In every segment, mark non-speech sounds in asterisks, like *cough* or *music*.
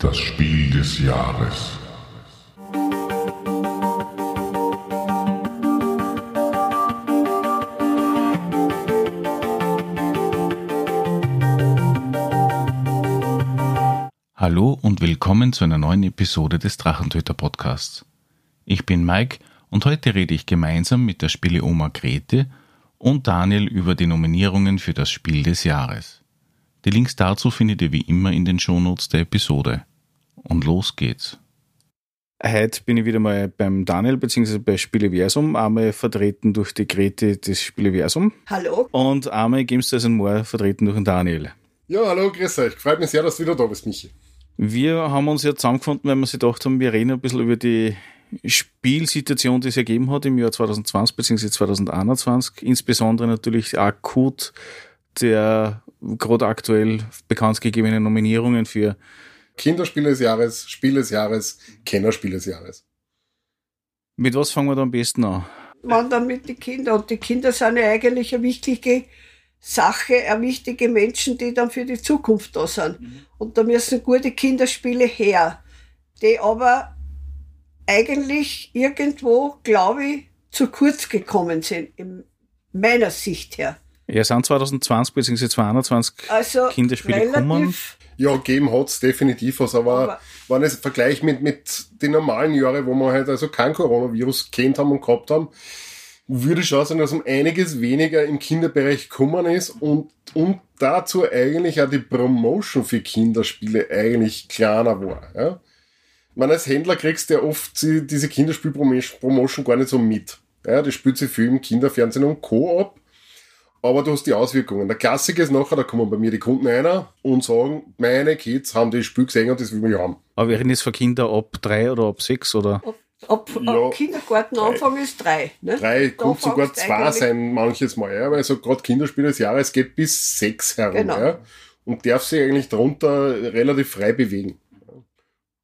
Das Spiel des Jahres. Hallo und willkommen zu einer neuen Episode des Drachentöter Podcasts. Ich bin Mike und heute rede ich gemeinsam mit der Spieleoma Grete und Daniel über die Nominierungen für das Spiel des Jahres. Die Links dazu findet ihr wie immer in den Shownotes der Episode. Und los geht's. Heute bin ich wieder mal beim Daniel bzw. bei Spieleversum, einmal vertreten durch die Grete des Spieleversum Hallo. und einmal Games Days More vertreten durch den Daniel. Ja, hallo, grüß euch. Freut mich sehr, dass du wieder da bist, Michi. Wir haben uns ja zusammengefunden, weil wir sich gedacht haben, wir reden ein bisschen über die Spielsituation, die es ergeben hat im Jahr 2020 bzw. 2021, insbesondere natürlich akut der gerade aktuell bekannt gegebenen Nominierungen für Kinderspiel des Jahres, Spiel des Jahres, Kennerspiel des Jahres. Mit was fangen wir da am besten an? Man dann mit den Kindern. Und die Kinder sind ja eigentlich eine wichtige Sache, eine wichtige Menschen, die dann für die Zukunft da sind. Und da müssen gute Kinderspiele her, die aber eigentlich irgendwo, glaube ich, zu kurz gekommen sind, in meiner Sicht her. Ja, sind 2020 bzw. 2021 Also Kinderspiele gekommen. Ja, gegeben hat's definitiv was, aber, Aber- wenn ich es vergleiche mit, mit den normalen Jahren, wo wir halt also kein Coronavirus kennt haben und gehabt haben, würde ich schon sagen, dass um einiges weniger im Kinderbereich gekommen ist und, und dazu eigentlich auch die Promotion für Kinderspiele eigentlich kleiner war. Ja? Meine, als Händler kriegst du ja oft die- diese Kinderspiel-Promotion gar nicht so mit. Ja, das spielt sich viel im Kinderfernsehen und Co. ab. Aber du hast die Auswirkungen. Der Klassiker ist nachher, da kommen bei mir die Kunden einer und sagen, meine Kids haben das Spiel gesehen und das will ich haben. Aber wir reden jetzt für Kinder ab drei oder ab sechs oder? ab, ab, Ja. ab Kindergartenanfang ist drei. Ne? Drei, kommt sogar zwei sein manches Mal, ja, weil so gerade Kinderspiel des Jahres geht bis sechs herum, Genau. ja, und darf sich eigentlich darunter relativ frei bewegen.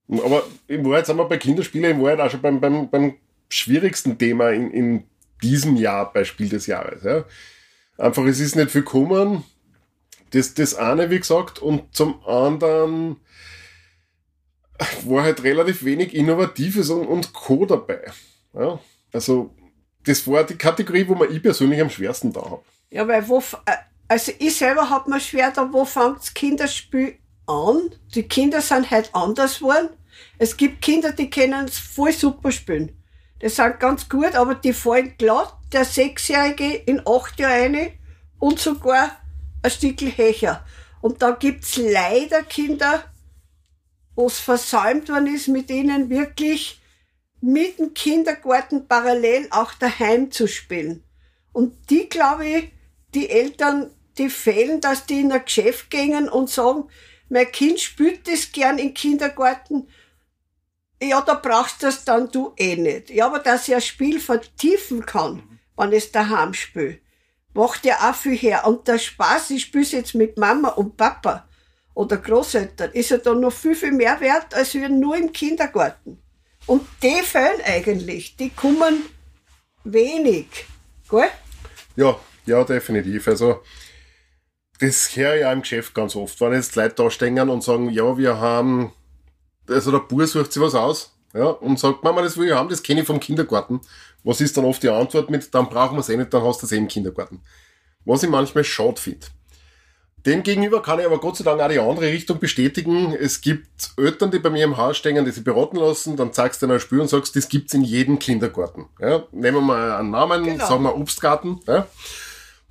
Aber in Wahrheit sind wir bei Kinderspielen in Wahrheit auch schon beim, beim, beim schwierigsten Thema in, in diesem Jahr bei Spiel des Jahres, ja. Einfach, es ist nicht viel gekommen, das, das eine, wie gesagt, und zum anderen war halt relativ wenig Innovatives und, und Co. dabei. Ja? Also, das war die Kategorie, wo man ich persönlich am schwersten da habe. Ja, weil wo, äh, also ich selber hab mir schwer da, wo fängt das Kinderspiel an? Die Kinder sind halt anders geworden. Es gibt Kinder, die können es voll super spielen. Die sind ganz gut, aber die fallen glatt, der Sechsjährige in acht Jahre eine und sogar ein Stückel Hecher. Und da gibt's leider Kinder, wo es versäumt worden ist, mit ihnen wirklich mit dem Kindergarten parallel auch daheim zu spielen. Und die, glaube ich, die Eltern, die fehlen, dass die in ein Geschäft gehen und sagen, mein Kind spielt das gern im Kindergarten. Ja, da brauchst du das dann du eh nicht. Ja, aber dass ich ein Spiel vertiefen kann, wenn ich es daheim spiele, macht ja auch viel her. Und der Spaß, ich spiele jetzt mit Mama und Papa oder Großeltern, ist ja dann noch viel, viel mehr wert, als wir nur im Kindergarten. Und die fehlen eigentlich. Die kommen wenig. Gell? Ja, ja, definitiv. Also, das höre ich ja im Geschäft ganz oft, wenn jetzt Leute da stehen und sagen, ja, wir haben, also der Bub sucht sich was aus, ja, und sagt, Mama, das will ich haben, das kenne ich vom Kindergarten. Was ist dann oft die Antwort mit, dann brauchen wir es eh nicht, dann hast du es eh im Kindergarten. Was ich manchmal schade finde. Demgegenüber kann ich aber Gott sei Dank auch die andere Richtung bestätigen. Es gibt Eltern, die bei mir im Haus stehen, die sich beraten lassen, dann zeigst du ihnen ein Spiel und sagst, das gibt's in jedem Kindergarten. Ja, nehmen wir mal einen Namen, Genau. sagen wir Obstgarten. Ja.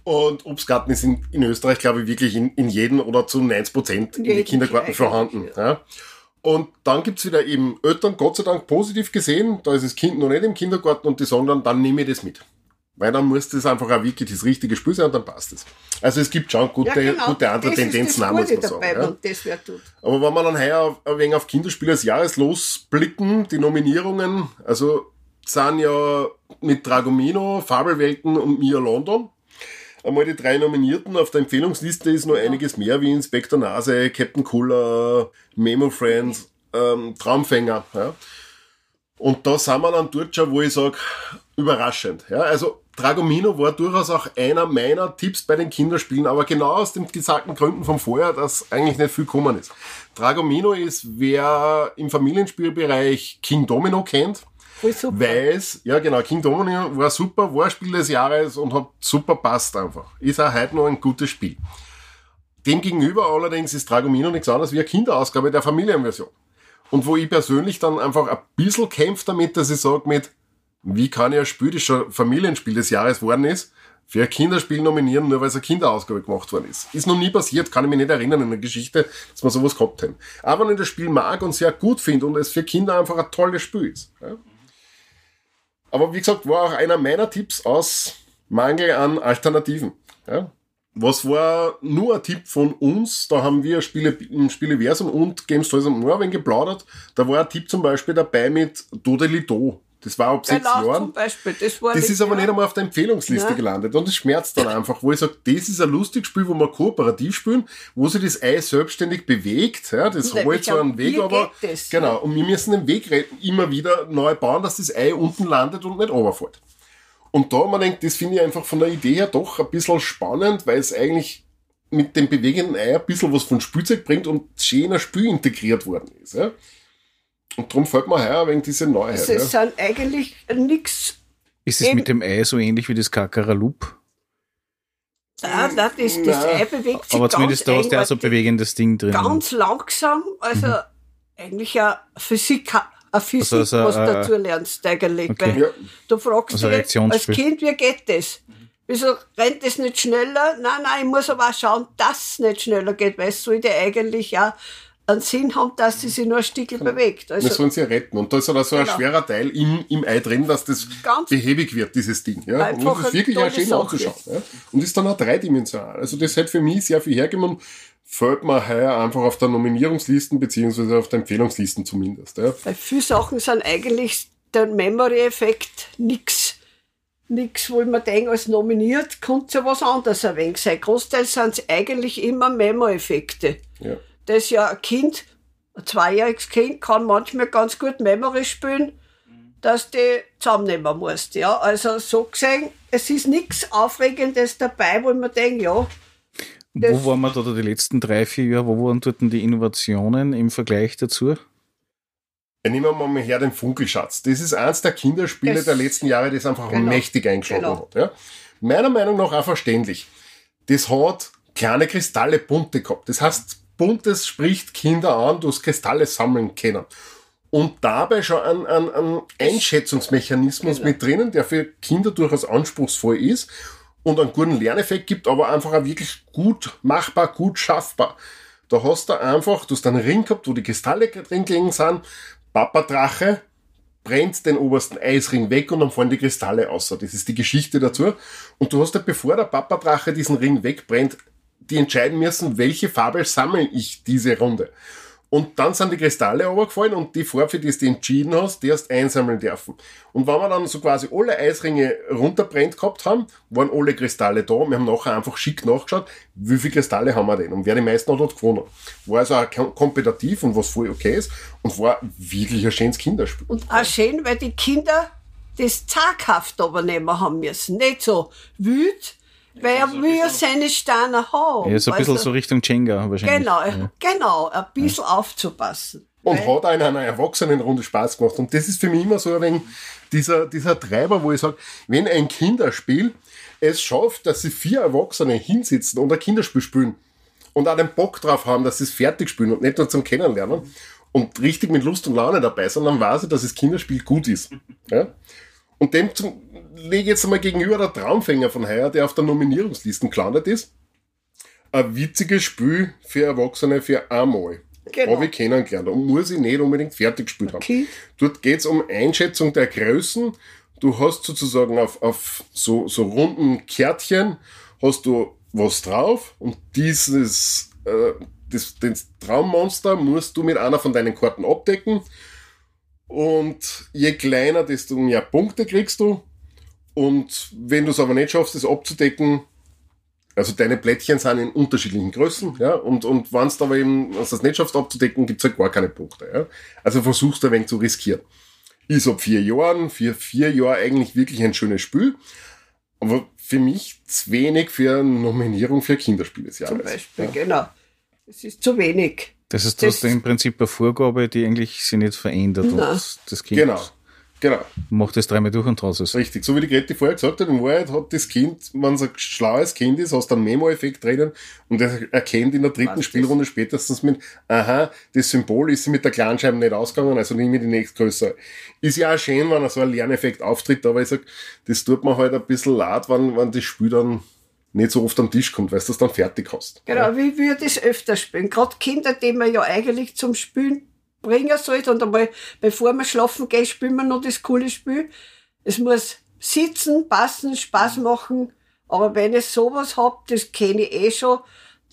Und Obstgarten ist in, in Österreich, glaube ich, wirklich in, in jedem oder zu 90 Prozent in den Kindergarten vorhanden. Ja. Und dann gibt's wieder eben Eltern, Gott sei Dank positiv gesehen, da ist das Kind noch nicht im Kindergarten und die sagen dann, dann nehme ich das mit. Weil dann muss das einfach auch wirklich das richtige Spiel sein und dann passt es. Also es gibt schon gute, gute andere genau. Das Tendenzen, auch, muss man sagen. dabei, Ja. das tut. Aber wenn wir dann heuer ein wenig auf Kinderspiel des Jahres losblicken, die Nominierungen, also sind ja mit Dragomino, Fabelwelten und Mia London. Einmal die drei Nominierten. Auf der Empfehlungsliste ist noch einiges mehr, wie Inspector Nase, Captain Cooler, Memo Friends, ähm, Traumfänger. Ja. Und da sind wir dann dort schon, wo ich sage, überraschend. Ja, also Dragomino war durchaus auch einer meiner Tipps bei den Kinderspielen, aber genau aus den gesagten Gründen vom Vorher, dass eigentlich nicht viel gekommen ist. Dragomino ist, wer im Familienspielbereich King Domino kennt, super. weiß, ja genau, King Domino war super, war Spiel des Jahres und hat super passt einfach. Ist auch heute noch ein gutes Spiel. Demgegenüber allerdings ist Dragomino nichts anderes wie eine Kinderausgabe der Familienversion. Und wo ich persönlich dann einfach ein bisschen kämpfe damit, dass ich sage mit, wie kann ich ein Spiel, das schon Familienspiel des Jahres worden ist, für ein Kinderspiel nominieren, nur weil es eine Kinderausgabe gemacht worden ist. Ist noch nie passiert, kann ich mich nicht erinnern in der Geschichte, dass wir sowas gehabt haben. Aber wenn ich das Spiel mag und sehr gut finde und es für Kinder einfach ein tolles Spiel ist. Ja. Aber wie gesagt, war auch einer meiner Tipps aus Mangel an Alternativen. Ja. Was war nur ein Tipp von uns? Da haben wir Spiele, Spieleversum und Games Toys and More geplaudert. Da war ein Tipp zum Beispiel dabei mit Dodelido. Das war ab sechs Genau, Jahren. Das, Das ist aber ja. nicht einmal auf der Empfehlungsliste Nein. gelandet. Und das schmerzt dann einfach, wo ich sage, das ist ein lustiges Spiel, wo wir kooperativ spielen, wo sich das Ei selbstständig bewegt. Ja, das Nein, holt so einen Weg, aber das, genau. ja. Und wir müssen den Weg re- immer wieder neu bauen, dass das Ei unten landet und nicht runterfällt. Und da, man denkt, das finde ich einfach von der Idee her doch ein bisschen spannend, weil es eigentlich mit dem bewegenden Ei ein bisschen was von Spielzeug bringt und schön ein Spiel integriert worden ist. Ja. Und darum fällt mir heuer wegen diese Neuheit. Also ja. es sind eigentlich nichts. Ist es mit dem Ei so ähnlich wie das Kakaraloop? Da, da, das, das Nein. Ei bewegt sich Aber zumindest da hast du ja so ein bewegendes Ding drin. ganz langsam, also Mhm. eigentlich eine Physik, eine Physik, Also, also, was du dazu lernst eigentlich. okay. Ja. du fragst Also dich als. Kind, wie geht das? Wieso rennt das nicht schneller? Nein, nein, ich muss aber auch schauen, dass es nicht schneller geht, weil es sollte eigentlich ja einen Sinn haben, dass sie sich nur ein Stück bewegt. Also, sollen sie ja retten. Und da ist aber so ein Genau. schwerer Teil im, im Ei drin, dass das Ganz behäbig wird, dieses Ding. Ja? Und das ist wirklich auch schön anzuschauen. Ja? Und ist dann auch dreidimensional. Also das hat für mich sehr viel und fällt mir heuer einfach auf der Nominierungslisten beziehungsweise auf der Empfehlungslisten zumindest. Ja? Weil viele Sachen sind eigentlich der Memory-Effekt nix. Nix, wo ich mir denke, als nominiert könnte ja was anderes ein wenig sein. Großteil sind es eigentlich immer Memo-Effekte. Ja. Das ja ein Kind, ein zweijähriges Kind, kann manchmal ganz gut Memory spielen, dass die zusammennehmen musst. Ja, also so gesehen, es ist nichts Aufregendes dabei, wo ich mir denke, ja, Wo waren wir da die letzten drei, vier Jahre? Wo waren dort denn die Innovationen im Vergleich dazu? Ja, nehmen wir mal her den Funkelschatz. Das ist eins der Kinderspiele Das- der letzten Jahre, das einfach Genau. mächtig eingeschlagen Genau. hat. Ja? Meiner Meinung nach auch verständlich. Das hat kleine Kristalle bunte gehabt. Das heißt, buntes spricht Kinder an, du hast Kristalle sammeln können. Und dabei schon ein, ein, ein Einschätzungsmechanismus Genau. mit drinnen, der für Kinder durchaus anspruchsvoll ist und einen guten Lerneffekt gibt, aber einfach auch wirklich gut machbar, gut schaffbar. Da hast du einfach, du hast einen Ring gehabt, wo die Kristalle drin gelegen sind, Papadrache brennt den obersten Eisring weg und dann fallen die Kristalle aus. Das ist die Geschichte dazu. Und du hast ja, bevor der Papadrache diesen Ring wegbrennt, die entscheiden müssen, welche Farbe sammle ich diese Runde. Und dann sind die Kristalle runtergefallen und die Farbe, die du entschieden hast, die hast einsammeln dürfen. Und wenn wir dann so quasi alle Eisringe runterbrennt gehabt haben, waren alle Kristalle da. Wir haben nachher einfach schick nachgeschaut, wie viele Kristalle haben wir denn und wer die meisten hat, hat gewonnen. War also auch kom- kompetitiv und was voll okay ist und war wirklich ein schönes Kinderspiel. Und auch schön, weil die Kinder das zaghaft übernehmen haben müssen. Nicht so wüt, weil er will ja seine Steine haben. Ja, so ein bisschen so Richtung Jenga wahrscheinlich. Genau, Ja. genau, ein bisschen aufzupassen. Und Weil- hat auch in einer Erwachsenenrunde Spaß gemacht. Und das ist für mich immer so ein wenig dieser, dieser Treiber, wo ich sage, wenn ein Kinderspiel es schafft, dass sie vier Erwachsene hinsitzen und ein Kinderspiel spielen und auch den Bock drauf haben, dass sie es fertig spielen und nicht nur zum Kennenlernen und richtig mit Lust und Laune dabei sind, dann weiß ich, dass das Kinderspiel gut ist. Ja? Und dem zum, lege jetzt einmal gegenüber der Traumfänger von heuer, der auf der Nominierungsliste gelandet ist. Ein witziges Spiel für Erwachsene für einmal. Genau. Habe ich kennengelernt und muss ich nicht unbedingt fertig gespielt haben. Okay. Dort geht's um Einschätzung der Größen. Du hast sozusagen auf, auf so, so runden Kärtchen hast du was drauf und dieses äh, das, das Traummonster musst du mit einer von deinen Karten abdecken. Und je kleiner, desto mehr Punkte kriegst du. Und wenn du es aber nicht schaffst, das abzudecken, also deine Plättchen sind in unterschiedlichen Größen, ja, und, und wenn du aber eben, wenn du das nicht schaffst abzudecken, gibt's halt gar keine Punkte, ja. Also versuchst du ein wenig zu riskieren. ist ab vier Jahren, für vier Jahre eigentlich wirklich ein schönes Spiel. Aber für mich zu wenig für eine Nominierung für Kinderspiel des Jahres. Zum Beispiel, ja. genau. Es ist zu wenig. Das ist das, das im Prinzip eine Vorgabe, die eigentlich sich nicht verändert. Und das Kind genau. Genau. Macht das dreimal durch und draus ist. Richtig, so wie die Grete vorher gesagt hat, in Wahrheit hat das Kind, wenn es ein schlaues Kind ist, hast du einen Memo-Effekt drinnen und er erkennt in der dritten Was Spielrunde spätestens mit, aha, das Symbol ist mit der Kleinscheibe nicht ausgegangen, also nehme ich die nächstgrößere. Ist ja auch schön, wenn so ein Lerneffekt auftritt, aber ich sag, das tut mir halt ein bisschen leid, wenn, wenn das Spiel dann nicht so oft am Tisch kommt, weil du das dann fertig hast. Genau, ja. wie würde ich öfter spielen? Gerade Kinder, die man ja eigentlich zum Spielen bringen sollte und einmal, bevor man schlafen geht, spielen wir noch das coole Spiel. Es muss sitzen, passen, Spaß machen. Aber wenn ich sowas hab, das kenne ich eh schon,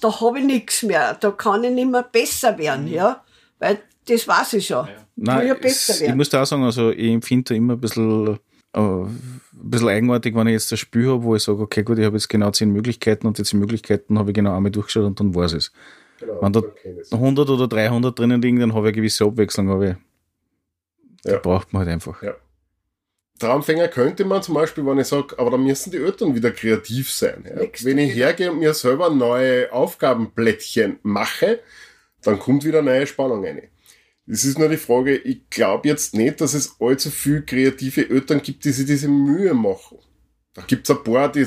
da habe ich nichts mehr. Da kann ich nicht mehr besser werden, mhm. ja. Weil das weiß ich schon. Ja. Nein, ja es, ich muss da auch sagen, also ich empfinde da immer ein bisschen, äh, ein bisschen eigenartig, wenn ich jetzt das Spiel habe, wo ich sage, okay, gut, ich habe jetzt genau zehn Möglichkeiten und die zehn Möglichkeiten habe ich genau einmal durchgeschaut und dann weiß es. Genau, Wenn da 100 oder 300 drinnen liegen, dann habe ich eine gewisse Abwechslung, aber ja. die braucht man halt einfach. Ja. Traumfänger könnte man zum Beispiel, wenn ich sage, aber da müssen die Eltern wieder kreativ sein. Ja. Wenn ich hergehe und mir selber neue Aufgabenblättchen mache, dann kommt wieder neue Spannung rein. Es ist nur die Frage, ich glaube jetzt nicht, dass es allzu viel kreative Eltern gibt, die sich diese Mühe machen. Da gibt es ein paar, die,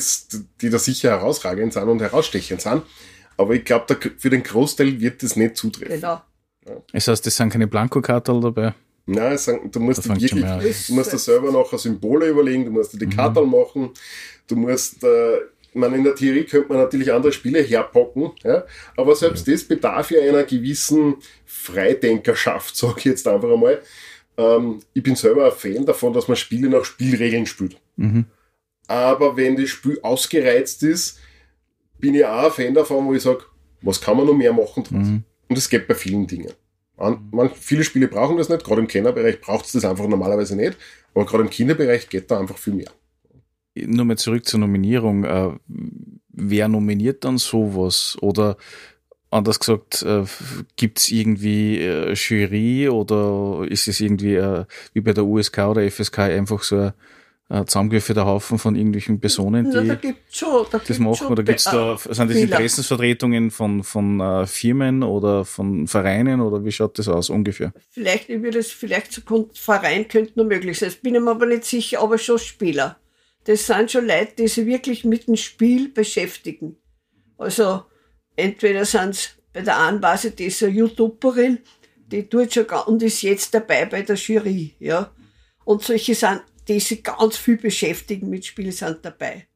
die da sicher herausragend sind und herausstechend sind. Aber ich glaube, für den Großteil wird das nicht zutreffen. Genau. Ja. Das heißt, es sind keine Blankokartel dabei? Nein, du musst wirklich, du musst dir selber nachher Symbole überlegen, du musst dir die mhm. Kartel machen, du musst, äh, ich meine, in der Theorie könnte man natürlich andere Spiele herpacken, ja, aber selbst ja. das bedarf ja einer gewissen Freidenkerschaft, *laughs* sag ich jetzt einfach einmal. Ähm, ich bin selber ein Fan davon, dass man Spiele nach Spielregeln spielt. Mhm. Aber wenn das Spiel ausgereizt ist, bin ich auch ein Fan davon, wo ich sage, was kann man noch mehr machen draus? Mhm. Und das geht bei vielen Dingen. Man, viele Spiele brauchen das nicht, gerade im Kennerbereich braucht es das einfach normalerweise nicht, aber gerade im Kinderbereich geht da einfach viel mehr. Nur mal zurück zur Nominierung. Äh, wer nominiert dann sowas? Oder anders gesagt, äh, gibt es irgendwie äh, Jury oder ist es irgendwie äh, wie bei der USK oder FSK einfach so ein äh, zusammengewürfelter Haufen von irgendwelchen Personen, die ja, da schon, da das machen? Oder gibt's da, sind das Interessensvertretungen von, von äh, Firmen oder von Vereinen oder wie schaut das aus ungefähr? Vielleicht, ich würde es vielleicht zu Verein könnte nur möglich sein. Das bin ich mir aber nicht sicher, aber schon Spieler. Das sind schon Leute, die sich wirklich mit dem Spiel beschäftigen. Also, entweder sind es bei der einen Weise, die ist eine YouTuberin, die tut schon und ist jetzt dabei bei der Jury, ja. Und solche sind die sich ganz viel beschäftigen mit Spielen, sind dabei.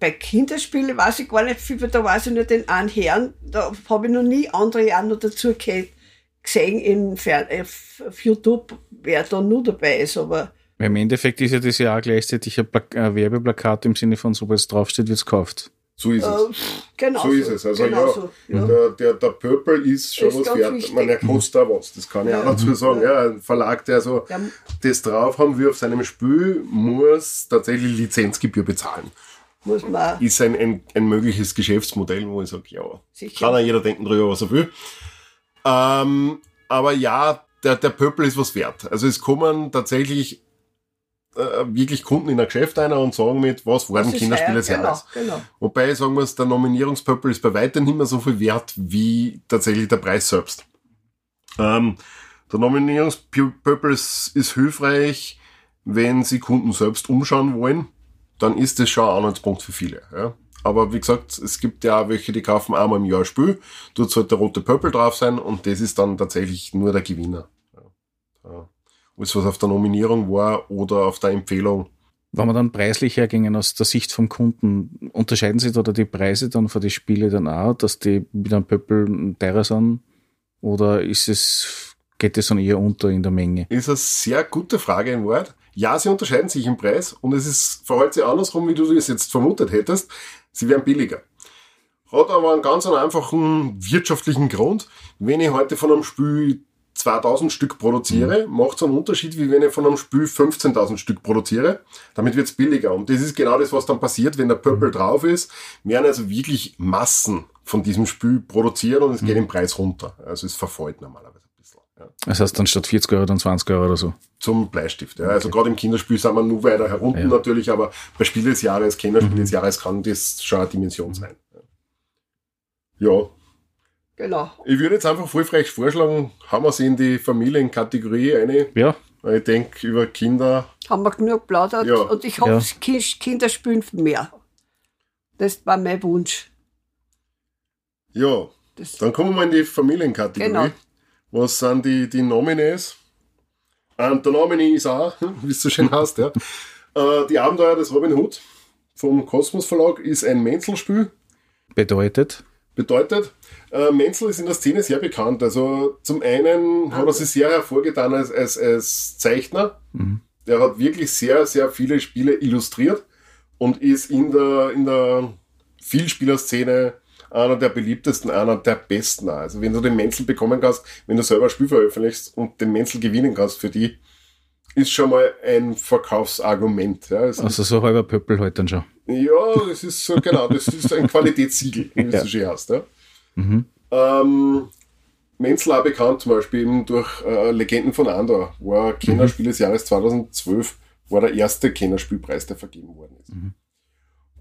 Bei Kinderspielen weiß ich gar nicht viel, weil da weiß ich nur den einen Herrn, da habe ich noch nie andere auch noch dazu gesehen in Fern auf YouTube, wer da nur dabei ist, aber im Endeffekt ist ja das ja auch gleichzeitig ein, ein Werbeplakat im Sinne von, so es draufsteht, wird es gekauft. So ist es. Äh, genau so, ist es. Also genau ja, so, ja. Der, der, der Purple ist schon ist was wert. Wichtig. Man, er kostet da was. Das kann ich ja. auch dazu sagen. Ja. ein Verlag, der so das drauf haben will auf seinem Spiel, muss tatsächlich Lizenzgebühr bezahlen. Muss man. Ist ein, ein, ein mögliches Geschäftsmodell, wo ich sage, ja, Sicher. kann ja jeder denken drüber, was er will. Ähm, aber ja, der, der Purple ist was wert. Also es kommen tatsächlich äh, wirklich Kunden in ein Geschäft einer und sagen mit, was waren Kinderspiele des Jahres. Genau, genau. Wobei, sagen wir es, der Nominierungspöppel ist bei weitem nicht mehr so viel wert wie tatsächlich der Preis selbst. Ähm, der Nominierungspöppel ist, ist hilfreich, wenn Sie Kunden selbst umschauen wollen, dann ist das schon ein Anhaltspunkt für viele. Ja. Aber wie gesagt, es gibt ja auch welche, die kaufen einmal im Jahr Spiel, dort sollte der rote Pöppel drauf sein und das ist dann tatsächlich nur der Gewinner. Alles was auf der Nominierung war oder auf der Empfehlung. Wenn wir dann preislich hergingen aus der Sicht vom Kunden, unterscheiden sich da die Preise dann für die Spiele dann auch, dass die mit einem Pöppel teurer sind? Oder ist es, geht es dann eher unter in der Menge? Ist eine sehr gute Frage in Wort. Ja, sie unterscheiden sich im Preis und es ist, verhält sich andersrum, wie du es jetzt vermutet hättest. Sie werden billiger. Hat aber einen ganz einfachen wirtschaftlichen Grund. Wenn ich heute von einem Spiel 2000 Stück produziere, mhm. macht es einen Unterschied, wie wenn ich von einem Spiel 15.000 Stück produziere. Damit wird es billiger. Und das ist genau das, was dann passiert, wenn der Purple mhm. drauf ist. werden also wirklich Massen von diesem Spiel produziert und es mhm. geht im Preis runter. Also es verfällt normalerweise ein bisschen. Ja. Das heißt dann statt 40 Euro dann 20 Euro oder so. Zum Bleistift. Ja. Also gerade im Kinderspiel sind wir nur weiter herunter Ja. Mhm. natürlich, aber bei Spiel des Jahres, Kinderspiel des Jahres kann das schon eine Dimension sein. Ja, Genau. ich würde jetzt einfach voll frech vorschlagen, haben wir sie in die Familienkategorie eine, Ja, weil ich denke, über Kinder, Haben wir genug plaudert Ja. und ich hoffe, Ja. Kinder spielen mehr. Das war mein Wunsch. ja, Das, dann kommen wir in die Familienkategorie. Genau. Was sind die, die Nominees? Und der Nominee ist auch, *laughs* wie es so schön heißt, ja. Äh, die Abenteuer des Robin Hood vom Kosmos Verlag ist ein Menzelspiel. bedeutet. Bedeutet, äh, Menzel ist in der Szene sehr bekannt. Also zum einen hat er sich sehr hervorgetan als, als, als Zeichner. Der hat wirklich sehr, sehr viele Spiele illustriert und ist in der, in der Vielspielerszene einer der beliebtesten, einer der besten. Also wenn du den Menzel bekommen kannst, wenn du selber ein Spiel veröffentlichst und den Menzel gewinnen kannst für die, ist schon mal ein Verkaufsargument. Ja, es Also so halber Pöppel halt dann schon. ja, das ist so, genau, das ist ein Qualitätssiegel, wie Ja. es so schön heißt. Ja. Mhm. Ähm, Menzel auch bekannt zum Beispiel eben durch äh, Legenden von Andor, war Kennerspiel des Jahres 2012, war der erste Kennerspielpreis, der vergeben worden ist. Mhm.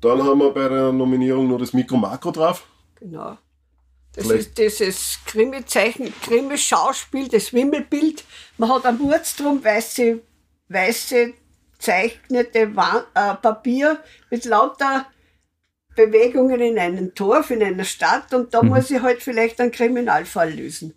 Dann haben wir bei der Nominierung nur das Mikro Makro drauf. genau. Das Vielleicht- ist dieses Krimi-Zeichen, Krimi-Schauspiel, das Wimmelbild. Man hat am Wurz drum weiße, weiße zeichnete Wa- äh, Papier mit lauter Bewegungen in einem Dorf, in einer Stadt und da muss ich halt vielleicht einen Kriminalfall lösen.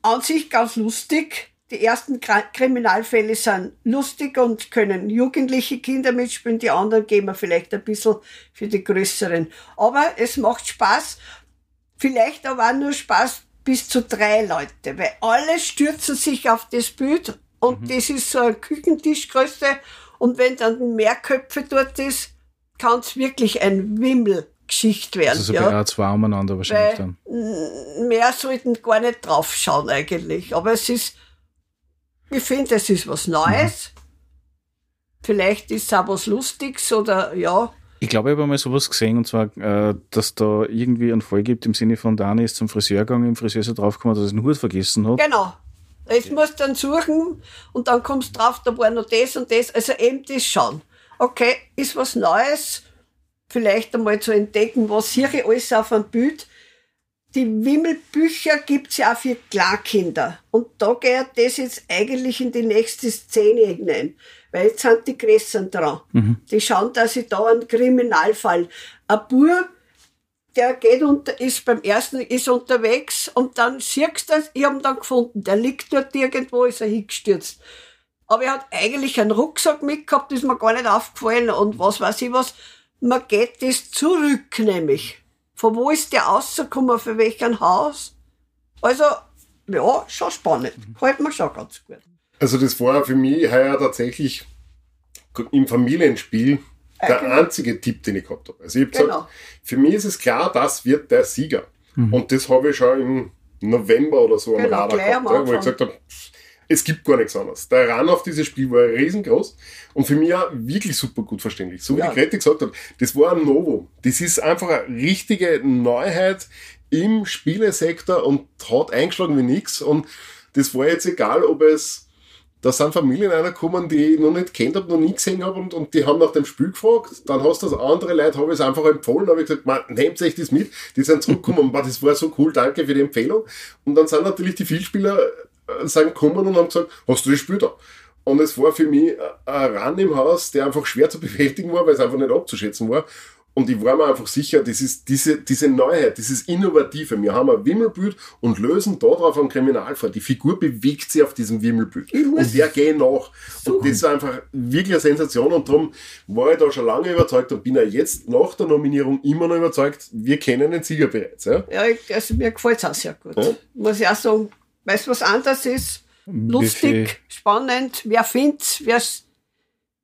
An sich ganz lustig. Die ersten Kriminalfälle sind lustig und können jugendliche Kinder mitspielen, die anderen gehen wir vielleicht ein bisschen für die größeren. Aber es macht Spaß, vielleicht aber auch nur Spaß bis zu drei Leute, weil alle stürzen sich auf das Bild und das ist so eine Küchentischgröße und wenn dann mehr Köpfe dort ist, kann es wirklich ein Wimmelgeschicht werden. Also so ja. bei A2 umeinander wahrscheinlich Weil dann. mehr sollten gar nicht draufschauen eigentlich. Aber es ist, ich finde, es ist was Neues. Vielleicht ist es auch was Lustiges oder ja. Ich glaube, ich habe mal sowas gesehen, und zwar, äh, dass da irgendwie einen Fall gibt im Sinne von Dani ist zum Friseur gegangen, im Friseur ist er draufgekommen, dass er den Hut vergessen hat. Genau. Jetzt musst du dann suchen und dann kommst du drauf, da war noch das und das. Also eben das schauen. Okay, ist was Neues. Vielleicht einmal zu entdecken, was hier alles auf einem Bild. Die Wimmelbücher gibt's ja auch für Klarkinder. Und da geht das jetzt eigentlich in die nächste Szene hinein. Weil jetzt sind die Größeren dran. Die schauen, dass sie da einen Kriminalfall. Ein Bub, der geht unter, ist beim ersten, ist unterwegs und dann siehst du das, ich hab ihn dann gefunden, der liegt dort irgendwo, ist er hingestürzt. Aber er hat eigentlich einen Rucksack mitgehabt, ist mir gar nicht aufgefallen und was weiß ich was. Man geht das zurück, nämlich. Von wo ist der rausgekommen, für welchen Haus? Also, ja, schon spannend. Halt mir schon ganz gut. Also das war für mich heuer tatsächlich im Familienspiel der genau. einzige Tipp, den ich gehabt habe. Also ich habe Genau. gesagt, für mich ist es klar, das wird der Sieger. Und das habe ich schon im November oder so am Genau, Radar gleich am gehabt, ja, wo ich gesagt habe, es gibt gar nichts anderes. Der Run auf dieses Spiel war riesengroß und für mich auch wirklich super gut verständlich. So wie Ja. die Grete gesagt hat, das war ein Novum. Das ist einfach eine richtige Neuheit im Spielesektor und hat eingeschlagen wie nix. Und das war jetzt egal, ob es da sind Familien reingekommen, die ich noch nicht kennt habe, noch nie gesehen habe und, und die haben nach dem Spiel gefragt. Dann hast du das andere Leute, habe ich es einfach empfohlen, habe ich gesagt, man, nehmt euch das mit. Die sind zurückgekommen und *laughs* "Boah, das war so cool, danke für die Empfehlung. Und dann sind natürlich die Vielspieler äh, sind gekommen und haben gesagt, hast du das Spiel da? Und es war für mich ein Run im Haus, der einfach schwer zu *laughs* bewältigen war, weil es einfach nicht abzuschätzen war. Und ich war mir einfach sicher, das ist diese, diese Neuheit, dieses Innovative. Wir haben ein Wimmelbild und lösen darauf einen Kriminalfall. Die Figur bewegt sich auf diesem Wimmelbild. Und der geht nach. Und das ist einfach wirklich eine Sensation. Und darum war ich da schon lange überzeugt und bin ja jetzt nach der Nominierung immer noch überzeugt, wir kennen den Sieger bereits. Ja? Ja, ich, also mir gefällt's auch sehr gut. Ja. Muss ich auch sagen, weil es was anderes ist. Wie Lustig, spannend. Wer findet's? Wer's,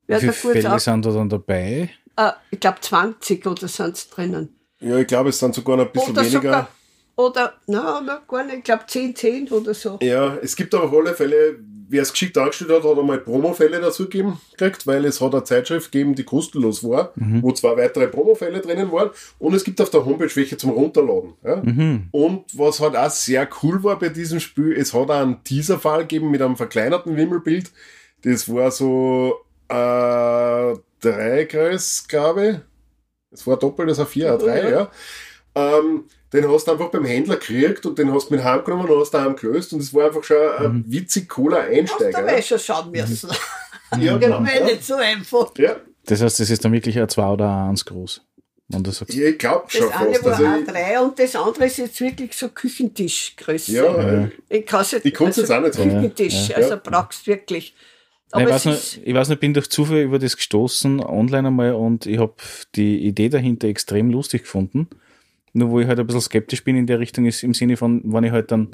wer Wie da viele gut Fälle sind da dann dabei? Äh, ich glaube 20 oder sind's drinnen. ja, ich glaube, es sind sogar noch ein bisschen Oder weniger. sogar, oder, na, na, gar nicht, ich glaube 10, 10 oder so. Ja, es gibt aber auf alle Fälle wer es geschickt dargestellt hat, hat einmal Promofälle dazu gegeben, gekriegt, weil es hat eine Zeitschrift gegeben, die kostenlos war, wo zwei weitere Promofälle drinnen waren. Und es gibt auf der Homepage welche zum Runterladen. Ja? Und was halt auch sehr cool war bei diesem Spiel, es hat auch einen Teaser-Fall gegeben mit einem verkleinerten Wimmelbild. Das war so äh, drei Kreis, glaube ich. Es war doppelt, das war vier, ein drei, ja. Ähm, den hast du einfach beim Händler gekriegt und den hast du mit heimgenommen und hast daheim gelöst und es war einfach schon ein witzig cooler Hast du Einsteiger. aber schon schauen müssen. *laughs* Ja, genau. Wäre nicht so einfach. Ja, Das heißt, das ist dann wirklich ein 2 oder ein 1 groß. Wenn du sagst. ich glaube schon Das eine fast. war Also, A3 und das andere ist jetzt wirklich so Küchentischgröße. ja, äh, Ich kann's jetzt, Ich kann's jetzt auch nicht sagen. Küchentisch, Ja. also brauchst wirklich. Aber Nein, ich, weiß nicht, ich weiß nicht, bin durch Zufall über das gestoßen online einmal und ich habe die Idee dahinter extrem lustig gefunden. Nur wo ich halt ein bisschen skeptisch bin in der Richtung ist im Sinne von, wenn ich halt dann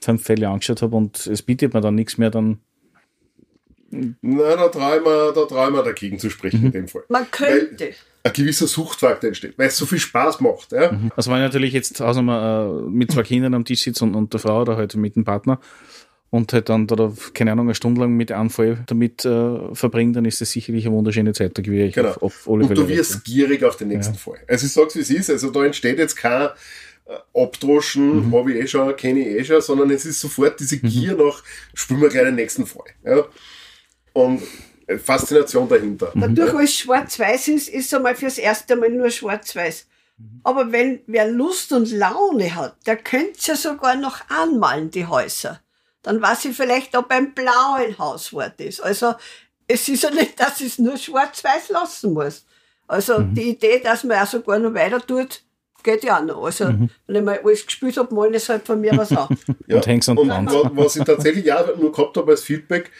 fünf Fälle angeschaut habe und es bietet mir dann nichts mehr, dann nein, da mir, da dagegen zu sprechen Mhm. in dem Fall. man könnte. Ein gewisser Suchtfaktor entsteht, weil es so viel Spaß macht. Ja? Also wenn ich natürlich jetzt außer äh, mit zwei Kindern am Tisch sitze und, und der Frau oder halt mit dem Partner und halt dann da, keine Ahnung, eine Stunde lang mit einem Fall damit äh, verbringe, dann ist das sicherlich eine wunderschöne Zeit. Da gebe ich Genau. auf, auf alle Und du wirst gierig auf den nächsten Fall. Also ich sag's wie es ist, also da entsteht jetzt kein äh, Abdroschen, Mhm. habe ich eh schon, kenne ich eh schon, sondern es ist sofort diese Gier nach, spielen wir gleich den nächsten Fall. Ja? Und äh, Faszination dahinter. Dadurch, weil es schwarz-weiß ist, ist es einmal fürs erste Mal nur schwarz-weiß. Aber wenn wer Lust und Laune hat, der könnte ja sogar noch anmalen, die Häuser. Dann weiß ich vielleicht, ob ein blauen Hauswort ist. Also es ist ja nicht, dass ich es nur schwarz-weiß lassen muss. Also die Idee, dass man auch sogar noch weiter tut, geht ja auch noch. Also wenn ich mal alles gespielt habe, malen es halt von mir was an. *laughs* Ja. Und hängst an und wa- was ich tatsächlich auch nur gehabt habe als Feedback,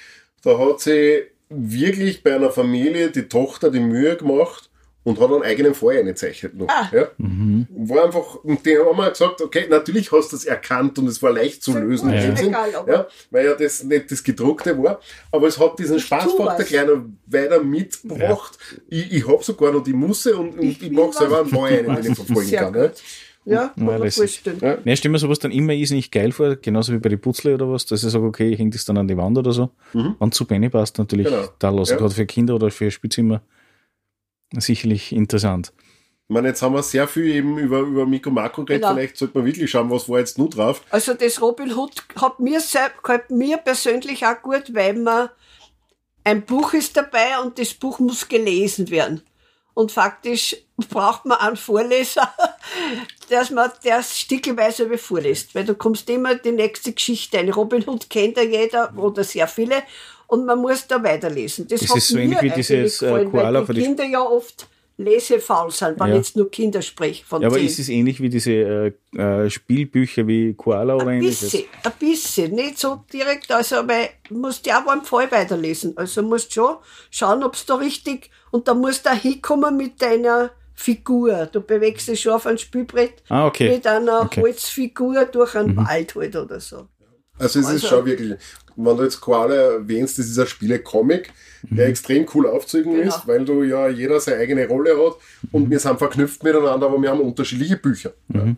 da hat sie wirklich bei einer Familie die Tochter die Mühe gemacht und hat einen eigenen Fall eingezeichnet noch. Ah. Ja. War einfach, und die haben mal gesagt, okay, natürlich hast du es erkannt und es war leicht zu lösen. in Ja. dem Sinn, Egal, aber- ja, weil ja das nicht das gedruckte war, aber es hat diesen Spaßfaktor noch weiter mitgebracht. Ich, ich habe sogar noch die Musse und, und ich, will mache selber einen ein, den ich verfolgen Sehr kann. Ja. gut. Ja, kann man vorstellen. Ja. Ne, stell mir sowas dann immer ist nicht geil vor, genauso wie bei den Putzle oder was, dass ich sage, okay, ich hänge das dann an die Wand oder so. Wenn es zu Benny passt, natürlich Genau. da lassen, Ja. gerade für Kinder oder für Spielzimmer. Sicherlich interessant. Ich meine, jetzt haben wir sehr viel eben über, über Mikro Makro geredet. Genau. Vielleicht sollte man wirklich schauen, was war jetzt nur drauf. Also das Robin Hood hat mir, gefällt mir persönlich auch gut, weil man ein Buch ist dabei und das Buch muss gelesen werden. Und faktisch braucht man einen Vorleser, *laughs* dass man das stickelweise vorliest. Weil du kommst immer die nächste Geschichte ein. Robin Hood kennt ja jeder oder sehr viele und man muss da weiterlesen. Das, Das hat ist so mir ähnlich wie dieses, äh, gefallen, Koala weil für die Kinder ja oft lesefaul sind, wenn Ja. jetzt nur Kinder sprechen von Ja, aber ist es ähnlich wie diese äh, äh, Spielbücher wie Koala oder Ein ähnliches? bisschen, ein bisschen, nicht so direkt, also aber du musst ja auch beim Fall weiterlesen. Also musst schon schauen, ob es da richtig, und da musst du auch hinkommen mit deiner Figur. Du bewegst dich schon auf ein Spielbrett Ah, okay. mit einer Okay. Mhm. Holzfigur durch einen Wald halt oder so. Also es ist Also- schon wirklich, wenn du jetzt Koala erwähnst, das ist ein Spiele-Comic, der extrem cool aufzeigen Genau. ist, weil du ja jeder seine eigene Rolle hat und wir sind verknüpft miteinander, aber wir haben unterschiedliche Bücher. Ja.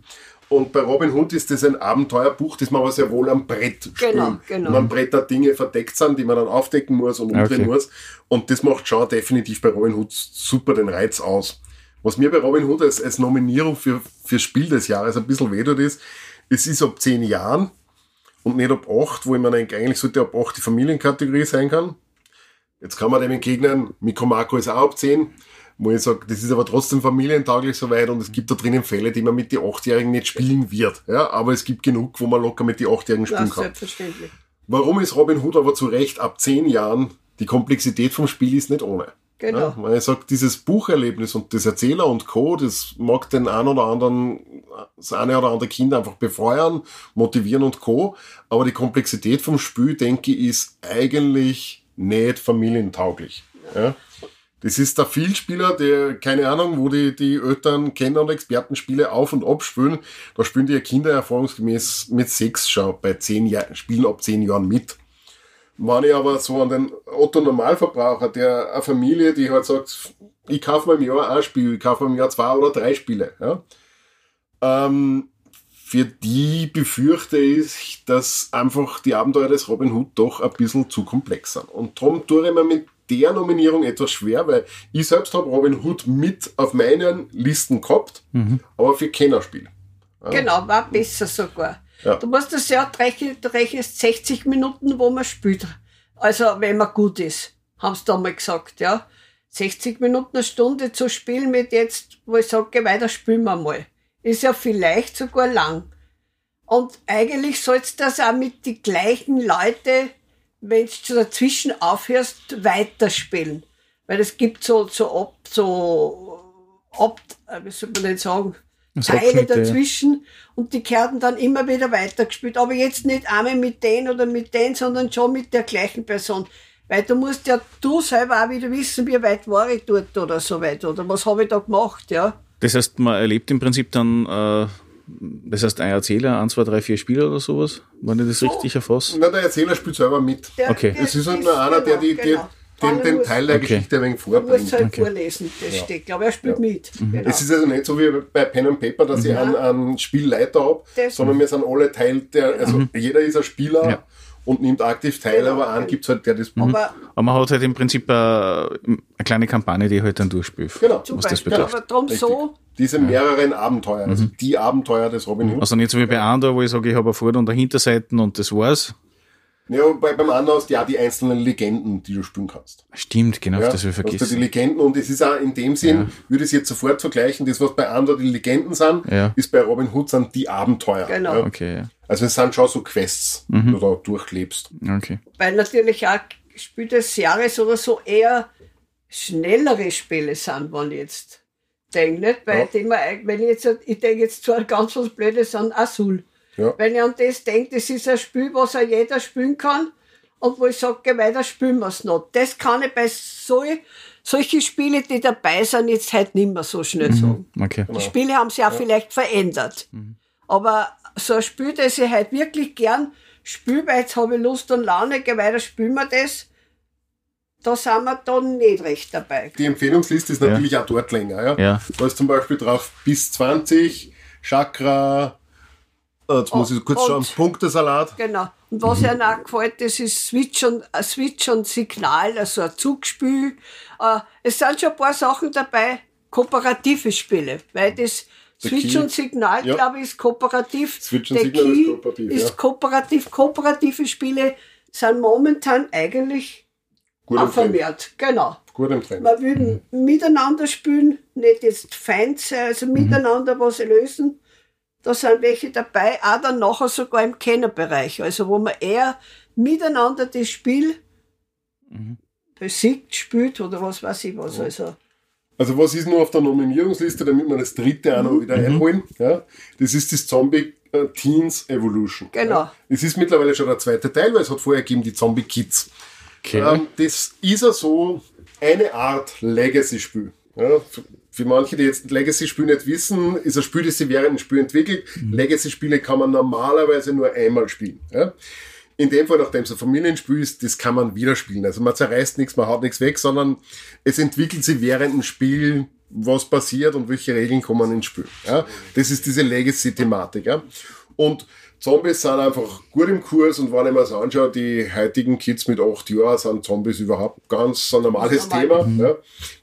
Und bei Robin Hood ist das ein Abenteuerbuch, das man aber sehr wohl am Brett spielen. Genau, genau. Und am Brett da Dinge verdeckt sind, die man dann aufdecken muss und umdrehen Okay. muss. Und das macht schon definitiv bei Robin Hood super den Reiz aus. Was mir bei Robin Hood als, als Nominierung für, für Spiel des Jahres ein bisschen weh tut, ist, es ist ab zehn Jahren und nicht ab acht, wo ich mir denke, eigentlich sollte ab acht die Familienkategorie sein kann. Jetzt kann man dem entgegnen, Mikro Marco ist auch ab 10, wo ich sage, das ist aber trotzdem familientauglich soweit und es gibt da drinnen Fälle, die man mit den Achtjährigen nicht spielen wird. Ja, aber es gibt genug, wo man locker mit den Achtjährigen Ja, spielen kann. selbstverständlich. Warum ist Robin Hood aber zu Recht ab 10 Jahren, die Komplexität vom Spiel ist nicht ohne. Genau. Ja, ich sage, dieses Bucherlebnis und das Erzähler und Co., das mag den einen oder anderen, das eine oder andere Kind einfach befeuern, motivieren und Co. Aber die Komplexität vom Spiel, denke ich, ist eigentlich nicht familientauglich. Ja. Das ist der Vielspieler, der, keine Ahnung, wo die, die Eltern Kenner und Expertenspiele auf und ab spielen. Da spielen die Kinder erfahrungsgemäß mit sechs schon bei zehn Jahren, spielen ab zehn Jahren mit. Wenn ich aber so an den Otto Normalverbraucher, der eine Familie, die halt sagt, ich kaufe mir im Jahr ein Spiel, ich kaufe mir im Jahr zwei oder drei Spiele, ja. Ähm, für die befürchte ich, dass einfach die Abenteuer des Robin Hood doch ein bisschen zu komplex sind. Und darum tue ich mir mit der Nominierung etwas schwer, weil ich selbst habe Robin Hood mit auf meinen Listen gehabt, aber für Kennerspiel. Genau, war besser sogar. Ja. Du musst das ja rechnen, du rechnest 60 Minuten, wo man spielt. Also, wenn man gut ist, haben sie da mal gesagt, ja. 60 Minuten, eine Stunde zu spielen mit jetzt, wo ich sage, weiter, spielen wir mal. Ist ja vielleicht sogar lang. Und eigentlich sollst du das auch mit die gleichen Leute, wenn du dazwischen aufhörst, weiterspielen. Weil es gibt so, so, ab, so, ab, äh, wie soll man denn sagen, Teile dazwischen und die werden dann immer wieder weitergespielt. Aber jetzt nicht einmal mit denen oder mit denen, sondern schon mit der gleichen Person. Weil du musst ja du selber auch wieder wissen, wie weit war ich dort oder so weit oder was habe ich da gemacht, ja. Das heißt, man erlebt im Prinzip dann, äh, das heißt, ein Erzähler, ein, zwei, drei, vier Spieler oder sowas, wenn ich das So. richtig erfasse. Na, der Erzähler spielt selber mit. Der, Okay. der Es ist halt nur einer, der die, die, genau. Den, den Teil der Okay. Geschichte ein wenig Er muss vorbringt. halt Okay. vorlesen, das steht. glaube er spielt mit. Mhm. Genau. Es ist also nicht so wie bei Pen and Paper, dass ich einen, einen Spielleiter habe, sondern wir sind alle Teil der, also jeder ist ein Spieler Ja. und nimmt aktiv teil, Genau. aber einen gibt's halt, der das Aber Aber man hat halt im Prinzip äh, eine kleine Kampagne, die halt dann durchspielt. Genau. zum was das Beispiel, betrifft. aber drum Richtig. so, Diese mehreren Abenteuer, also die Abenteuer des Robin Hood. Also nicht so wie bei Andor, wo ich sage, ich habe eine Vorder- und eine Hinterseiten und das war's. Ja, bei, beim anderen hast du ja die einzelnen Legenden, die du spielen kannst. Stimmt, genau, Ja, das will ich hast du die vergessen. Legenden und es ist auch in dem Sinn, würde ich es jetzt sofort vergleichen, das was bei Andor die Legenden sind, Ja. ist bei Robin Hood sind die Abenteuer. Genau. Ja. Okay, ja. Also es sind schon so Quests, die du da durchlebst. Okay. weil natürlich auch Spiel des Jahres oder so eher schnellere Spiele sind, wenn ich jetzt denke, nicht? Weil Ja. wenn ich jetzt, ich denke jetzt zwar ganz was Blödes an Azul. Ja. Wenn ich an das denke, das ist ein Spiel, was auch jeder spielen kann und wo ich sage, weiter, spielen wir es noch. Das kann ich bei so, solchen Spielen, die dabei sind, jetzt halt nicht mehr so schnell sagen. Okay. Die Spiele haben sich auch vielleicht verändert. Aber so ein Spiel, das ich halt wirklich gern spiele, weil jetzt habe ich Lust und Laune, geh weiter, spielen wir das. Da sind wir dann nicht recht dabei. Die Empfehlungsliste ist natürlich auch dort länger. Ja? Ja. Da ist zum Beispiel drauf bis 20, Chakra, jetzt muss ich kurz und- schauen, Punktesalat. Genau. Und was Mhm. ihnen auch gefällt, das ist Switch und, ein Switch und Signal, also ein Zugspiel. Äh, es sind schon ein paar Sachen dabei, kooperative Spiele, weil das Switch Key- und Signal, Ja. glaube ich, ist kooperativ. Switch und Der Signal ist Key kooperativ, Ist ja. kooperativ. Kooperative Spiele sind momentan eigentlich Gut auch vermehrt. Genau. Gut im Trend. Man will miteinander spielen, nicht jetzt Feind sein, also miteinander was lösen. Da sind welche dabei, auch dann nachher sogar im Kennerbereich, also wo man eher miteinander das Spiel besiegt, spielt oder was weiß ich was. Also Also was ist nur auf der Nominierungsliste, damit wir das dritte auch noch wieder einholen? Ja? Das ist das Zombie äh, Teens Evolution. Genau. Ja? Das ist mittlerweile schon der zweite Teil, weil es hat vorher gegeben die Zombie Kids. Okay. Ähm, das ist ja so eine Art Legacy-Spiel. Ja, für, manche, die jetzt Legacy-Spiel nicht wissen, ist ein Spiel, das sie während dem Spiel entwickelt. Legacy-Spiele kann man normalerweise nur einmal spielen. Ja. In dem Fall, nachdem es ein Familienspiel ist, das kann man wieder spielen. Also man zerreißt nichts, man haut nichts weg, sondern es entwickelt sich während dem Spiel, was passiert und welche Regeln kommen ins Spiel. Ja. Das ist diese Legacy-Thematik. Ja. Und Zombies sind einfach gut im Kurs und wenn ich mir das anschaue, die heutigen Kids mit acht Jahren sind Zombies überhaupt ganz ein normales Normal. Thema. Ja.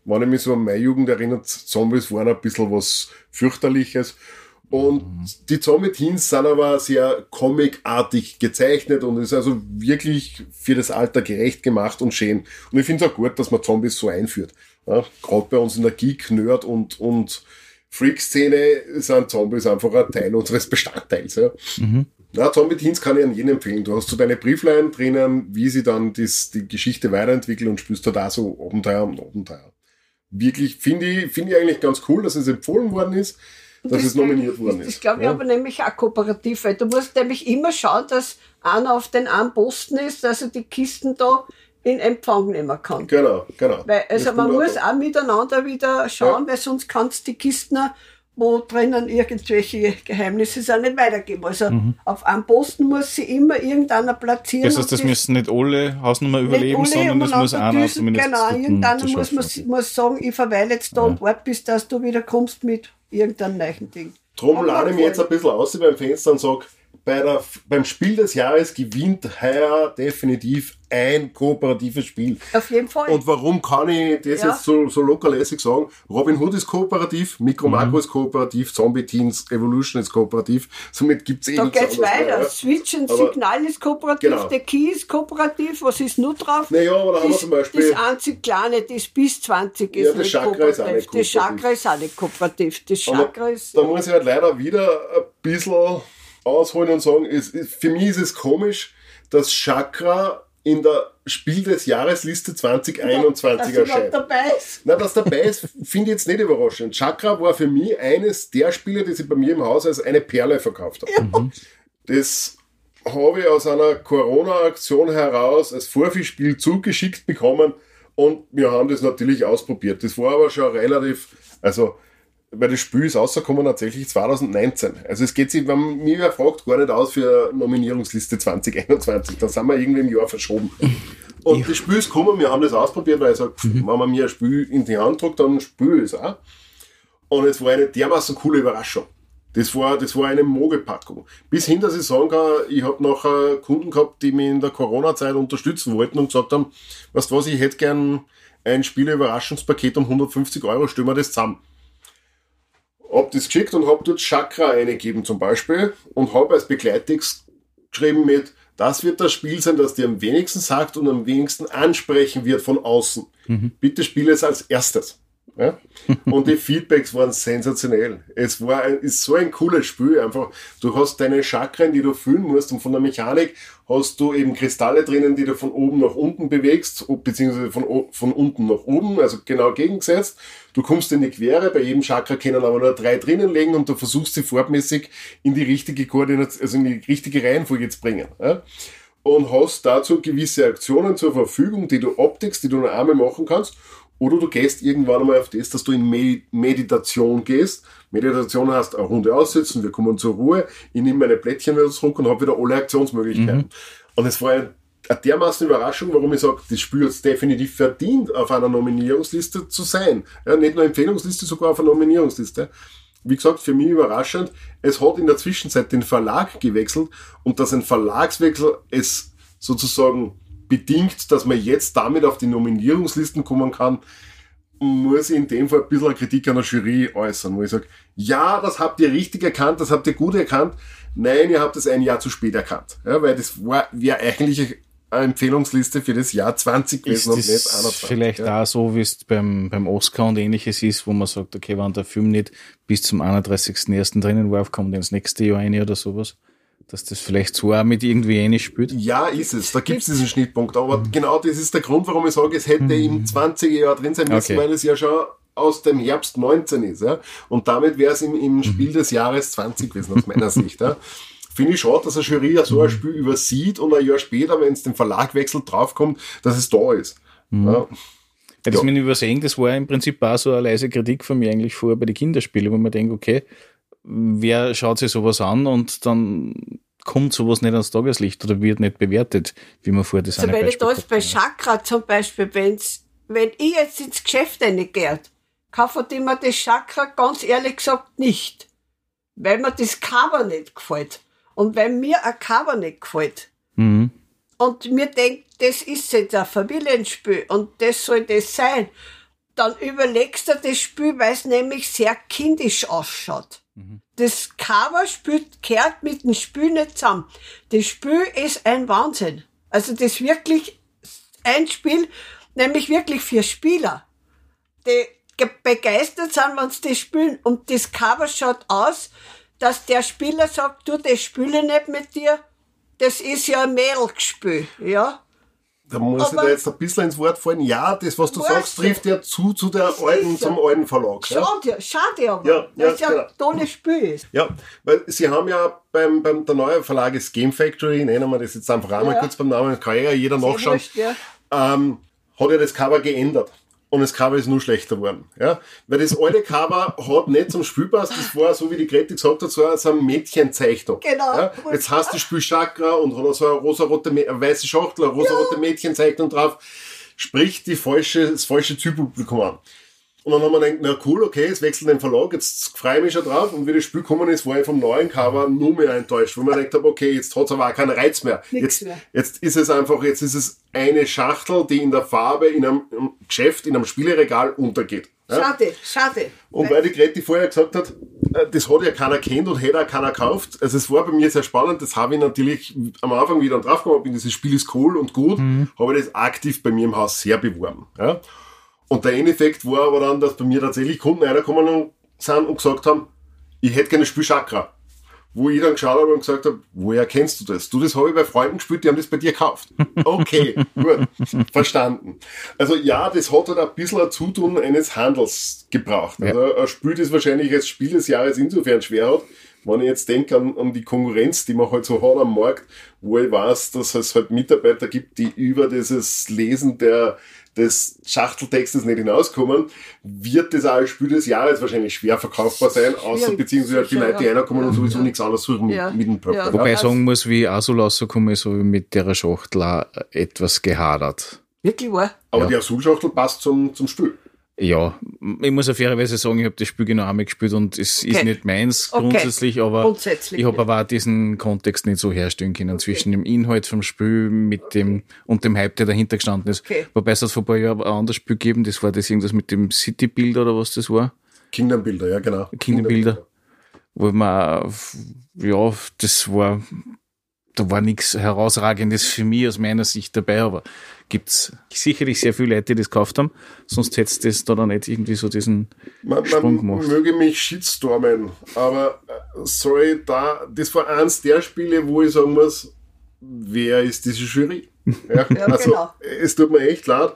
Wenn ich mich so an meine Jugend erinnert, Zombies waren ein bisschen was fürchterliches. Und die Zombie-Teens sind aber sehr comicartig gezeichnet und ist also wirklich für das Alter gerecht gemacht und schön. Und ich finde es auch gut, dass man Zombies so einführt. Ja, Gerade bei uns in der Geek, Nerd und, und Freak-Szene sind Zombies einfach ein Teil unseres Bestandteils. Ja. Na, Zombie Teens kann ich an jeden empfehlen. Du hast so deine Brieflein drinnen, wie sie dann das, die Geschichte weiterentwickeln und spielst da da so Abenteuer und Abenteuer. Wirklich, finde ich, finde ich eigentlich ganz cool, dass es empfohlen worden ist, dass es nominiert worden Das, ist. das glaube ich Ja. aber nämlich auch kooperativ, weil du musst nämlich immer schauen, dass einer auf den einen Posten ist, dass er die Kisten da in Empfang nehmen kann. Genau, genau. Weil, also Das man muss auch- miteinander wieder schauen, weil sonst kannst die Kisten, wo drinnen irgendwelche Geheimnisse sind, nicht weitergeben. Also auf einem Posten muss sie immer irgendeiner platzieren. Das heißt, das müssen nicht alle Hausnummer überleben, alle sondern es muss einer düsen. zumindest Genau, irgendeiner muss, muss, muss sagen, ich verweile jetzt da und warte, bis dass du wieder kommst mit irgendeinem neuen Ding. Drum lade ich mich jetzt ein bisschen aus beim Fenster und sag, bei der, beim Spiel des Jahres gewinnt heuer definitiv ein kooperatives Spiel. Auf jeden Fall. Und warum kann ich das Ja. jetzt so, so lockerlässig sagen? Robin Hood ist kooperativ, Micro Mhm. Macro ist kooperativ, Zombie Teens Evolution ist kooperativ. Somit gibt's eh da geht's anderes weiter. mehr. Switch und Aber- Signal ist kooperativ, Genau. der Key ist kooperativ, was ist nur drauf? Naja, aber da haben wir das, zum Beispiel- das einzig kleine, das bis 20 ist Ja, das nicht Chakra kooperativ. ist auch nicht Das Chakra kooperativ. ist auch nicht kooperativ. Das Aber Chakra ist. da muss ich halt leider wieder ein bisschen ausholen und sagen, es, für mich ist es komisch, dass Chakra in der Spiel des Jahresliste 2021 dass überhaupt erscheint. dabei ist. Na, dass dabei ist, finde ich jetzt nicht überraschend. Chakra war für mich eines der Spiele, die sich bei mir im Haus als eine Perle verkauft haben. Das habe ich aus einer Corona-Aktion heraus als Vorführspiel zugeschickt bekommen und wir haben das natürlich ausprobiert. Das war aber schon relativ, also, weil das Spiel ist rausgekommen tatsächlich 2019. Also es geht sich, wenn man mich wer fragt, gar nicht aus für Nominierungsliste 2021. Da sind wir irgendwie im Jahr verschoben. *laughs* Und das Spiel ist gekommen, wir haben das ausprobiert, weil ich sage, wenn man mir ein Spiel in die Hand drückt, dann spüre ich es auch. Und es war eine dermaßen coole Überraschung. Das war, das war eine Mogelpackung. Bis hin, dass ich sagen kann, ich habe nachher Kunden gehabt, die mich in der Corona-Zeit unterstützen wollten und gesagt haben, weißt du was, ich hätte gern ein Spiele-Überraschungspaket um 150 Euro, stellen wir das zusammen. Hab das geschickt und hab dort Chakra eingegeben zum Beispiel und hab als Begleittext geschrieben mit, das wird das Spiel sein, das dir am wenigsten sagt und am wenigsten ansprechen wird von außen. Bitte spiele es als erstes. Ja? Und die Feedbacks waren sensationell. Es war ein, ist so ein cooles Spiel. Einfach, du hast deine Chakren, die du füllen musst, und von der Mechanik hast du eben Kristalle drinnen, die du von oben nach unten bewegst, beziehungsweise von, von unten nach oben, also genau gegengesetzt. Du kommst in die Quere, bei jedem Chakra können aber nur drei drinnen liegen und du versuchst sie farbmäßig in die richtige Koordination, also in die richtige Reihenfolge zu bringen. Ja? und hast dazu gewisse Aktionen zur Verfügung, die du abdeckst, die du nur einmal machen kannst. Oder du gehst irgendwann einmal auf das, dass du in Medi- Meditation gehst. Meditation heißt eine Runde aussitzen, wir kommen zur Ruhe, ich nehme meine Plättchen wieder zurück und habe wieder alle Aktionsmöglichkeiten. Und es war ein, eine dermaßen Überraschung, warum ich sage, das Spiel hat es definitiv verdient, auf einer Nominierungsliste zu sein. Ja, nicht nur Empfehlungsliste, sogar auf einer Nominierungsliste. Wie gesagt, für mich überraschend. Es hat in der Zwischenzeit den Verlag gewechselt und dass ein Verlagswechsel es sozusagen bedingt, dass man jetzt damit auf die Nominierungslisten kommen kann, muss ich in dem Fall ein bisschen Kritik an der Jury äußern, wo ich sage, ja, das habt ihr richtig erkannt, das habt ihr gut erkannt. Nein, ihr habt es ein Jahr zu spät erkannt. Ja, weil das war, wäre eigentlich eine Empfehlungsliste für das Jahr 20 Ist gewesen und nicht das 21. vielleicht ja. auch so, wie es beim, beim Oscar und ähnliches ist, wo man sagt, okay, wenn der Film nicht bis zum 31.01. drinnen war, kommt ins nächste Jahr eine oder sowas, dass das vielleicht so auch mit irgendwie ähnlich spielt. Ja, ist es. Da gibt es diesen Schnittpunkt. Aber genau das ist der Grund, warum ich sage, es hätte im 20er Jahr drin sein müssen, Okay. weil es ja schon aus dem Herbst 19 ist. Ja? Und damit wäre es im, im Spiel des Jahres 20 gewesen, aus meiner Sicht. Ja? Finde ich schade, dass eine Jury ja so ein Spiel übersieht und ein Jahr später, wenn es den Verlag wechselt, draufkommt, dass es da ist. Ja? Ja, das Ja. mit dem Übersehen, das war im Prinzip auch so eine leise Kritik von mir eigentlich vorher bei den Kinderspielen, wo man denkt, okay, wer schaut sich sowas an und dann kommt sowas nicht ans Tageslicht oder wird nicht bewertet, wie man vorher das Also wenn ich Beispiel da jetzt bei. Chakra zum Beispiel, wenn's, wenn ich jetzt ins Geschäft reingehe, kaufe ich mir das Chakra ganz ehrlich gesagt nicht. Weil mir das Cover nicht gefällt. Und weil mir ein Cover nicht gefällt. Mhm. Und mir denkt, das ist jetzt ein Familienspiel und das soll das sein. Dann überlegst du das Spiel, weil es nämlich sehr kindisch ausschaut. Das Cover spielt, kehrt mit dem Spiel nicht zusammen. Das Spiel ist ein Wahnsinn. Also das ist wirklich ein Spiel, nämlich wirklich für Spieler, die ge- begeistert sind, wenn sie das spielen. Und das Cover schaut aus, dass der Spieler sagt, du, das spiele ich nicht mit dir. Das ist ja ein Mädelgespiel, ja. Da muss ich Aber- da jetzt ein bisschen ins Wort fallen. Ja, das, was du sagst, trifft ja zu, zu der Das alten, zum alten Verlag. Ja? Schade, schade aber, Ja, ja, es ja genau. ein tolles Spiel ist. Ja, weil sie haben ja beim, beim der neue Verlag ist Game Factory, nennen wir das jetzt einfach einmal Ja. kurz beim Namen, kann ja jeder nachschauen, wurscht, ja. ähm, hat ja das Cover geändert. Und das Cover ist nur schlechter geworden. Ja? Weil das alte Cover hat nicht zum Spiel passt. Das war, so wie die Grete gesagt hat, so eine- Mädchenzeichnung. Genau. Ja? Jetzt hast du das Spiel Chakra und hat so eine rosarote, weiße Schachtel, eine rosarote Mädchenzeichnung drauf. Spricht die falsche, das falsche Zielpublikum an. Und dann haben wir gedacht, na cool, okay, jetzt wechseln den Verlag, jetzt freue ich mich schon drauf. Und wie das Spiel gekommen ist, war ich vom neuen Cover nur mehr enttäuscht, wo man gedacht habe, okay, jetzt hat es aber auch keinen Reiz mehr. Nix Jetzt, mehr. jetzt ist es einfach, jetzt ist es eine Schachtel, die in der Farbe in einem Geschäft, in einem Spieleregal untergeht. Ja? Schade, schade. Und weil die Greti vorher gesagt hat, äh, das hat ja keiner kennt und hätte auch keiner gekauft. Also es war bei mir sehr spannend. Das habe ich natürlich am Anfang wieder draufgekommen bin, dieses Spiel ist cool und gut, habe ich das aktiv bei mir im Haus sehr beworben. Ja? Und der Endeffekt war aber dann, dass bei mir tatsächlich Kunden reingekommen sind und gesagt haben, ich hätte gerne ein Spiel Chakra. Wo ich dann geschaut habe und gesagt habe, woher kennst du das? Du, das habe ich bei Freunden gespielt, die haben das bei dir gekauft. *laughs* Okay, gut, verstanden. Also ja, das hat halt ein bisschen ein Zutun eines Handels gebraucht. Also ein Spiel, das wahrscheinlich als Spiel des Jahres insofern schwer hat, wenn ich jetzt denke an, an die Konkurrenz, die man halt so hat am Markt, wo ich weiß, dass es halt Mitarbeiter gibt, die über dieses Lesen der, des Schachteltextes nicht hinauskommen, wird das auch als Spiel des Jahres wahrscheinlich schwer verkaufbar sein, außer beziehungsweise die Leute, die ja. reinkommen und sowieso nichts anderes suchen mit, Ja. mit dem. Ja. Wobei ich sagen muss, wie ich auch so rausgekommen ist, habe ich mit der Schachtel auch etwas gehadert. Wirklich wahr? Aber Ja. die Azulschachtel passt zum, zum Spiel. Ja, ich muss auf fairerweise sagen, ich habe das Spiel genau einmal gespielt und es ist Okay. nicht meins Okay. grundsätzlich, aber Grundsätzlich ich habe nicht. aber auch diesen Kontext nicht so herstellen können zwischen dem Inhalt vom Spiel mit dem und dem Hype, der dahinter gestanden ist. Okay. Wobei es hat vor ein paar Jahren ein anderes Spiel gegeben, das war das irgendwas mit dem City-Build oder was das war. Kingdom Builder, ja genau. Kingdom Builder. wo man, ja, das war, da war nichts herausragendes für mich aus meiner Sicht dabei, aber gibt's sicherlich sehr viele Leute, die das gekauft haben, sonst hätte es das da dann nicht irgendwie so diesen Man, Sprung man gemacht. möge mich shitstormen, aber äh, sorry, da, das war eins der Spiele, wo ich sagen muss, wer ist diese Jury? *laughs* Ja, Ja, also, genau. es tut mir echt leid.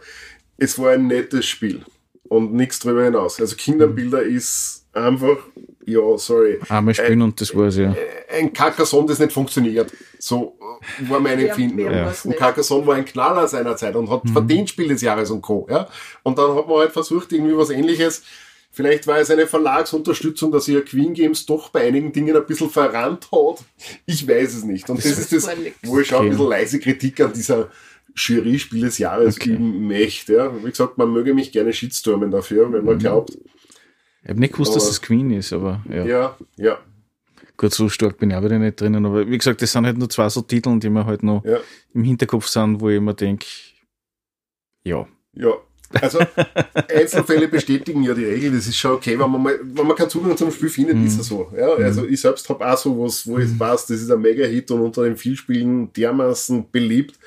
Es war ein nettes Spiel und nichts drüber hinaus. Also Kingdom Builder ist einfach, ja, sorry, einmal spielen und das war's ja. ein Carcassonne, das nicht funktioniert. So äh, war mein Empfinden. Ja. Und. Carcassonne war ein Knaller seiner Zeit und hat verdient Spiel des Jahres und Co. Ja? Und dann hat man halt versucht, irgendwie was ähnliches. Vielleicht war es eine Verlagsunterstützung, dass ihr Queen Games doch bei einigen Dingen ein bisschen verrannt hat. Ich weiß es nicht. Und das, ist das, war nix. wo ich schon Okay. ein bisschen leise Kritik an dieser Jury Spiel des Jahres Okay. üben möchte. Ja? Wie gesagt, man möge mich gerne shitstormen dafür, wenn man glaubt. Ich habe nicht gewusst, dass Aber- das Queen ist, aber ja. Ja, ja, Gut, so stark bin ich auch wieder nicht drinnen, aber wie gesagt, das sind halt nur zwei so Titel, die mir halt noch ja. im Hinterkopf sind, wo ich immer denke, ja. Ja, also Einzelfälle bestätigen ja die Regel, das ist schon okay, wenn man mal, wenn man keinen Zugang zum Spiel findet, ist es so. Ja, also ich selbst habe auch so was, wo ich weiß, das ist ein Mega-Hit und unter den Vielspielen dermaßen beliebt,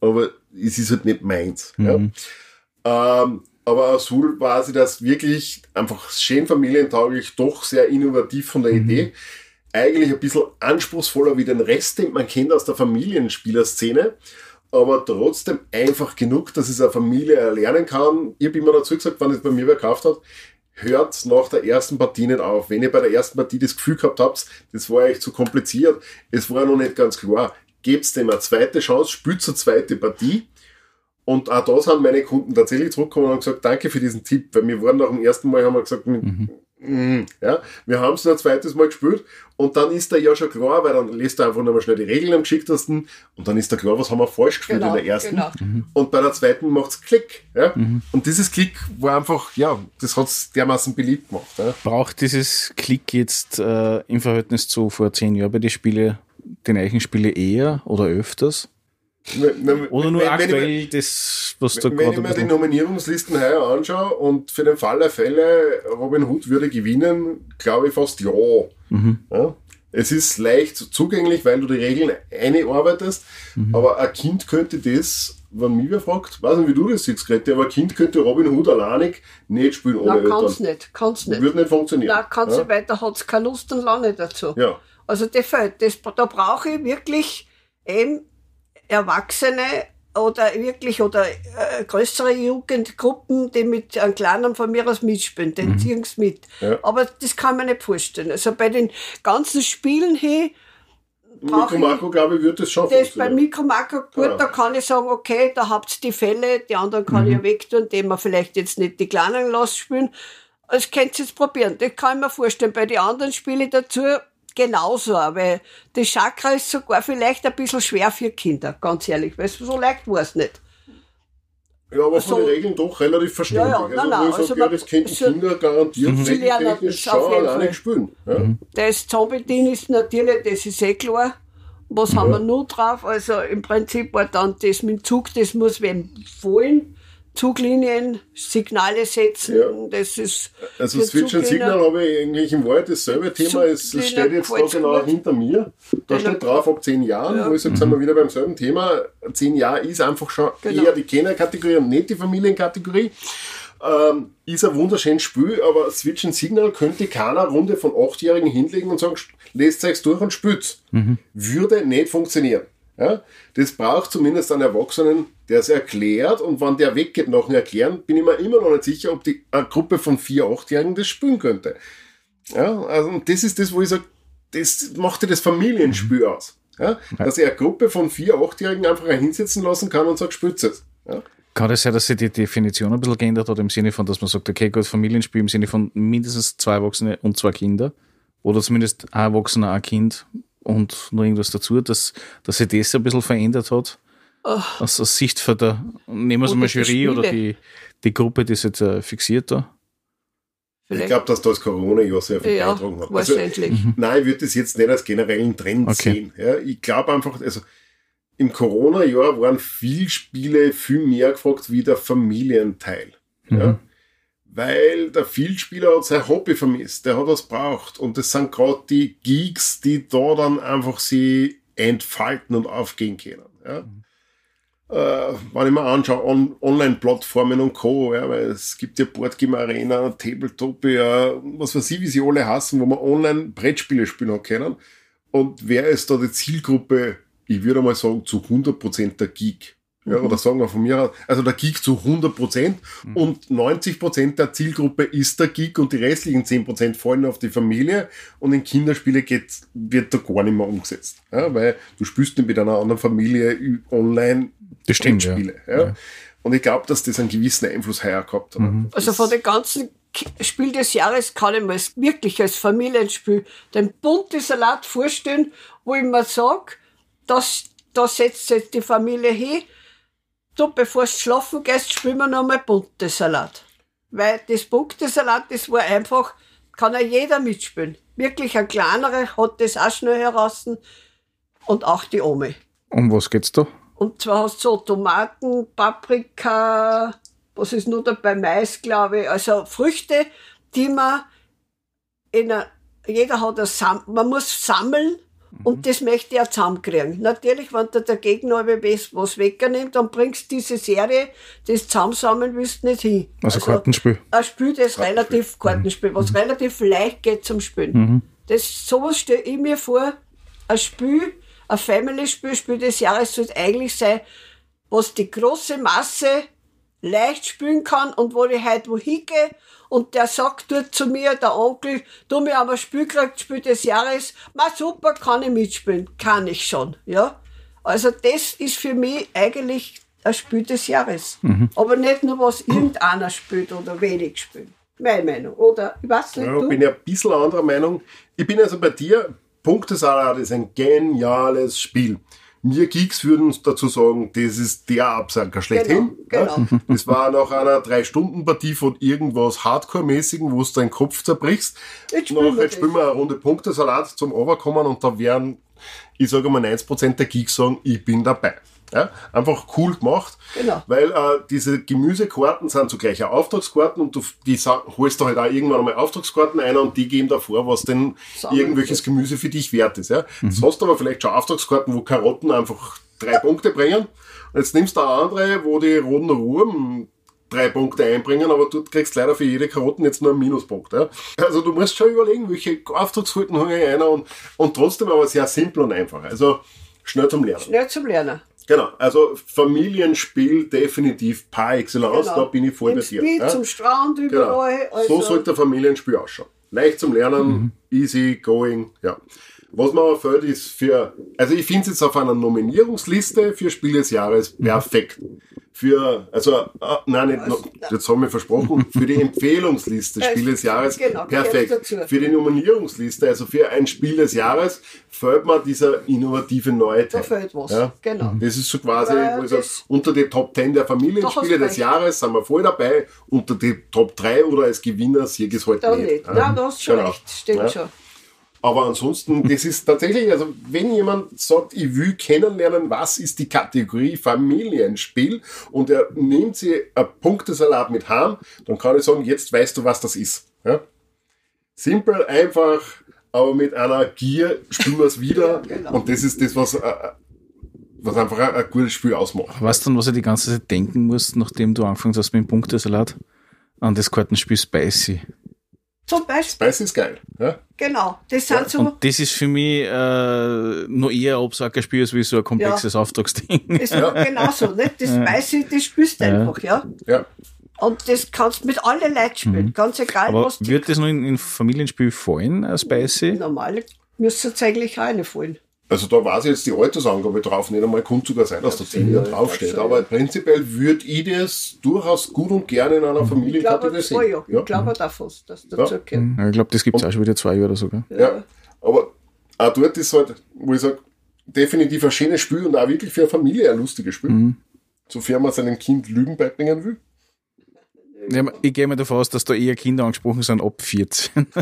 aber es ist halt nicht meins. Mhm. Ja. Ähm, aber Azul war sie das wirklich einfach schön familientauglich, doch sehr innovativ von der Idee. Eigentlich ein bisschen anspruchsvoller wie den Rest, den man kennt aus der Familienspielerszene aber trotzdem einfach genug, dass es eine Familie erlernen kann. Ich habe immer dazu gesagt, wenn es bei mir wer gekauft hat, hört nach der ersten Partie nicht auf. Wenn ihr bei der ersten Partie das Gefühl gehabt habt, das war euch zu kompliziert, es war noch nicht ganz klar, gebt dem eine zweite Chance, spielt zur zweite Partie. Und auch da sind meine Kunden tatsächlich zurückgekommen und haben gesagt, danke für diesen Tipp, weil wir waren nach dem ersten Mal, haben wir gesagt, mm, ja, wir haben es noch ein zweites Mal gespielt und dann ist da ja schon klar, weil dann lässt er einfach nochmal schnell die Regeln am geschicktesten und dann ist da klar, was haben wir falsch gespielt Genau, in der ersten. genau. Und bei der zweiten macht's Klick. Ja? Und dieses Klick war einfach, ja, das hat's dermaßen beliebt gemacht. Ja? Braucht dieses Klick jetzt äh, im Verhältnis zu vor zehn Jahren bei den Spiele, den Eichenspiele eher oder öfters? Wenn- Oder nur wenn- wenn ich mir- aktuell das, was da Wenn ich mir die. Nominierungslisten heuer anschaue und für den Fall der Fälle Robin Hood würde gewinnen, glaube ich fast ja. Mhm. ja. Es ist leicht zugänglich, weil du die Regeln einarbeitest, Mhm. aber ein Kind könnte das, wenn mich wer fragt, weiß nicht, wie du das siehst, Grete, aber ein Kind könnte Robin Hood alleinig nicht spielen ohne Nein, kann's Eltern. nicht, kann's nicht. Würde nicht funktionieren. Nein, kann's ja? nicht, weil da hat's keine Lust und Laune dazu. Ja. Also das. Das, da brauche ich wirklich eben Erwachsene oder wirklich oder äh, größere Jugendgruppen, die mit einem Kleinen von mir aus mitspielen, den ziehen sie mit. Ja. Aber das kann man nicht vorstellen. Also bei den ganzen Spielen hier, Mikro ich- Marco, glaube ich, wird das schon das bei. Mikro Makro gut, Ja. da kann ich sagen, okay, da habt ihr die Fälle, die anderen kann ich ja wegtun, die man vielleicht jetzt nicht die Kleinen lassen spielen. Das könnt ihr jetzt probieren. Das kann ich mir vorstellen. Bei den anderen Spielen dazu genauso. Aber das Chakra ist sogar vielleicht ein bisschen schwer für Kinder, ganz ehrlich. Weil so leicht war es nicht. Ja, aber von So. den Regeln doch relativ verständlich. Ja, ja, nein, also, nein, also sage, ja, das kennt die so- Kinder garantiert Sie lernen regeltechnisch schon alleine spielen. Ja. Das Zombie-Ding ist natürlich, das ist eh klar. Was haben wir noch drauf? Also im Prinzip war dann das mit dem Zug, das muss wem wollen. Zuglinien, Signale setzen, Ja. das ist. Also Switch Signal habe ich eigentlich im Wald dasselbe Thema. Es steht jetzt da genau gut. hinter mir. Da Genau. steht drauf ab 10 Jahren, wo ich sage, sind wir wieder beim selben Thema. 10 Jahre ist einfach schon Genau. eher die Kennerkategorie und nicht die Familienkategorie. Ähm, ist ein wunderschönes Spiel, aber Switch and Signal könnte keiner Runde von 8-Jährigen hinlegen und sagen, lest euch durch und spült's. Würde nicht funktionieren. Ja? Das braucht zumindest einen Erwachsenen, der es erklärt und wenn der weggeht nach dem Erklären, bin ich mir immer noch nicht sicher, ob die eine Gruppe von 4-, 8-Jährigen das spielen könnte. Ja, also das ist das, wo ich sage, das macht ja das Familienspiel aus. Ja? Dass ich eine Gruppe von 4-, 8-Jährigen einfach hinsetzen lassen kann und sagt, spült es. Ja? Kann das sein, dass sich die Definition ein bisschen geändert hat, im Sinne von, dass man sagt, okay, gut, Familienspiel im Sinne von mindestens zwei Erwachsene und zwei Kinder? Oder zumindest ein Erwachsener, ein Kind und noch irgendwas dazu, dass, dass sich das ein bisschen verändert hat? Aus, aus Sicht von der, nehmen wir es Oder mal die Jury oder die, die Gruppe, die ist jetzt äh, fixiert da? Ich Vielleicht- glaube, dass das Corona-Jahr sehr viel ja, beigetragen hat. Also, wahrscheinlich. Nein, ich würde das jetzt nicht als generellen Trend Okay. sehen. Ja, ich glaube einfach, also im Corona-Jahr waren viel Spiele viel mehr gefragt wie der Familienteil. Ja? Weil der Vielspieler hat sein Hobby vermisst, der hat was braucht. Und das sind gerade die Geeks, die da dann einfach sie entfalten und aufgehen können. Ja? Äh, wenn ich mir anschaue, on Online-Plattformen und Co., ja, weil es gibt ja Boardgame Arena, Tabletop, ja, was weiß ich, wie sie alle hassen, wo man online Brettspiele spielen können. Und wer ist da die Zielgruppe? Ich würde mal sagen, zu 100% der Geek. Ja, oder sagen wir von mir aus, also der Geek zu 100% und 90% der Zielgruppe ist der Geek und die restlichen 10% fallen auf die Familie und in Kinderspiele geht, wird da gar nicht mehr umgesetzt. Ja, weil du spielst nicht mit einer anderen Familie online Das stimmt, ja. Spiele. Ja. Und ich glaube, dass das einen gewissen Einfluss heuer gehabt hat. Also von den ganzen Spiel des Jahres kann ich mir es wirklich als Familienspiel den bunten Salat vorstellen, wo ich mir sage, das, da setzt sich die Familie hin, du, bevor du schlafen gehst, spielen wir noch mal bunte Salat. Weil das bunte Salat, das war einfach, kann ja jeder mitspielen. Wirklich ein kleinerer hat das auch schnell heraus und auch die Omi. Um was geht's da? Und zwar hast du so Tomaten, Paprika, was ist nur dabei? Mais, glaube ich. Also Früchte, die man in einer, jeder hat Sam man muss sammeln und das möchte ich auch zusammenkriegen. Natürlich, wenn dir der Gegner was, was wegnimmt, dann bringst du diese Serie, das zusammensammeln willst nicht hin. Also, Kartenspiel. Ein Spiel, das relativ, Kartenspiel, was relativ leicht geht zum Spielen. Das, sowas stelle ich mir vor, ein Spiel, ein Family-Spiel, Spiel des Jahres sollte eigentlich sein, was die große Masse leicht spielen kann und wo ich heute wohin gehe und der sagt dort zu mir, der Onkel, du, haben ein Spiel gekriegt, Spiel des Jahres, ma super, kann ich mitspielen, kann ich schon, ja. Also das ist für mich eigentlich ein Spiel des Jahres. Aber nicht nur, was irgendeiner spielt oder wenig spielt. Meine Meinung. Oder, ich weiß nicht, Ja, du? bin ja ein bisschen anderer Meinung. Ich bin also bei dir, Punktesalat ist ein geniales Spiel. Wir Geeks würden uns dazu sagen, das ist der Absacker schlechthin. Genau, genau. Ja, das war nach einer Drei-Stunden-Partie von irgendwas Hardcore-mäßigen, wo du deinen Kopf zerbrichst. Jetzt spielen wir Nachher das. spielen wir eine Runde Punktesalat zum Overkommen und da werden, ich sage mal 90% der Geeks sagen, ich bin dabei. Ja, einfach cool gemacht, Genau. weil äh, diese Gemüsekarten sind zugleich auch Auftragskarten und du die holst da halt auch irgendwann einmal Auftragskarten ein und die geben davor, was denn Sammeln. irgendwelches Gemüse für dich wert ist. Ja. Jetzt hast du aber vielleicht schon Auftragskarten, wo Karotten einfach drei Punkte bringen. Und jetzt nimmst du eine andere, wo die roten Ruben drei Punkte einbringen, aber du kriegst leider für jede Karotten jetzt nur einen Minuspunkt. Ja. Also du musst schon überlegen, welche Auftragskarten hole ich einer und, und trotzdem aber sehr simpel und einfach. Also schnell zum Lernen. Schnell zum Lernen. Genau, also Familienspiel definitiv par excellence, da bin ich voll Im bei dir. Spiel ja. zum Strand Genau. überall. Also, So sollte ein Familienspiel ausschauen. Leicht zum Lernen, easy going, ja. Was mir aber fällt, ist für, also ich finde es jetzt auf einer Nominierungsliste für Spiel des Jahres perfekt. Für, also, äh, nein, nicht, noch, jetzt haben wir versprochen, für die Empfehlungsliste *laughs* Spiel des Jahres, genau, perfekt. Für die Nominierungsliste, also für ein Spiel des Jahres, fällt mir dieser innovative neue Da Teil. fehlt was. Ja. Genau. Das ist so quasi, das- unter die Top 10 der Da Familienspiele des. Jahres sind wir voll dabei, unter die Top 3 oder als Gewinner Sieg ist halt Da nicht. nicht. Ja. Nein, du hast schon Genau. recht. Stimmt Ja. schon. Aber ansonsten, *laughs* das ist tatsächlich, also wenn jemand sagt, ich will kennenlernen, was ist die Kategorie Familienspiel und er nimmt sich ein Punktesalat mit heim, dann kann ich sagen, jetzt weißt du, was das ist. Ja? Simpel, einfach, aber mit einer Gier spielen wir es wieder *laughs* genau. und das ist das, was, äh, was einfach ein, ein gutes Spiel ausmacht. Weißt du, was ich die ganze Zeit denken muss, nachdem du angefangen hast mit dem Punktesalat? An das Kartenspiel Spicy. Zum Beispiel, Spice ist geil. Ja? genau. Das sind so, Und das ist für mich äh, noch eher ein Absackerspiel als wie so ein komplexes Auftragsding. das ist genauso, nicht? Das weiß ich, das spielst du Ja. einfach, ja. Ja. Und das kannst du mit allen Leuten spielen. Ganz egal, Mhm. Aber was die wird das noch in, in Familienspiel fallen, äh, Spicy? normale müsste es eigentlich auch reinfallen. Also da weiß ich jetzt die Altersangabe drauf nicht einmal, kann sogar sein, dass da 10 Jahre draufsteht. Aber prinzipiell würde ich das durchaus gut und gerne in einer Ich Familie glaube, kategorisieren. oh ja, ich glaube auch fast, dass dazu Ja. gehört. Ja, Ich glaube, das gibt es auch schon wieder zwei Jahre oder sogar. Ja. Aber auch dort ist halt, wo ich sage, definitiv ein schönes Spiel und auch wirklich für eine Familie ein lustiges Spiel. Mhm. Sofern man seinem Kind Lügen beibringen will. Ja, ich gehe mal davon aus, dass da eher Kinder angesprochen sind ab 14. *laughs*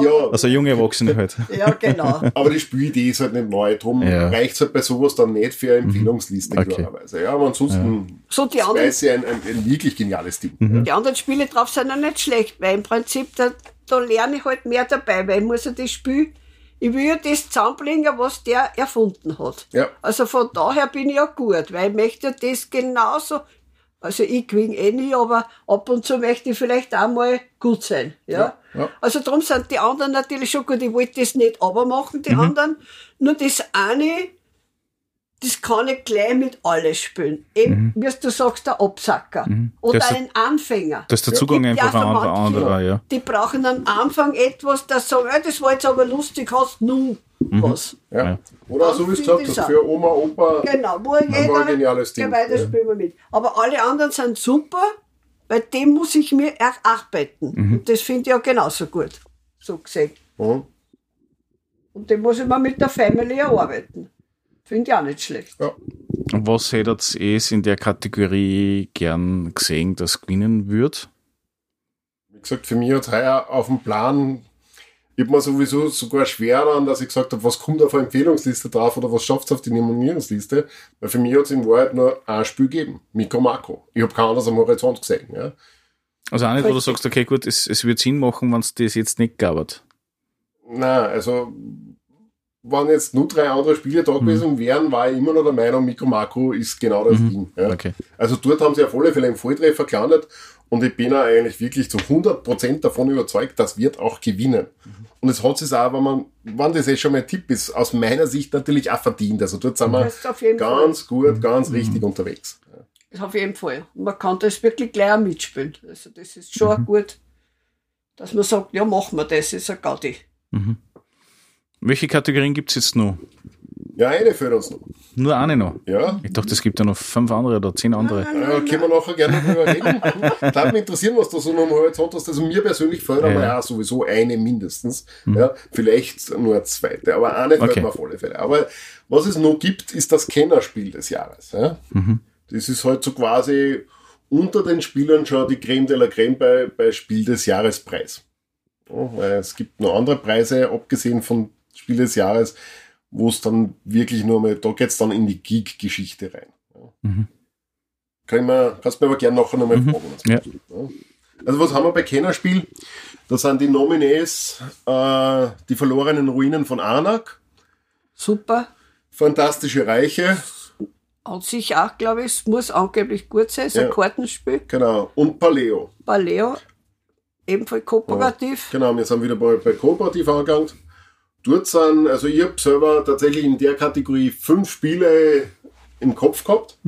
Ja, Also junge Erwachsene *laughs* halt. Ja, genau. aber die Spielidee ist halt nicht neu. Drum Ja. reicht es halt bei sowas dann nicht für eine Empfehlungsliste, Okay. klarerweise. Ja, aber ansonsten So, die anderen, ist ja ein, ein, ein wirklich geniales Ding. Mhm. die anderen Spiele drauf sind ja nicht schlecht, weil im Prinzip, da, da lerne ich halt mehr dabei, weil ich muss ja das Spiel, ich will ja das zusammenbringen, was der erfunden hat. Ja. Also von daher bin ich ja gut, weil ich möchte ja das genauso, also ich gewinne eh nie, aber ab und zu möchte ich vielleicht auch mal gut sein. Ja. Ja, ja. Also darum sind die anderen natürlich schon gut. Ich wollte das nicht aber machen, Mhm. die anderen. Nur das eine, das kann ich gleich mit alles spielen. Eben, wie du sagst, der Absacker. Oder Mhm. Das ist- ein Anfänger. Da ist der Zugang ja einfach ein anderer, anderer, ja. Die brauchen am Anfang etwas, das sagen, ja, das war jetzt aber lustig, hast nun was. Ja. Ja. Oder so wie Finde gesagt hast, auch. für Oma, Opa. Genau, wo jeder, ein geniales Ding. weiter Ja. spielen wir mit. Aber alle anderen sind super, weil dem muss ich mir erarbeiten. Mhm. Und das finde ich ja genauso gut, so gesehen. Mhm. Und den muss ich mir mit der Family erarbeiten. Finde ich auch nicht schlecht. Ja. Und was hättet ihr in der Kategorie gern gesehen, das gewinnen wird? Wie gesagt, für mich hat heuer auf dem Plan, ich habe mir sowieso sogar schwer daran, dass ich gesagt habe, was kommt auf eine Empfehlungsliste drauf oder was schafft es auf die Nominierungsliste. Weil für mich hat es in Wahrheit nur ein Spiel gegeben. Mikro Makro. Ich habe kein anderes am Horizont gesehen. Ja. Also auch nicht, wo du sagst, okay, gut, es, es wird Sinn machen, wenn es das jetzt nicht gab. Nein, also wenn jetzt nur drei andere Spiele da gewesen wären, war ich immer noch der Meinung, Mikro Makro ist genau das Ding. Ja. Okay. Also dort haben sie auf alle Fälle einen Volltreffer gelandet und ich bin auch eigentlich wirklich zu 100% davon überzeugt, das wird auch gewinnen. Und es hat sich auch, wenn man, wenn das eh schon mein Tipp ist, aus meiner Sicht natürlich auch verdient. Also dort sind wir auf jeden ganz gut, ganz richtig unterwegs. Fall. Auf jeden Fall. Und man kann das wirklich gleich auch mitspielen. Also das ist schon Mhm. gut, dass man sagt, ja, machen wir das, ist ein Gaudi. Welche Kategorien gibt es jetzt noch? Ja, eine fehlt uns noch. Nur eine noch. Ja, Ich dachte, es gibt ja noch fünf andere oder zehn andere. Ja, können wir nachher gerne drüber reden. *laughs* Darf mich interessieren, was du so noch am Horizont hast. Also mir persönlich fällt aber Ja. ja sowieso eine mindestens. Ja, vielleicht nur eine zweite, aber eine fällt Okay. mir auf alle Fälle. Aber was es noch gibt, ist das Kennerspiel des Jahres. Ja? Das ist halt so quasi unter den Spielern schon die Creme de la Creme bei, bei Spiel des Jahres Preis. Ja, weil es gibt noch andere Preise, abgesehen von Spiel des Jahres, wo es dann wirklich nur mal, da geht's dann in die Geek-Geschichte rein. Ja. Kann ich mir, kannst du mir aber gerne nachher nochmal Mhm. fragen. was Ja. ja. Also was haben wir bei Kennerspiel? Da sind die Nominees äh, die verlorenen Ruinen von Anak, Super. Fantastische Reiche, An sich auch, glaube ich, es muss angeblich gut sein. Es ist Ja. ein Kartenspiel. genau, und Paleo. Paleo, ebenfalls kooperativ. Genau, wir sind wieder bei, bei Kooperativ angegangen. Dort sind, also ich habe selber tatsächlich in der Kategorie fünf Spiele im Kopf gehabt.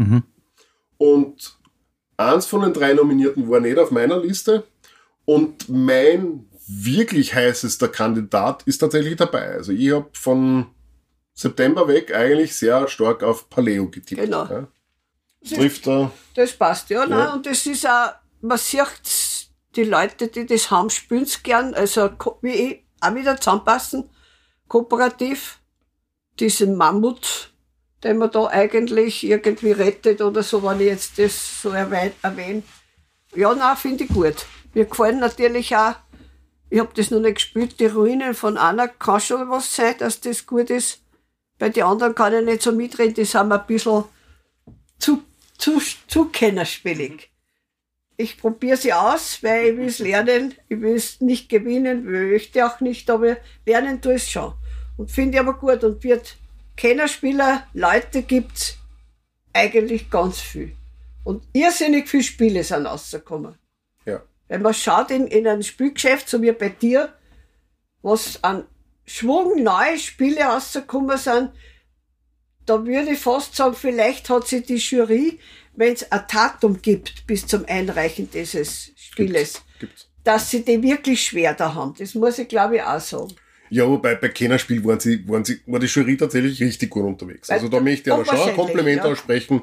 Und eins von den drei Nominierten war nicht auf meiner Liste. Und mein wirklich heißester Kandidat ist tatsächlich dabei. Also ich habe von September weg eigentlich sehr stark auf Paleo getippt. Genau. Ja. Trifft da. Das passt, ja. Ja. Nein, und das ist auch, man sieht die Leute, die das haben, spüren's gern. Also wie ich, auch wieder zusammenpassen. Kooperativ. Diesen Mammut, den man da eigentlich irgendwie rettet oder so, wenn ich jetzt das so erwähne. Ja, nein, finde ich gut. Mir gefallen natürlich auch, ich habe das noch nicht gespielt, die Ruinen von Anna kann schon was sein, dass das gut ist. Bei den anderen kann ich nicht so mitreden, die sind ein bisschen zu, zu, zu kennerspielig. Ich probiere sie aus, weil ich will es lernen. Ich will es nicht gewinnen, möchte auch nicht, aber lernen tue ich schon. Und finde ich aber gut. Und wird Kennerspieler, Leute gibt's eigentlich ganz viel. Und irrsinnig viele Spiele sind rausgekommen. Ja. Wenn man schaut in, in ein Spielgeschäft, so wie bei dir, was an Schwung neue Spiele rausgekommen sind, da würde ich fast sagen, vielleicht hat sie die Jury, wenn es ein Datum gibt bis zum Einreichen dieses Spieles, Gibt's. dass sie die wirklich schwer da haben. Das muss ich glaube ich auch sagen. Ja, wobei bei Kennerspiel waren sie, waren sie, war die Jury tatsächlich richtig gut unterwegs. Also da möchte ich aber schon ein Kompliment ja. aussprechen.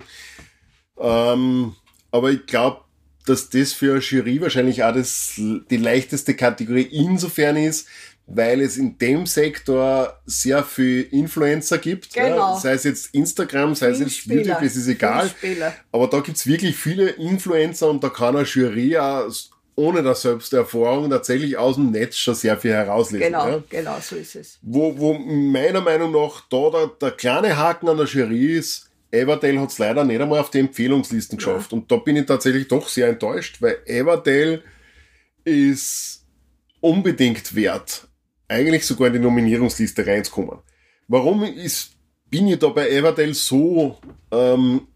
Ähm, aber ich glaube, dass das für eine Jury wahrscheinlich auch das, die leichteste Kategorie insofern ist, weil es in dem Sektor sehr viel Influencer gibt. Ja, Genau. sei es jetzt Instagram, sei es jetzt YouTube, das ist egal. Filmspieler. Aber da gibt's wirklich viele Influencer und da kann eine Jury auch ohne der selbst Erfahrung tatsächlich aus dem Netz schon sehr viel herauslesen. Genau, Ja? genau, so ist es. Wo, wo meiner Meinung nach da der, der kleine Haken an der Jury ist, Everdale hat's leider nicht einmal auf die Empfehlungslisten geschafft. Und da bin ich tatsächlich doch sehr enttäuscht, weil Everdale ist unbedingt wert, eigentlich sogar in die Nominierungsliste reinzukommen. Warum ist, bin ich da bei Everdale so ähm,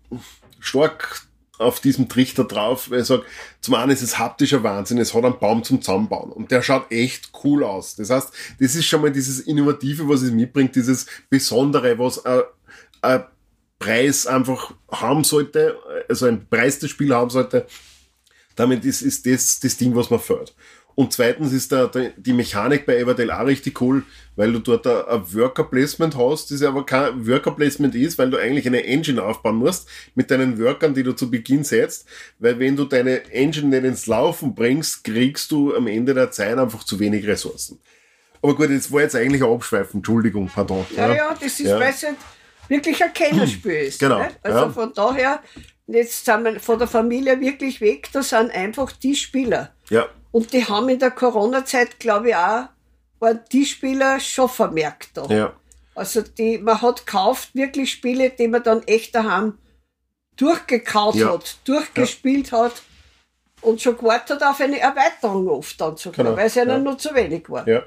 stark auf diesem Trichter drauf, weil ich sage, zum einen ist es haptischer Wahnsinn, es hat einen Baum zum Zusammenbauen und der schaut echt cool aus. Das heißt, das ist schon mal dieses Innovative, was es mitbringt, dieses Besondere, was ein, ein Preis einfach haben sollte, also ein Preis des Spiels haben sollte. Damit ist, ist das das Ding, was man fördert. Und zweitens ist da, die Mechanik bei Everdale auch richtig cool, weil du dort ein, Worker Placement hast, das aber kein Worker Placement ist, weil du eigentlich eine Engine aufbauen musst mit deinen Workern, die du zu Beginn setzt, weil wenn du deine Engine nicht ins Laufen bringst, kriegst du am Ende der Zeit einfach zu wenig Ressourcen. Aber gut, das war jetzt eigentlich ein Abschweifen, Entschuldigung, pardon. Ja, ja, das ist, Ja. weil es halt wirklich ein Kennerspiel *clears throat* ist. Genau, Nicht? Also ja. von daher, jetzt sind wir von der Familie wirklich weg, da sind einfach die Spieler. Ja, Und die haben in der Corona-Zeit, glaube ich, auch, waren die Spieler schon vermerkt da. ja. Also die, man hat gekauft wirklich Spiele, die man dann echt daheim durchgekaut Ja. hat, durchgespielt hat und schon gewartet auf eine Erweiterung oft dann sogar, Genau, weil es ihnen ja. nur zu wenig war. Ja.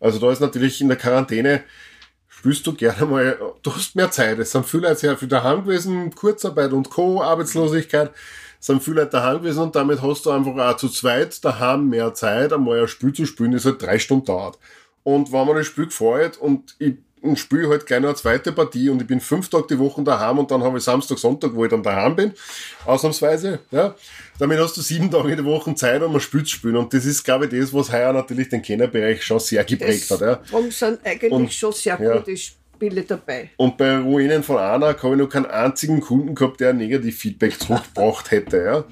Also da ist natürlich in der Quarantäne, spürst du gerne mal, du hast mehr Zeit. Es sind viele Leute sehr viel daheim gewesen, Kurzarbeit und Co., Arbeitslosigkeit, sind viele Leute daheim gewesen und damit hast du einfach auch zu zweit daheim mehr Zeit, einmal ein Spiel zu spielen, das halt drei Stunden dauert. Und wenn mir das Spiel gefällt und ich und spiele halt gleich noch eine zweite Partie und ich bin fünf Tage die Woche daheim und dann habe ich Samstag, Sonntag, wo ich dann daheim bin, ausnahmsweise, ja. Damit hast du sieben Tage in der Woche Zeit, um ein Spiel zu spielen. Und das ist, glaube ich, das, was heuer natürlich den Kennerbereich schon sehr geprägt hat, ja. Darum sind eigentlich Und- schon sehr ja. gute Spiele dabei. Und bei Ruinen von Anna habe ich noch keinen einzigen Kunden gehabt, der ein Negativ-Feedback *laughs* zurückgebracht hätte, ja.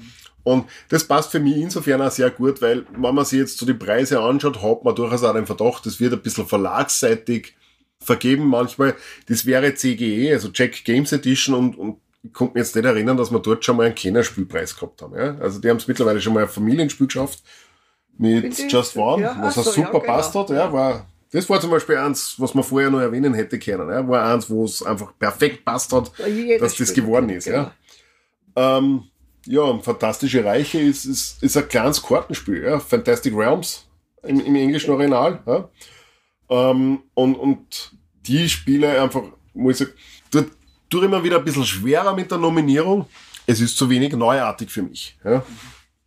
Und das passt für mich insofern auch sehr gut, weil wenn man sich jetzt so die Preise anschaut, hat man durchaus auch den Verdacht, das wird ein bisschen verlagsseitig vergeben manchmal. Das wäre CGE, also Jack Games Edition und, und ich konnte mich jetzt nicht erinnern, dass wir dort schon mal einen Kennerspielpreis gehabt haben. Ja? Also die haben es mittlerweile schon mal ein Familienspiel geschafft mit Just One, ja, was ach auch so, super ja, genau. passt hat. Ja, war, das war zum Beispiel eins, was man vorher noch erwähnen hätte können. Ja? War eins, wo es einfach perfekt passt hat, jeder dass das geworden ist. genau. Ja? Ähm, ja, und Fantastische Reiche ist, ist, ist ein kleines Kartenspiel. Ja? Fantastic Realms im, im englischen Original. Ja? Ähm, und, und die Spiele einfach, muss ich sagen, tut, tut immer wieder ein bisschen schwerer mit der Nominierung. Es ist zu wenig neuartig für mich. Ja?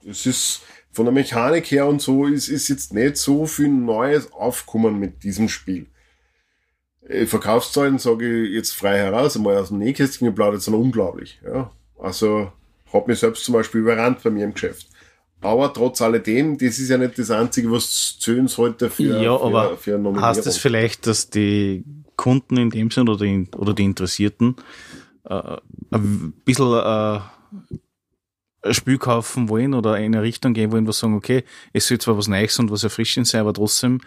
Es ist von der Mechanik her und so ist, ist jetzt nicht so viel Neues aufkommen mit diesem Spiel. Äh, Verkaufszahlen sage ich jetzt frei heraus, einmal aus dem Nähkästchen geplaudert, sind unglaublich. Ja? Also hat mich selbst zum Beispiel überrannt bei mir im Geschäft. Aber trotz alledem, das ist ja nicht das Einzige, was zählen sollte für, ja, für, aber für eine heißt es vielleicht, dass die Kunden in dem Sinn oder die, oder die Interessierten äh, ein bisschen äh, ein Spiel kaufen wollen oder in eine Richtung gehen wollen, wo sie sagen, okay, es soll zwar was Neues und was Erfrischendes sein, aber trotzdem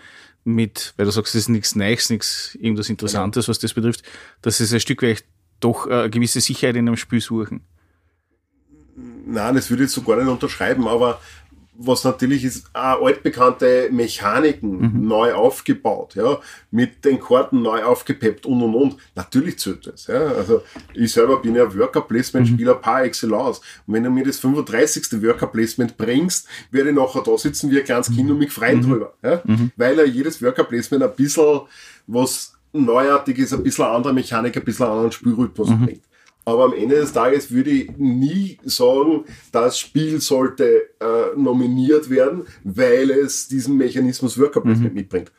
mit, weil du sagst, es ist nichts Neues, nichts irgendwas Interessantes, was das betrifft, dass es ein Stück weit doch eine gewisse Sicherheit in einem Spiel suchen. Nein, das würde ich so gar nicht unterschreiben, aber was natürlich ist, auch altbekannte Mechaniken mhm. neu aufgebaut, ja, mit den Karten neu aufgepeppt und und und. Natürlich zählt das, ja. Also, ich selber bin ja Worker Placement Spieler mhm. par excellence. Und wenn du mir das 35. Worker Placement bringst, werde ich nachher da sitzen wie ein kleines Kind und mich freuen mhm. drüber, ja. Mhm. Weil ja jedes Worker Placement ein bisschen was neuartig ist, ein bisschen andere Mechanik, ein bisschen anderen Spielrhythmus mhm. bringt. Aber am Ende des Tages würde ich nie sagen, das Spiel sollte äh, nominiert werden, weil es diesen Mechanismus Worker mhm. mitbringt.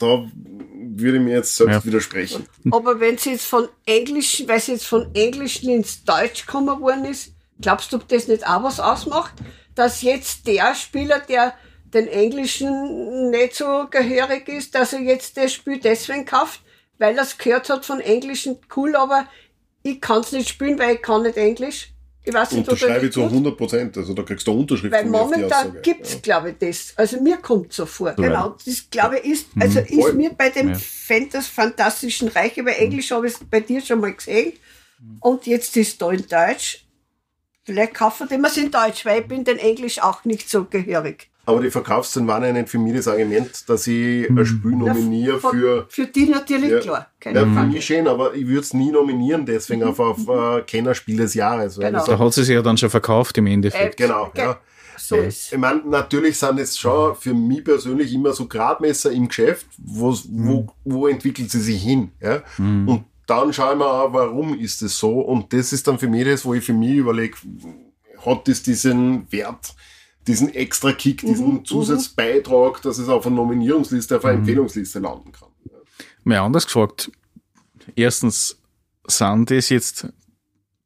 Da würde ich mir jetzt selbst ja. widersprechen. Aber wenn sie jetzt von Englisch, weil sie jetzt von Englischen ins Deutsch gekommen worden ist, glaubst du, ob das nicht auch was ausmacht? Dass jetzt der Spieler, der den Englischen nicht so gehörig ist, dass er jetzt das Spiel deswegen kauft, weil er es gehört hat von Englischen cool, aber ich kann es nicht spielen, weil ich kann nicht Englisch. Ich weiß nicht, Unterschreibe ich zu 100 Prozent. Also da kriegst du Unterschrift Weil momentan gibt's, ja. glaube ich, das. Also mir kommt so vor. Ja. Genau. Das, glaube ich, ist, mhm. also mhm. ist mir bei dem ja. Fantas Fantastischen Reich, aber Englisch habe ich bei dir schon mal gesehen. Und jetzt ist da in Deutsch. Vielleicht kaufen wir es in Deutsch, weil ich bin den Englisch auch nicht so gehörig. Aber die Verkaufszahlen waren ja nicht für mich das Argument, dass ich ein Spiel nominiere für. Für die natürlich ja, klar. Keine ja, Frage. ich schön, aber ich würde es nie nominieren, deswegen auf, auf uh, Kennerspiel des Jahres. Genau. Da hat sie sich ja dann schon verkauft im Endeffekt. Äh, genau, ja. So ist. Ich meine, natürlich sind es schon für mich persönlich immer so Gradmesser im Geschäft, wo, wo, wo entwickelt sie sich hin. Ja? Mhm. Und dann schaue ich mir an, warum ist es so? Und das ist dann für mich das, wo ich für mich überlege, hat das diesen Wert? Diesen extra Kick, diesen mhm, mhm, Zusatzbeitrag, dass es auf einer Nominierungsliste, auf einer mhm. Empfehlungsliste landen kann. Mal anders gefragt. Erstens, sind das jetzt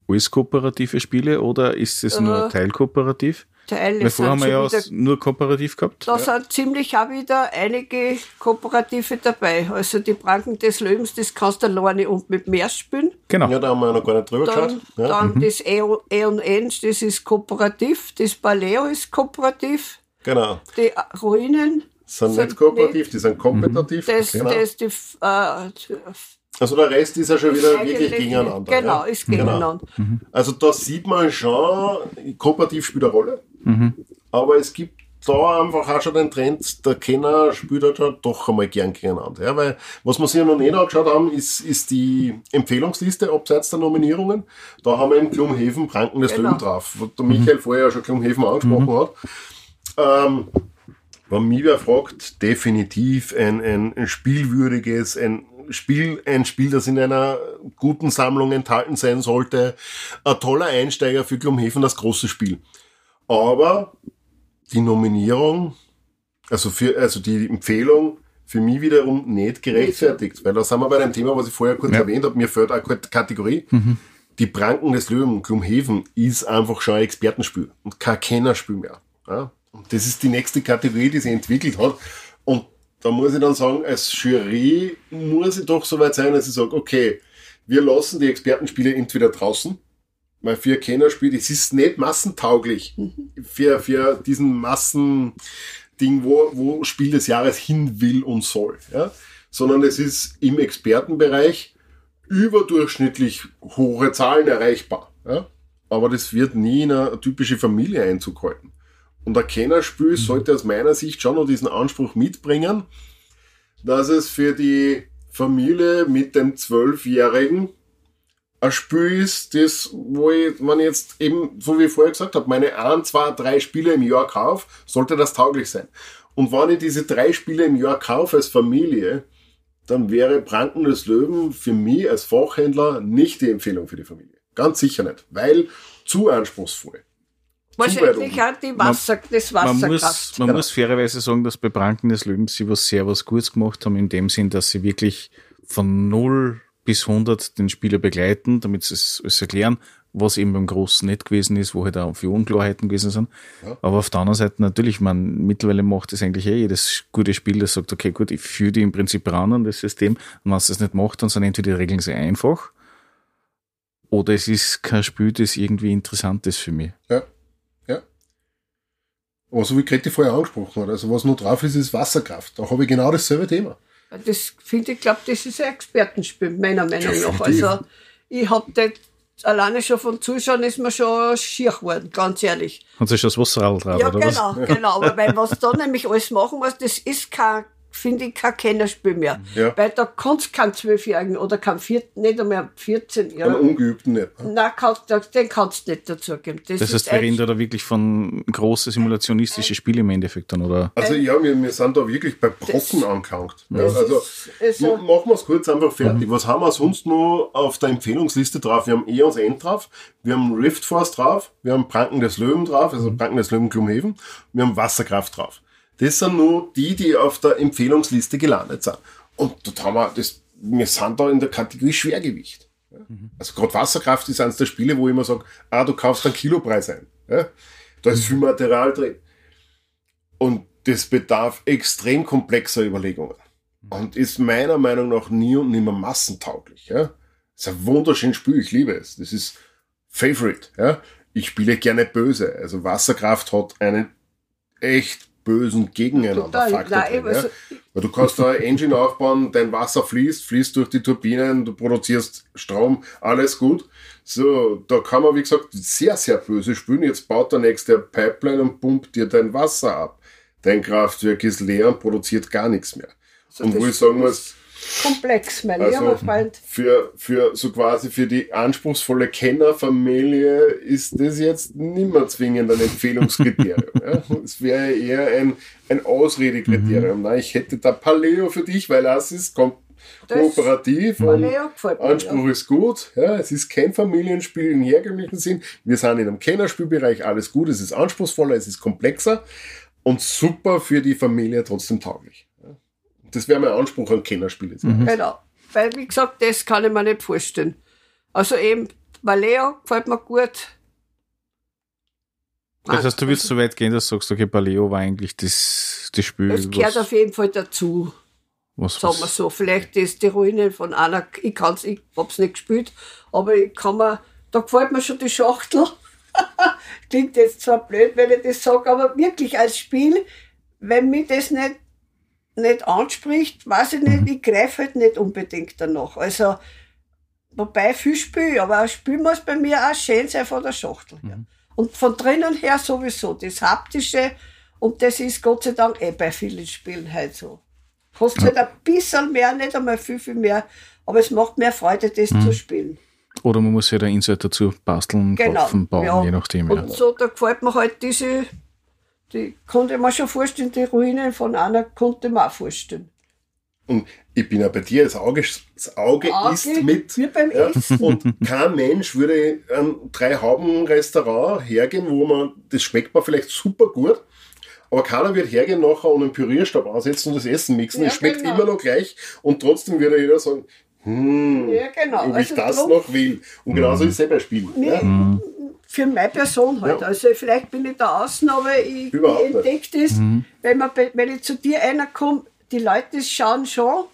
alles kooperative Spiele oder ist es nur äh, teilkooperativ? Teile Weil vorher haben wir ja nur kooperativ gehabt. Da ja. sind ziemlich auch wieder einige Kooperative dabei. Also die Pranken des Löwens, das kannst du alleine und mit mehr spielen. Genau. Ja, da haben wir noch gar nicht drüber dann, geschaut. Ja. Dann mhm. das E&N, das ist kooperativ. Das Paleo ist kooperativ. Genau. Die Ruinen sind, sind nicht kooperativ, nicht. die sind kompetitiv. Das, genau. das die, äh, also der Rest ist ja schon wieder wirklich gegeneinander. Genau, ja? ist gegeneinander. Genau. Mhm. Also da sieht man schon, kooperativ spielt eine Rolle. Mhm. Aber es gibt da einfach auch schon den Trend, der Kenner spielt halt doch einmal gern gegeneinander. Ja, weil was wir sich ja noch nicht angeschaut haben, ist, ist die Empfehlungsliste abseits der Nominierungen. Da haben wir eben Klumhefen, Pranken des genau. Löwen drauf, wo der Michael mhm. vorher ja schon Klumhefen angesprochen mhm. hat. Ähm, wenn mich wer fragt, definitiv ein, ein, ein spielwürdiges, ein Spiel, ein Spiel, das in einer guten Sammlung enthalten sein sollte. Ein toller Einsteiger für Glumhaven, das große Spiel. Aber die Nominierung, also für, also die Empfehlung, für mich wiederum nicht gerechtfertigt, weil da sind wir bei dem Thema, was ich vorher kurz ja. erwähnt habe, mir fällt auch eine Kategorie. Mhm. Die Pranken des Löwen, Glumhaven, ist einfach schon ein Expertenspiel und kein Kennerspiel mehr. Ja? Und das ist die nächste Kategorie, die sich entwickelt hat. Und da muss ich dann sagen, als Jury muss ich doch so weit sein, dass ich sage, okay, wir lassen die Expertenspiele entweder draußen, weil für Kennerspiel, es ist nicht massentauglich mhm. für, für diesen Massending, wo, wo Spiel des Jahres hin will und soll, ja? sondern es ist im Expertenbereich überdurchschnittlich hohe Zahlen erreichbar. Ja? Aber das wird nie in eine typische Familie Einzug halten. Und ein Kennerspiel mhm. sollte aus meiner Sicht schon noch diesen Anspruch mitbringen, dass es für die Familie mit dem Zwölfjährigen ein Spiel ist, das, wo ich, man jetzt eben, so wie ich vorher gesagt habe, meine ein, zwei, drei Spiele im Jahr kaufe, sollte das tauglich sein. Und wenn ich diese drei Spiele im Jahr kaufe als Familie, dann wäre Pranken des Löwen für mich als Fachhändler nicht die Empfehlung für die Familie. Ganz sicher nicht, weil zu anspruchsvoll. Wahrscheinlich auch die Wasser, man, das Wasserkraft. Man, muss, man genau. muss fairerweise sagen, dass bei Pranken des Löwens sie was sehr was Gutes gemacht haben, in dem Sinn, dass sie wirklich von 0 bis 100 den Spieler begleiten, damit sie es alles erklären. was eben beim Großen nicht gewesen ist, wo halt auch viele Unklarheiten gewesen sind. Ja. Aber auf der anderen Seite natürlich, man mittlerweile macht das eigentlich eh jedes gute Spiel, das sagt, okay, gut, ich führe die im Prinzip ran an das System. Und wenn es das nicht macht, dann sind entweder die Regeln sehr einfach oder es ist kein Spiel, das irgendwie interessant ist für mich. Ja. Ja. Aber so wie Grete vorher angesprochen hat, also was noch drauf ist, ist Wasserkraft. Da habe ich genau dasselbe Thema. Das finde ich, glaube das ist ein Expertenspiel, meiner Meinung nach. Also, ich habe das alleine schon von Zuschauen ist mir schon schier geworden, ganz ehrlich. Hat sich das Wasserrad drauf, Ja, oder was? genau, genau. Aber weil was *laughs* da nämlich alles machen muss, das ist kein, finde ich, kein Kennerspiel mehr. Ja. Weil da kannst du keinen Zwölfjährigen oder keinen Vierten, nicht einmal 14 Einen Jahre. Ungeübten nicht. Nein, kannst, den kannst du nicht dazugeben. Das, Das heißt, wir reden da wirklich von große simulationistische Spiele im Endeffekt dann, oder? Also ja, wir, wir sind da wirklich bei Brocken angelangt. Ja, das also ist, also, Ma- Machen wir es kurz einfach fertig. Was haben wir sonst noch auf der Empfehlungsliste drauf? Wir haben Eons End drauf, wir haben Rift Force drauf, wir haben Pranken des Löwen drauf, also Pranken des Löwen Gloomhaven, wir haben Wasserkraft drauf. Das sind nur die, die auf der Empfehlungsliste gelandet sind. Und dort haben wir das, wir sind da in der Kategorie Schwergewicht. Ja. Also gerade Wasserkraft ist eines der Spiele, wo ich immer sage, ah, du kaufst einen Kilopreis ein. Ja. Da ist viel Material drin. Und das bedarf extrem komplexer Überlegungen. Und ist meiner Meinung nach nie und nimmer massentauglich. Ja? ist ein wunderschönes Spiel, ich liebe es. Das ist Favorite. Ja? Ich spiele gerne böse. Also Wasserkraft hat einen echt bösen Gegeneinander-Faktor Nein, drin. Ja? also, Weil du kannst da eine Engine aufbauen, dein Wasser fließt, fließt durch die Turbinen, du produzierst Strom, alles gut. So, da kann man, wie gesagt, sehr, sehr böse spielen. Jetzt baut der nächste Pipeline und pumpt dir dein Wasser ab. Dein Kraftwerk ist leer und produziert gar nichts mehr. so und wo ich sagen muss, komplex, mein Also- lieber Freund. für, für so quasi für die anspruchsvolle Kennerfamilie ist das jetzt nimmer zwingend ein Empfehlungskriterium. ja. *laughs* Es wäre eher ein, ein Ausredekriterium. Nein, ich hätte da Paleo für dich, weil das ist kom Das- kooperativ mir, Anspruch ist gut. Ja, es ist kein Familienspiel im herkömmlichen Sinn. Wir sind in einem Kennerspielbereich, alles gut. Es ist anspruchsvoller, es ist komplexer und super für die Familie trotzdem tauglich. Das wäre mein Anspruch an Kennerspiele. Genau. Weil, wie gesagt, das kann ich mir nicht vorstellen. Also eben, Valeo gefällt mir gut. Das heißt, du willst so weit gehen, dass du sagst, okay, Paleo war eigentlich das, das Spiel, Es gehört auf jeden Fall dazu, was, sagen wir so. Vielleicht ist die Ruinen von einer, ich kann's, ich hab's nicht gespielt, aber ich kann mir, da gefällt mir schon die Schachtel. *laughs* Klingt jetzt zwar blöd, wenn ich das sage, aber wirklich als Spiel, wenn mich das nicht, nicht anspricht, weiß ich nicht, ich greife halt nicht unbedingt danach. Also, wobei viel Spiel, aber ein Spiel muss bei mir auch schön sein von der Schachtel her. Und von drinnen her sowieso, das Haptische, und das ist Gott sei Dank eh bei vielen Spielen halt so. Kostet halt ein bisschen mehr, nicht einmal viel, viel mehr, aber es macht mehr Freude, das zu spielen. oder man muss ja da Insert dazu basteln, Genau. kaufen, bauen, ja. je nachdem. Ja. Und so, da gefällt mir halt diese, die konnte man schon vorstellen, die Ruinen von einer konnte man auch vorstellen. Und ich bin ja bei dir, das Auge, das Auge, Auge isst mit. wie beim Essen. Und kein Mensch würde ein Drei-Hauben-Restaurant hergehen, wo man, das schmeckt man vielleicht super gut, aber keiner wird hergehen nachher und einen Pürierstab ansetzen und das Essen mixen. Ja, es schmeckt genau. immer noch gleich und trotzdem würde jeder sagen, hm, Ja, genau. ob ich Also das drum- noch will. Und genauso ist es eh bei Spielen. Nee, Ja? Für meine Person halt. Ja. Also vielleicht bin ich da außen, aber ich, ich Überhaupt entdecke das, wenn, man, wenn ich zu dir einer komme, die Leute schauen schon,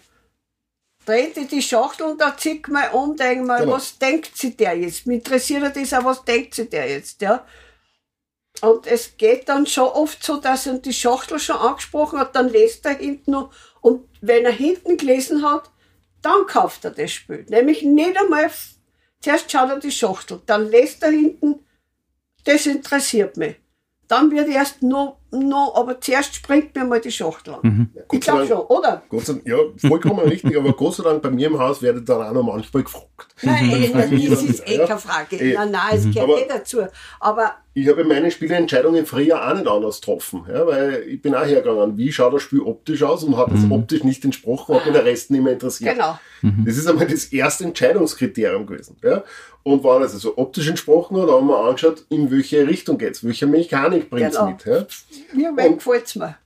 dreht die die Schachtel und da zieht mal um, denke mal, Genau. was denkt sie der jetzt? Mich interessiert das auch, was denkt sie der jetzt, ja? Und es geht dann schon oft so, dass er die Schachtel schon angesprochen hat, dann lest er hinten noch. Und wenn er hinten gelesen hat, dann kauft er das Spiel. Nämlich nicht einmal, zuerst schaut er die Schachtel, dann lest er hinten, das interessiert mich. Dann wird erst noch, noch aber zuerst springt mir mal die Schachtel an. Ich Gott sei glaube schon, oder? Gott sei Dank, ja, vollkommen richtig, aber Gott sei Dank bei mir im Haus werde ich dann auch noch manchmal gefragt. Nein, eh, *laughs* das ist eh keine Frage. Eh. Nein, nein, es gehört Aber- eh dazu. Aber Ich habe meine Spieleentscheidungen früher auch nicht anders getroffen, ja, weil ich bin auch hergegangen, wie schaut das Spiel optisch aus und hat es optisch nicht entsprochen, hat mich der Rest nicht mehr interessiert. genau. Das ist einmal das erste Entscheidungskriterium gewesen. Ja. Und wenn es also optisch entsprochen hat, haben wir angeschaut, in welche Richtung geht's, welche Mechanik bringt's Genau. mit. Ja. Mir wem gefällt's mir.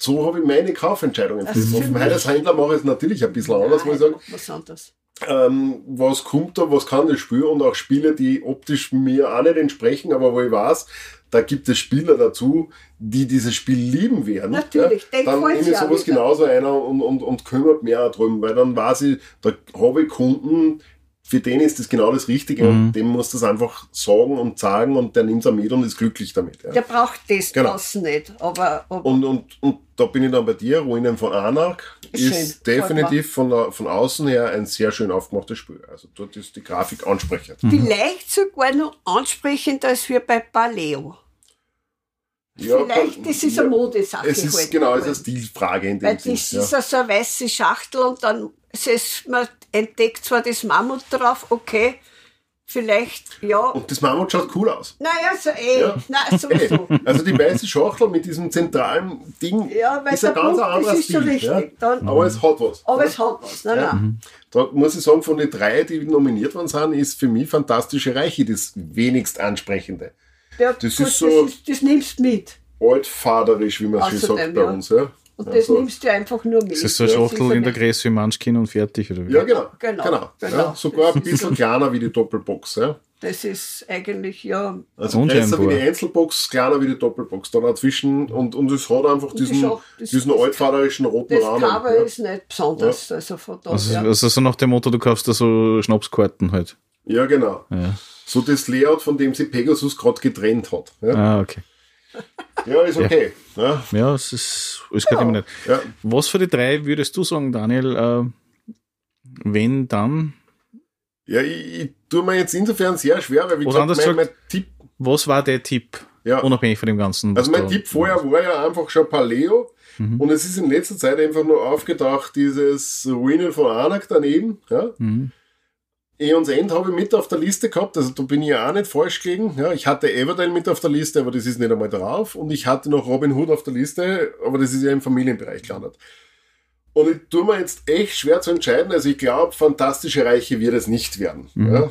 So habe ich meine Kaufentscheidungen getroffen. als Händler mache ich es natürlich ein bisschen anders, wo ich sage, was anderes. ähm, was kommt da, was kann das Spiel und auch Spiele, die optisch mir auch nicht entsprechen, aber wo ich weiß, da gibt es Spieler dazu, die dieses Spiel lieben werden. Natürlich, ja, dann nehme ich sowas wieder. genauso einer und, und, und kümmert mehr drum, weil dann weiß ich, da habe ich Kunden, für den ist das genau das Richtige Mhm. und dem muss das einfach sagen und sagen und der nimmt es auch mit und ist glücklich damit. Ja. Der braucht das Genau. draußen nicht. Aber, aber Und, und, und da bin ich dann bei dir, Ruinen von Anark Schön, ist gefällt definitiv von, der, von außen her ein sehr schön aufgemachtes Spiel. Also dort ist die Grafik ansprechend. vielleicht sogar noch ansprechender als wir bei Paleo. Ja, vielleicht, das ist eine Modesache. Es ist halt. genau, es ist eine Stilfrage in Weil dem das Sinn. ist Ja. ja so eine weiße Schachtel und dann es ist, man entdeckt zwar das Mammut drauf, okay, vielleicht, ja. Und das Mammut schaut cool aus. Naja, so eh, Ja. nein, sowieso. *laughs* Also die weiße Schachtel mit diesem zentralen Ding Ja, ist ein ganz Punkt, Stil. richtig. Ja? Dann, Aber es hat was. aber es hat was. Nein, Ja. nein. Da muss ich sagen, von den drei, die nominiert worden sind, ist für mich Fantastische Reiche das wenigst ansprechende. Ja, Das gut, ist so- das, ist, das nimmst mit. Altfaderisch, wie man es Außerdem, sagt bei ja. uns. Ja, Und das Also- nimmst du einfach nur mit. Das ist so eine Ja, Schachtel in der Größe wie Munchkin und fertig, oder wie? ja genau. Genau, genau. genau. Ja, sogar ein bisschen kleiner wie die Doppelbox. Ja. Das ist eigentlich, ja, Also Und größer wie die Einzelbox, kleiner wie die Doppelbox. Da dazwischen und, und es hat einfach diesen, Schach- das- diesen das- altvaterischen roten das Rahmen. Cover ja. ist nicht besonders. Also von Also, daher. also so nach dem Motto, du kaufst da so Schnapskarten halt. ja, genau. Ja. So das Layout, von dem sie Pegasus gerade getrennt hat. Ja, Ah, okay. *laughs* ja ist okay. Ja. Ja, es ist, es geht Ja. immer nicht. Ja. Was für die drei würdest du sagen, Daniel, äh, wenn dann, Ja, ich, ich tue mir jetzt insofern sehr schwer, weil wie Oder gesagt, mein, mein Tipp, was war der Tipp? ja, Unabhängig von dem Ganzen. also mein Tipp vorher war ja einfach schon Paleo Mhm. und es ist in letzter Zeit einfach nur aufgetaucht, dieses Ruinen von Anak daneben, ja. Mhm. Eons End habe ich mit auf der Liste gehabt, also da bin ich ja auch nicht falsch gelegen. Ja, ich hatte Everdale mit auf der Liste, aber das ist nicht einmal drauf. Und ich hatte noch Robin Hood auf der Liste, aber das ist ja im Familienbereich gelandet. Und ich tue mir jetzt echt schwer zu entscheiden. Also ich glaube, Fantastische Reiche wird es nicht werden. Mhm. Ja.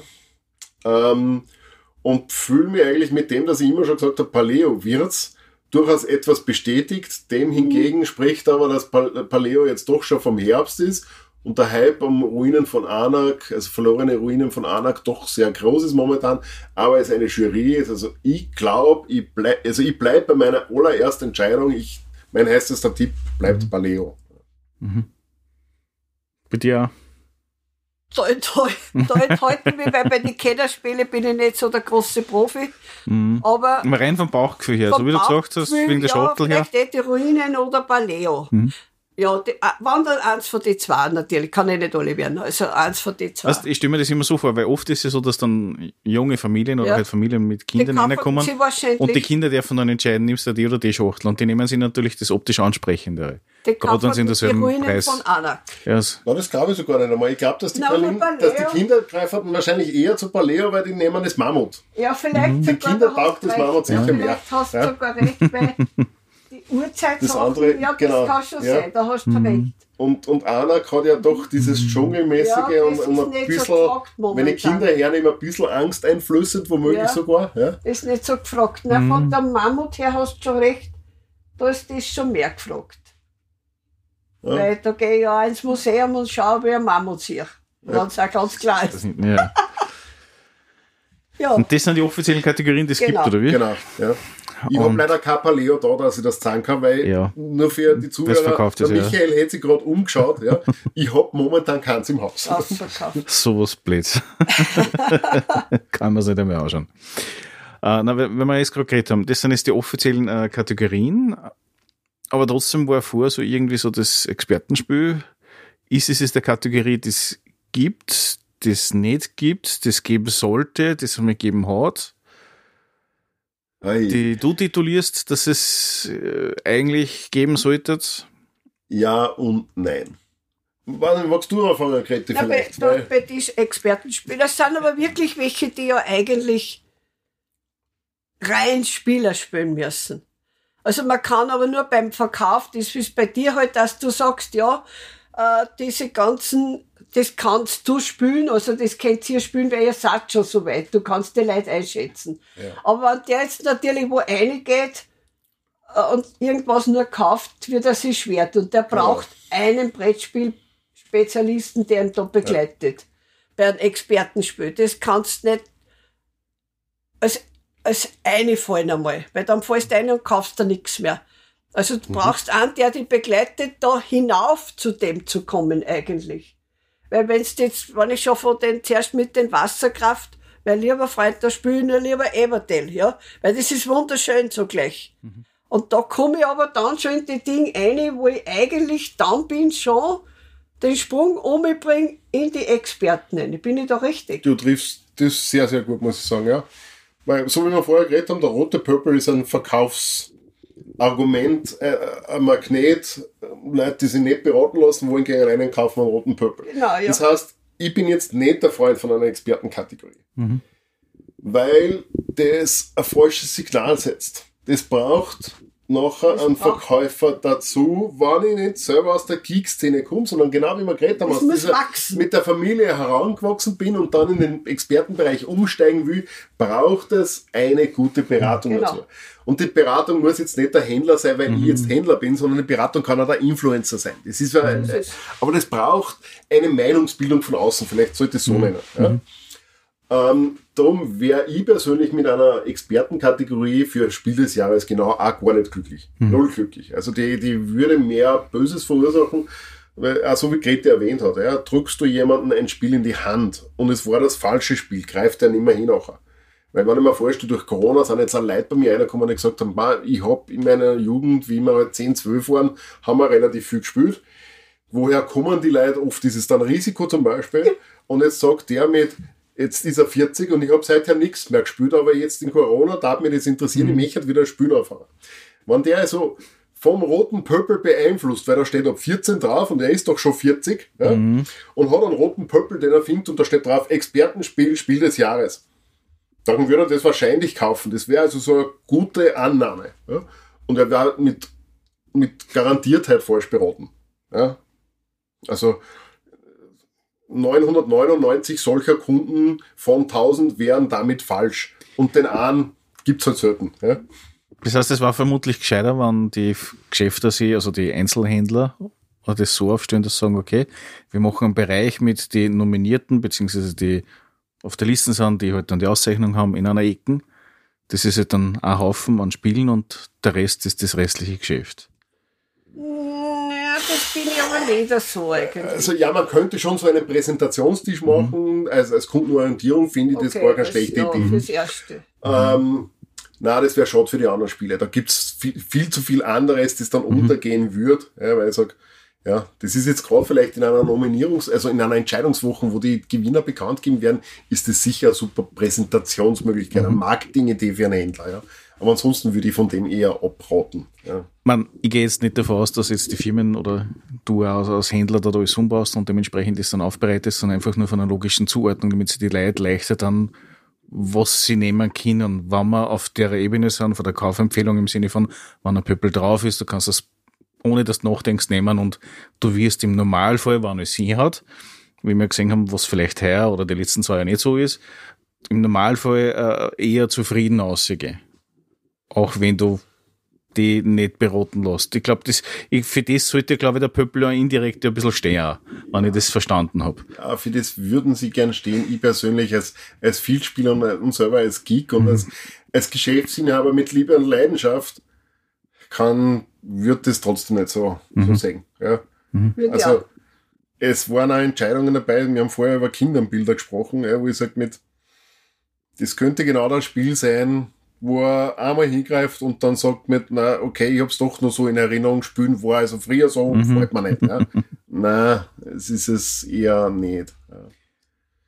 Ähm, und fühle mich eigentlich mit dem, dass ich immer schon gesagt habe, Paleo wird's, durchaus etwas bestätigt. Dem hingegen spricht aber, dass Pal- Paleo jetzt doch schon vom Herbst ist und der Hype am Ruinen von Anak, also verlorene Ruinen von Anak, doch sehr groß ist momentan, aber es eine Jury ist. Also ich glaube, ich bleib, also ich bleib bei meiner allerersten Entscheidung. Ich, mein heißester Tipp bleibt Paleo. Mhm. Bei dir Da, da, da enthalten mich, weil bei den Kennerspielen bin ich nicht so der große Profi. Mhm. Aber rein vom Bauchgefühl her, so wie du gesagt hast, wegen der ja, Schachtel her. Vielleicht die Ruinen oder Paleo. Mhm. Ja, die, äh, wann dann eins von den zwei natürlich, kann ich nicht alle werden. Also eins von den zwei. Weißt, ich stelle mir das immer so vor, weil oft ist es so, dass dann junge Familien oder Ja. halt Familien mit Kindern reinkommen und die Kinder dürfen dann entscheiden, nimmst du die oder die Schachtel und die nehmen sich natürlich das optisch ansprechendere. die Gerade wenn sie in die derselben Preis. von Anak. Ja, es- Na, das glaube ich sogar nicht einmal. Ich glaube, dass, die Berlin- dass die Kinder greifen wahrscheinlich eher zu Paleo, weil die nehmen das Mammut. Ja, vielleicht Mhm. sogar. Die Kinder taugt das. Mammut sicher ja, mehr. Vielleicht hast du Ja. sogar recht, weil die *laughs* Uhrzeit Das andere, ja, das genau, kann schon ja. sein, da hast du Mhm. recht. Und, und Anak hat ja doch dieses Dschungelmäßige Ja, das und, ist und ein nicht so bisschen, gefragt wenn die. Kinder hernehmen, ein bisschen Angst einflößend, womöglich Ja. sogar. Ja? Ist nicht so gefragt. Na, Mhm. von der Mammut her hast du schon recht, da ist das schon mehr gefragt. Ja. Weil da gehe ich ja ins Museum und schaue, wie ein Mammut sehe. Wenn es auch ganz klar das ist. sind- ja. *laughs* Ja, Und das sind die offiziellen Kategorien, die es Genau. gibt, oder wie? Genau. Ja. Ich habe leider kein Paleo da, dass ich das sagen kann, weil Ja. nur für die Zuhörer, verkauft der ist, ja. Michael hätte sich gerade umgeschaut. Ja. *laughs* Ich habe momentan keins im Haus. ausverkauft. *laughs* Sowas blöd. *laughs* Kann man sich nicht mehr anschauen. Äh, na, wenn wir jetzt gerade geredet haben, das sind jetzt die offiziellen äh, Kategorien, aber trotzdem war vor so irgendwie so das Expertenspiel. Ist es jetzt der Kategorie, das gibt, das nicht gibt, das geben sollte, das man geben hat, Ei. die du titulierst, dass es äh, eigentlich geben sollte? Ja und nein. Wann magst du anfangen, Grete, Na, bei, da, bei diesen Expertenspielen, das sind aber wirklich welche, die ja eigentlich rein Spieler spielen müssen. Also man kann aber nur beim Verkauf, das ist bei dir halt, dass du sagst, ja, äh, diese ganzen, das kannst du spielen, also das könnt ihr spielen, weil ihr seid schon so weit, du kannst die Leute einschätzen. Ja. Aber wenn der jetzt natürlich wo reingeht äh, und irgendwas nur kauft, wird er sich schwer. Und der braucht einen Brettspielspezialisten, der ihn da begleitet. bei einem Expertenspiel. Das kannst du nicht als, als eine fallen einmal, weil dann fallst du ein und kaufst da nichts mehr. Also du mhm. brauchst einen, der dich begleitet, da hinauf zu dem zu kommen eigentlich. Weil wenn's jetzt, wenn ich schon von den, zuerst mit den Wasserkraft, weil lieber Freund, da spiele ich nur lieber Everdell, ja. Weil das ist wunderschön zugleich. Mhm. Und da komme ich aber dann schon in die Dinge ein, wo ich eigentlich dann bin schon den Sprung umbringe in die Experten rein. Bin ich da richtig? Du triffst das sehr, sehr gut, muss ich sagen, ja. Weil, so wie wir vorher geredet haben, der rote Purple ist ein Verkaufsargument, äh, ein Magnet, Leute, die sich nicht beraten lassen wollen, gehen rein und kaufen einen roten Purple. Genau, ja. Das heißt, ich bin jetzt nicht der Freund von einer Expertenkategorie. Mhm. Weil das ein falsches Signal setzt. Das braucht nachher einen Verkäufer dazu, wenn ich nicht selber aus der Geek-Szene komme, sondern genau wie wir geredet haben, aus dieser, mit der Familie herangewachsen bin und dann in den Expertenbereich umsteigen will, braucht es eine gute Beratung genau. dazu. Und die Beratung muss jetzt nicht der Händler sein, weil mhm. ich jetzt Händler bin, sondern die Beratung kann auch der Influencer sein. Das ist, ja, mhm. aber das braucht eine Meinungsbildung von außen. Vielleicht sollte es so mhm. nennen. Ja. Ähm, darum wäre ich persönlich mit einer Expertenkategorie für Spiel des Jahres genau auch gar nicht glücklich. Mhm. Null glücklich. Also die, die würde mehr Böses verursachen, weil, auch so wie Grete erwähnt hat, ja, drückst du jemanden ein Spiel in die Hand und es war das falsche Spiel, greift er nicht mehr hin nachher. Weil wenn ich mir vorstelle, durch Corona sind jetzt auch Leute bei mir reingekommen und gesagt haben, ich hab in meiner Jugend, wie wir halt 10, 12 waren, haben wir relativ viel gespielt. Woher kommen die Leute? Oft ist es dann Risiko zum Beispiel. Und jetzt sagt der mit, Jetzt ist er 40 und ich habe seither nichts mehr gespielt, aber jetzt in Corona darf mich das interessieren, mhm. ich möchte wieder Spiel anfangen. Wenn der also vom roten Pöppel beeinflusst, weil da steht ab 14 drauf und er ist doch schon 40 ja, mhm. und hat einen roten Pöppel, den er findet und da steht drauf Expertenspiel, Spiel des Jahres. Dann würde er das wahrscheinlich kaufen. Das wäre also so eine gute Annahme. Ja. Und er wäre mit, mit Garantiertheit falsch beraten. Ja. Also 999 solcher Kunden von 1000 wären damit falsch. Und den einen gibt's halt selten. Ja? Das heißt, es war vermutlich gescheiter, wenn die Geschäfte also die Einzelhändler, das so aufstellen, dass sie sagen, okay, wir machen einen Bereich mit den Nominierten, beziehungsweise die auf der Liste sind, die halt dann die Auszeichnung haben, in einer Ecke. Das ist halt dann ein Haufen an Spielen und der Rest ist das restliche Geschäft bin ich aber nicht so eigentlich. Also ja, man könnte schon so einen Präsentationstisch mhm. machen. Mhm. Also als Kundenorientierung finde ich okay, das gar keine schlechte ja, Idee. Das erste. Ähm, na, das wäre schade für die anderen Spiele. Da gibt's viel, viel zu viel anderes, das dann mhm. untergehen wird. Ja, weil ich sage, ja, das ist jetzt gerade vielleicht in einer Nominierungs-, also in einer Entscheidungswoche, wo die Gewinner bekannt geben werden, ist das sicher eine super Präsentationsmöglichkeit, mhm. eine Marketing-Idee für einen Händler. Ja. Aber ansonsten würde ich von dem eher abraten. Ja. Man, ich gehe jetzt nicht davon aus, dass jetzt die Firmen oder du als, als Händler da alles umbaust und dementsprechend das dann aufbereitest, sondern einfach nur von einer logischen Zuordnung, damit sie die Leute leichter dann, was sie nehmen können. Wenn wir auf der Ebene sind, von der Kaufempfehlung im Sinne von, wenn ein Pöppel drauf ist, du kannst das ohne dass du nachdenkst nehmen und du wirst im Normalfall, wenn es sie hat, wie wir gesehen haben, was vielleicht heuer oder die letzten zwei Jahre nicht so ist, im Normalfall äh, eher zufrieden aussehen auch wenn du die nicht beraten lässt. Ich glaube, das, ich, für das sollte, glaube ich, der Pöppel indirekt ein bisschen stehen, wenn ich das verstanden habe. Ja, für das würden sie gern stehen. Ich persönlich als, als Vielspieler und, selber als Geek und mhm. als, als Geschäftsinhaber mit Liebe und Leidenschaft kann, wird das trotzdem nicht so, mhm. so sagen. Ja. Mhm. Also, es waren auch Entscheidungen dabei. Wir haben vorher über Kinderbilder gesprochen, ja, wo ich sage mit, das könnte genau das Spiel sein, wo er einmal hingreift und dann sagt mit, na, okay, ich hab's doch nur so in Erinnerung spülen, war also früher so, mhm. freut man nicht. Ja. *laughs* na, es ist es eher nicht. Ja.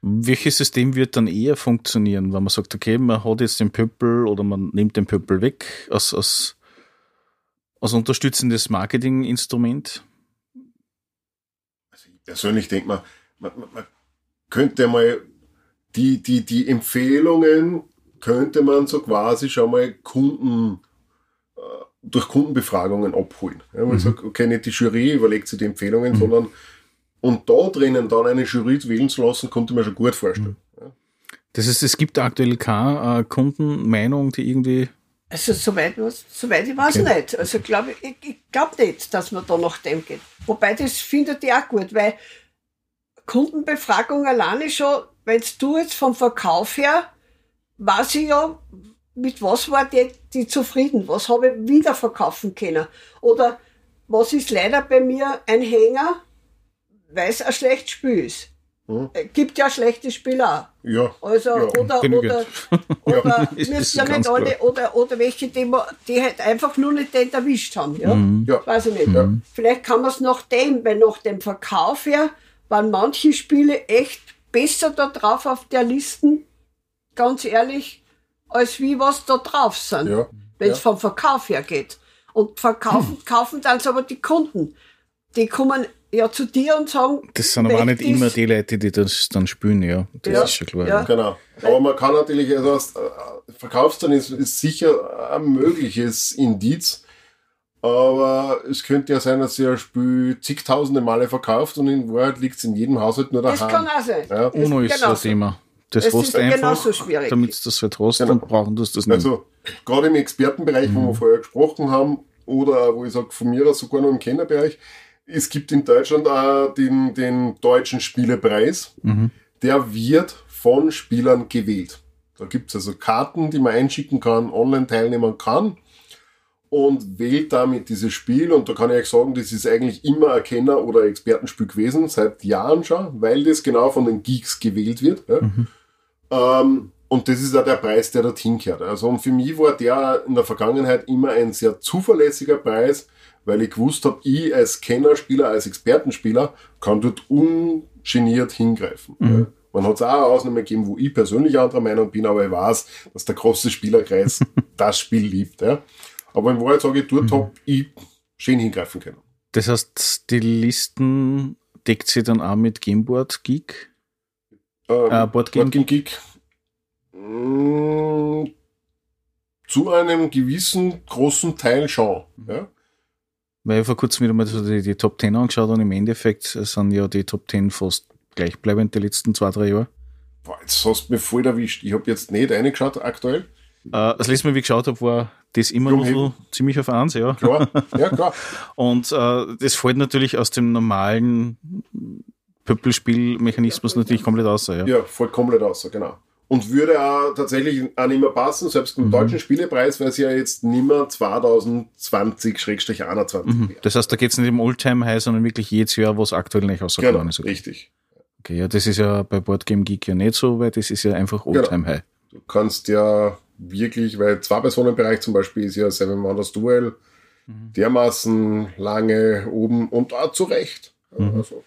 Welches System wird dann eher funktionieren, wenn man sagt, okay, man hat jetzt den Pöppel oder man nimmt den Pöppel weg als, als, als unterstützendes Marketinginstrument? Also ich persönlich denke mal, man, man, man könnte mal die, die, die Empfehlungen könnte man so quasi schon mal Kunden äh, durch Kundenbefragungen abholen. Ja, man mhm. sagt, okay, nicht die Jury überlegt sich die Empfehlungen, mhm. sondern und da drinnen dann eine Jury wählen zu lassen, konnte man schon gut vorstellen. Mhm. Ja. Das heißt, es gibt aktuell keine äh, Kundenmeinung, die irgendwie. Also soweit, soweit ich weiß okay. nicht. Also glaube ich, ich glaube nicht, dass man da nach dem geht. Wobei das findet ich auch gut, weil Kundenbefragung alleine schon, wenn du jetzt vom Verkauf her, weiß ich ja, mit was war die, die zufrieden, was habe ich wieder verkaufen können. Oder was ist leider bei mir ein Hänger, weil es ein schlechtes Spiel ist. Hm. Äh, Gibt ja schlechte Spieler. Ja. Also, Ja, oder, oder, *laughs* oder, ja *laughs* nicht alle, oder, oder welche, die, die halt einfach nur nicht den erwischt haben, ja? Ja. Weiß ich nicht. Vielleicht kann man es nach dem, weil nach dem Verkauf her waren manche Spiele echt besser da drauf auf der Listen, ganz ehrlich, als wie was da drauf sind. Ja. Wenn es Ja. vom Verkauf her geht. Und verkaufen, kaufen dann aber die Kunden. Die kommen ja zu dir und sagen, Das sind aber auch nicht immer die Leute, die das dann spielen, ja. Das Ja, ist schon klar. ja. Genau. Aber man kann natürlich, also äh, Verkaufszahlen ist, ist sicher ein mögliches Indiz. Aber es könnte ja sein, dass ihr ein Spiel zigtausende Male verkauft und in Wahrheit liegt es in jedem Haushalt nur Das daheim. kann auch sein. Ja. UNO ist ein genauso. Thema. Das Es hast ist du einfach, genauso schwierig. damit du das halt hast, Genau. dann brauchen du das nicht. Also gerade im Expertenbereich, wo wir vorher gesprochen haben, oder wo ich sage, von mir aus sogar noch im Kennerbereich, es gibt in Deutschland auch den, den deutschen Spielepreis. Mhm. Der wird von Spielern gewählt. Da gibt es also Karten, die man einschicken kann, online teilnehmen kann und wählt damit dieses Spiel. Und da kann ich euch sagen, das ist eigentlich immer ein Kenner- oder Expertenspiel gewesen, seit Jahren schon, weil das genau von den Geeks gewählt wird. Ja. Ähm, und das ist auch der Preis, der dorthin gehört. Also und für mich war der in der Vergangenheit immer ein sehr zuverlässiger Preis, weil ich gewusst habe, ich als Kennerspieler, als Expertenspieler kann dort ungeniert hingreifen. Ja. Man hat es auch Ausnahmen gegeben, wo ich persönlich anderer Meinung bin, aber ich weiß, dass der große Spielerkreis *laughs* das Spiel liebt. Ja. Aber in Wahrheit sage ich, dort hab ich schön hingreifen können. Das heißt, die Listen deckt sie dann auch mit Gameboard Geek. Ähm, Äh, Board Game Board Geek. Mm, Zu einem gewissen großen Teil schon. Ja? Weil ich vor kurzem wieder mal so die, die Top 10 angeschaut und im Endeffekt sind ja die Top 10 fast gleichbleibend die letzten zwei, drei Jahre. Boah, jetzt hast du mich voll erwischt. Ich habe jetzt nicht reingeschaut aktuell. Äh, das letzte Mal, wie ich geschaut habe, war das immer noch so ziemlich auf eins, ja. Klar, ja klar. *laughs* Und äh, das fällt natürlich aus dem normalen Pöppelspielmechanismus natürlich komplett aus. Ja. Ja, voll komplett aus, genau. Und würde auch tatsächlich auch nicht mehr passen, selbst im deutschen Spielepreis, weil es ja jetzt nicht mehr 2020-21 Mhm. Das heißt, da geht es nicht um Oldtime High, sondern wirklich jedes Jahr, was aktuell nicht Genau, rausgekommen ist. Okay. richtig. okay, ja, das ist ja bei Boardgame Geek ja nicht so, weil das ist ja einfach Genau. Oldtime High. Du kannst ja wirklich, weil Zwei-Personen-Bereich zum Beispiel ist ja Seven Wonders Duel dermaßen lange oben und auch zu Recht. Also,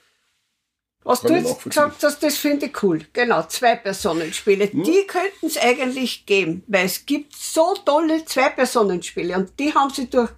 Was du jetzt gesagt hast, das finde ich cool. Genau, Zwei-Personen-Spiele. Hm? Die könnten es eigentlich geben, weil es gibt so tolle Zwei-Personen-Spiele und die haben sie durch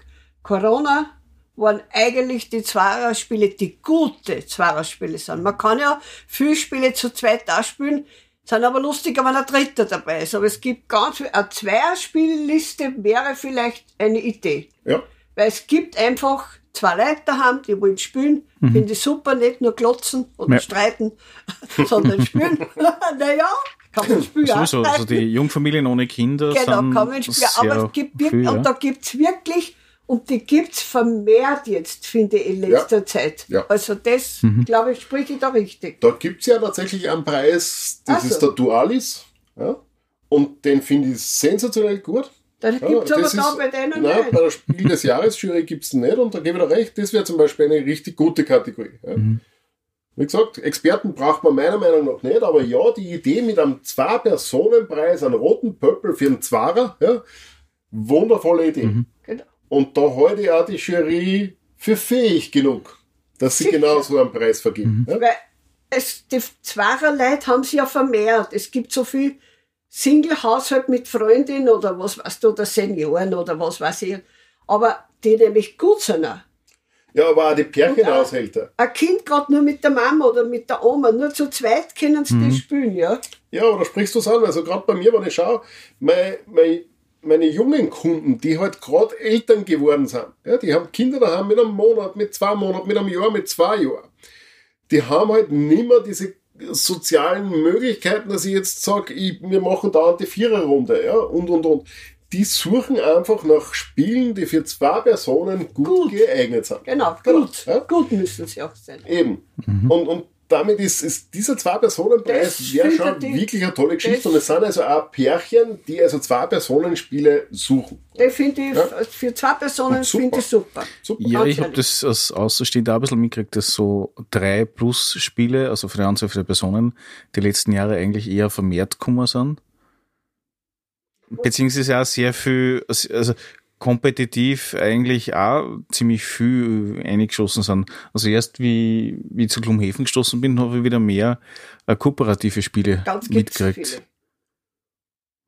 Corona waren eigentlich die Zweierspiele, die gute Zweierspiele sind. Man kann ja viele Spiele zu zweit auch spielen, sind aber lustiger, wenn ein Dritter dabei ist. Aber es gibt ganz viel, eine Zweierspielliste wäre vielleicht eine Idee. ja, Weil es gibt einfach zwei Leute daheim, die wollen spielen. Finde ich super, nicht nur glotzen oder Mhm. Ja. streiten, *laughs* sondern spielen. *laughs* naja, kann man spielen. auch Sowieso, also streiten. die Jungfamilien ohne Kinder Genau, sind kann man spielen. Aber es gibt wirklich, viel, ja. und da gibt's wirklich, und die gibt's vermehrt jetzt, finde ich, in letzter Zeit. Ja. Also das, Mhm. glaube ich, spreche ich da richtig. da gibt's ja tatsächlich einen Preis, das Ach so. ist der Dualis. Ja? Und den finde ich sensationell gut. Da Ja, gibt's aber das da bei denen Nein, nicht. bei der Spiel des Jahres Jury gibt's den nicht und da gebe ich dir recht, das wäre zum Beispiel eine richtig gute Kategorie. Ja. Mhm. Wie gesagt, Experten braucht man meiner Meinung nach nicht, aber ja, die Idee mit einem Zwei-Personen-Preis, einem roten Pöppel für einen Zwarer, ja, wundervolle Idee. Mhm. Genau. Und da halte ich auch die Jury für fähig genug, dass sie Sicher. genau so einen Preis vergeben. Ja. Weil es, die Zwarer-Leute haben sie ja vermehrt. Es gibt so viel Single-Haushalt mit Freundin oder was weißt du, oder Senioren oder was weiß ich. Aber die nämlich gut sind. Auch. ja, aber auch die Pärchenaushälter. Ein Kind gerade nur mit der Mama oder mit der Oma, nur zu zweit können sie das spielen, ja. Ja, oder sprichst du es an? Also gerade bei mir, wenn ich schaue, mein, mein, meine jungen Kunden, die halt gerade Eltern geworden sind, ja, die haben Kinder daheim mit einem Monat, mit zwei Monaten, mit einem Jahr, mit zwei Jahren. Die haben halt nimmer diese sozialen Möglichkeiten, dass ich jetzt sage, ich, wir machen dauernd die Viererrunde, ja, und, und, und. Die suchen einfach nach Spielen, die für zwei Personen gut, Gut. geeignet sind. Genau, Genau, gut. ja. Gut müssen sie auch sein. Eben. Und, und damit ist, ist dieser Zwei-Personen-Preis Das wäre schon die- wirklich eine tolle Geschichte. das- Und es sind also auch Pärchen, die also Zwei-Personen-Spiele suchen. Finde ich, Ja. für zwei Personen finde ich super. Super. Ja, ich habe das als Außenstehender auch ein bisschen mitgekriegt, dass so drei plus Spiele, also für die Anzahl der Personen, die letzten Jahre eigentlich eher vermehrt gekommen sind. Beziehungsweise auch sehr viel, also kompetitiv eigentlich auch ziemlich viel eingeschossen sind. Also erst wie, wie ich zu Glumhaven gestoßen bin, habe ich wieder mehr äh, kooperative Spiele Ganz mitgekriegt. viele.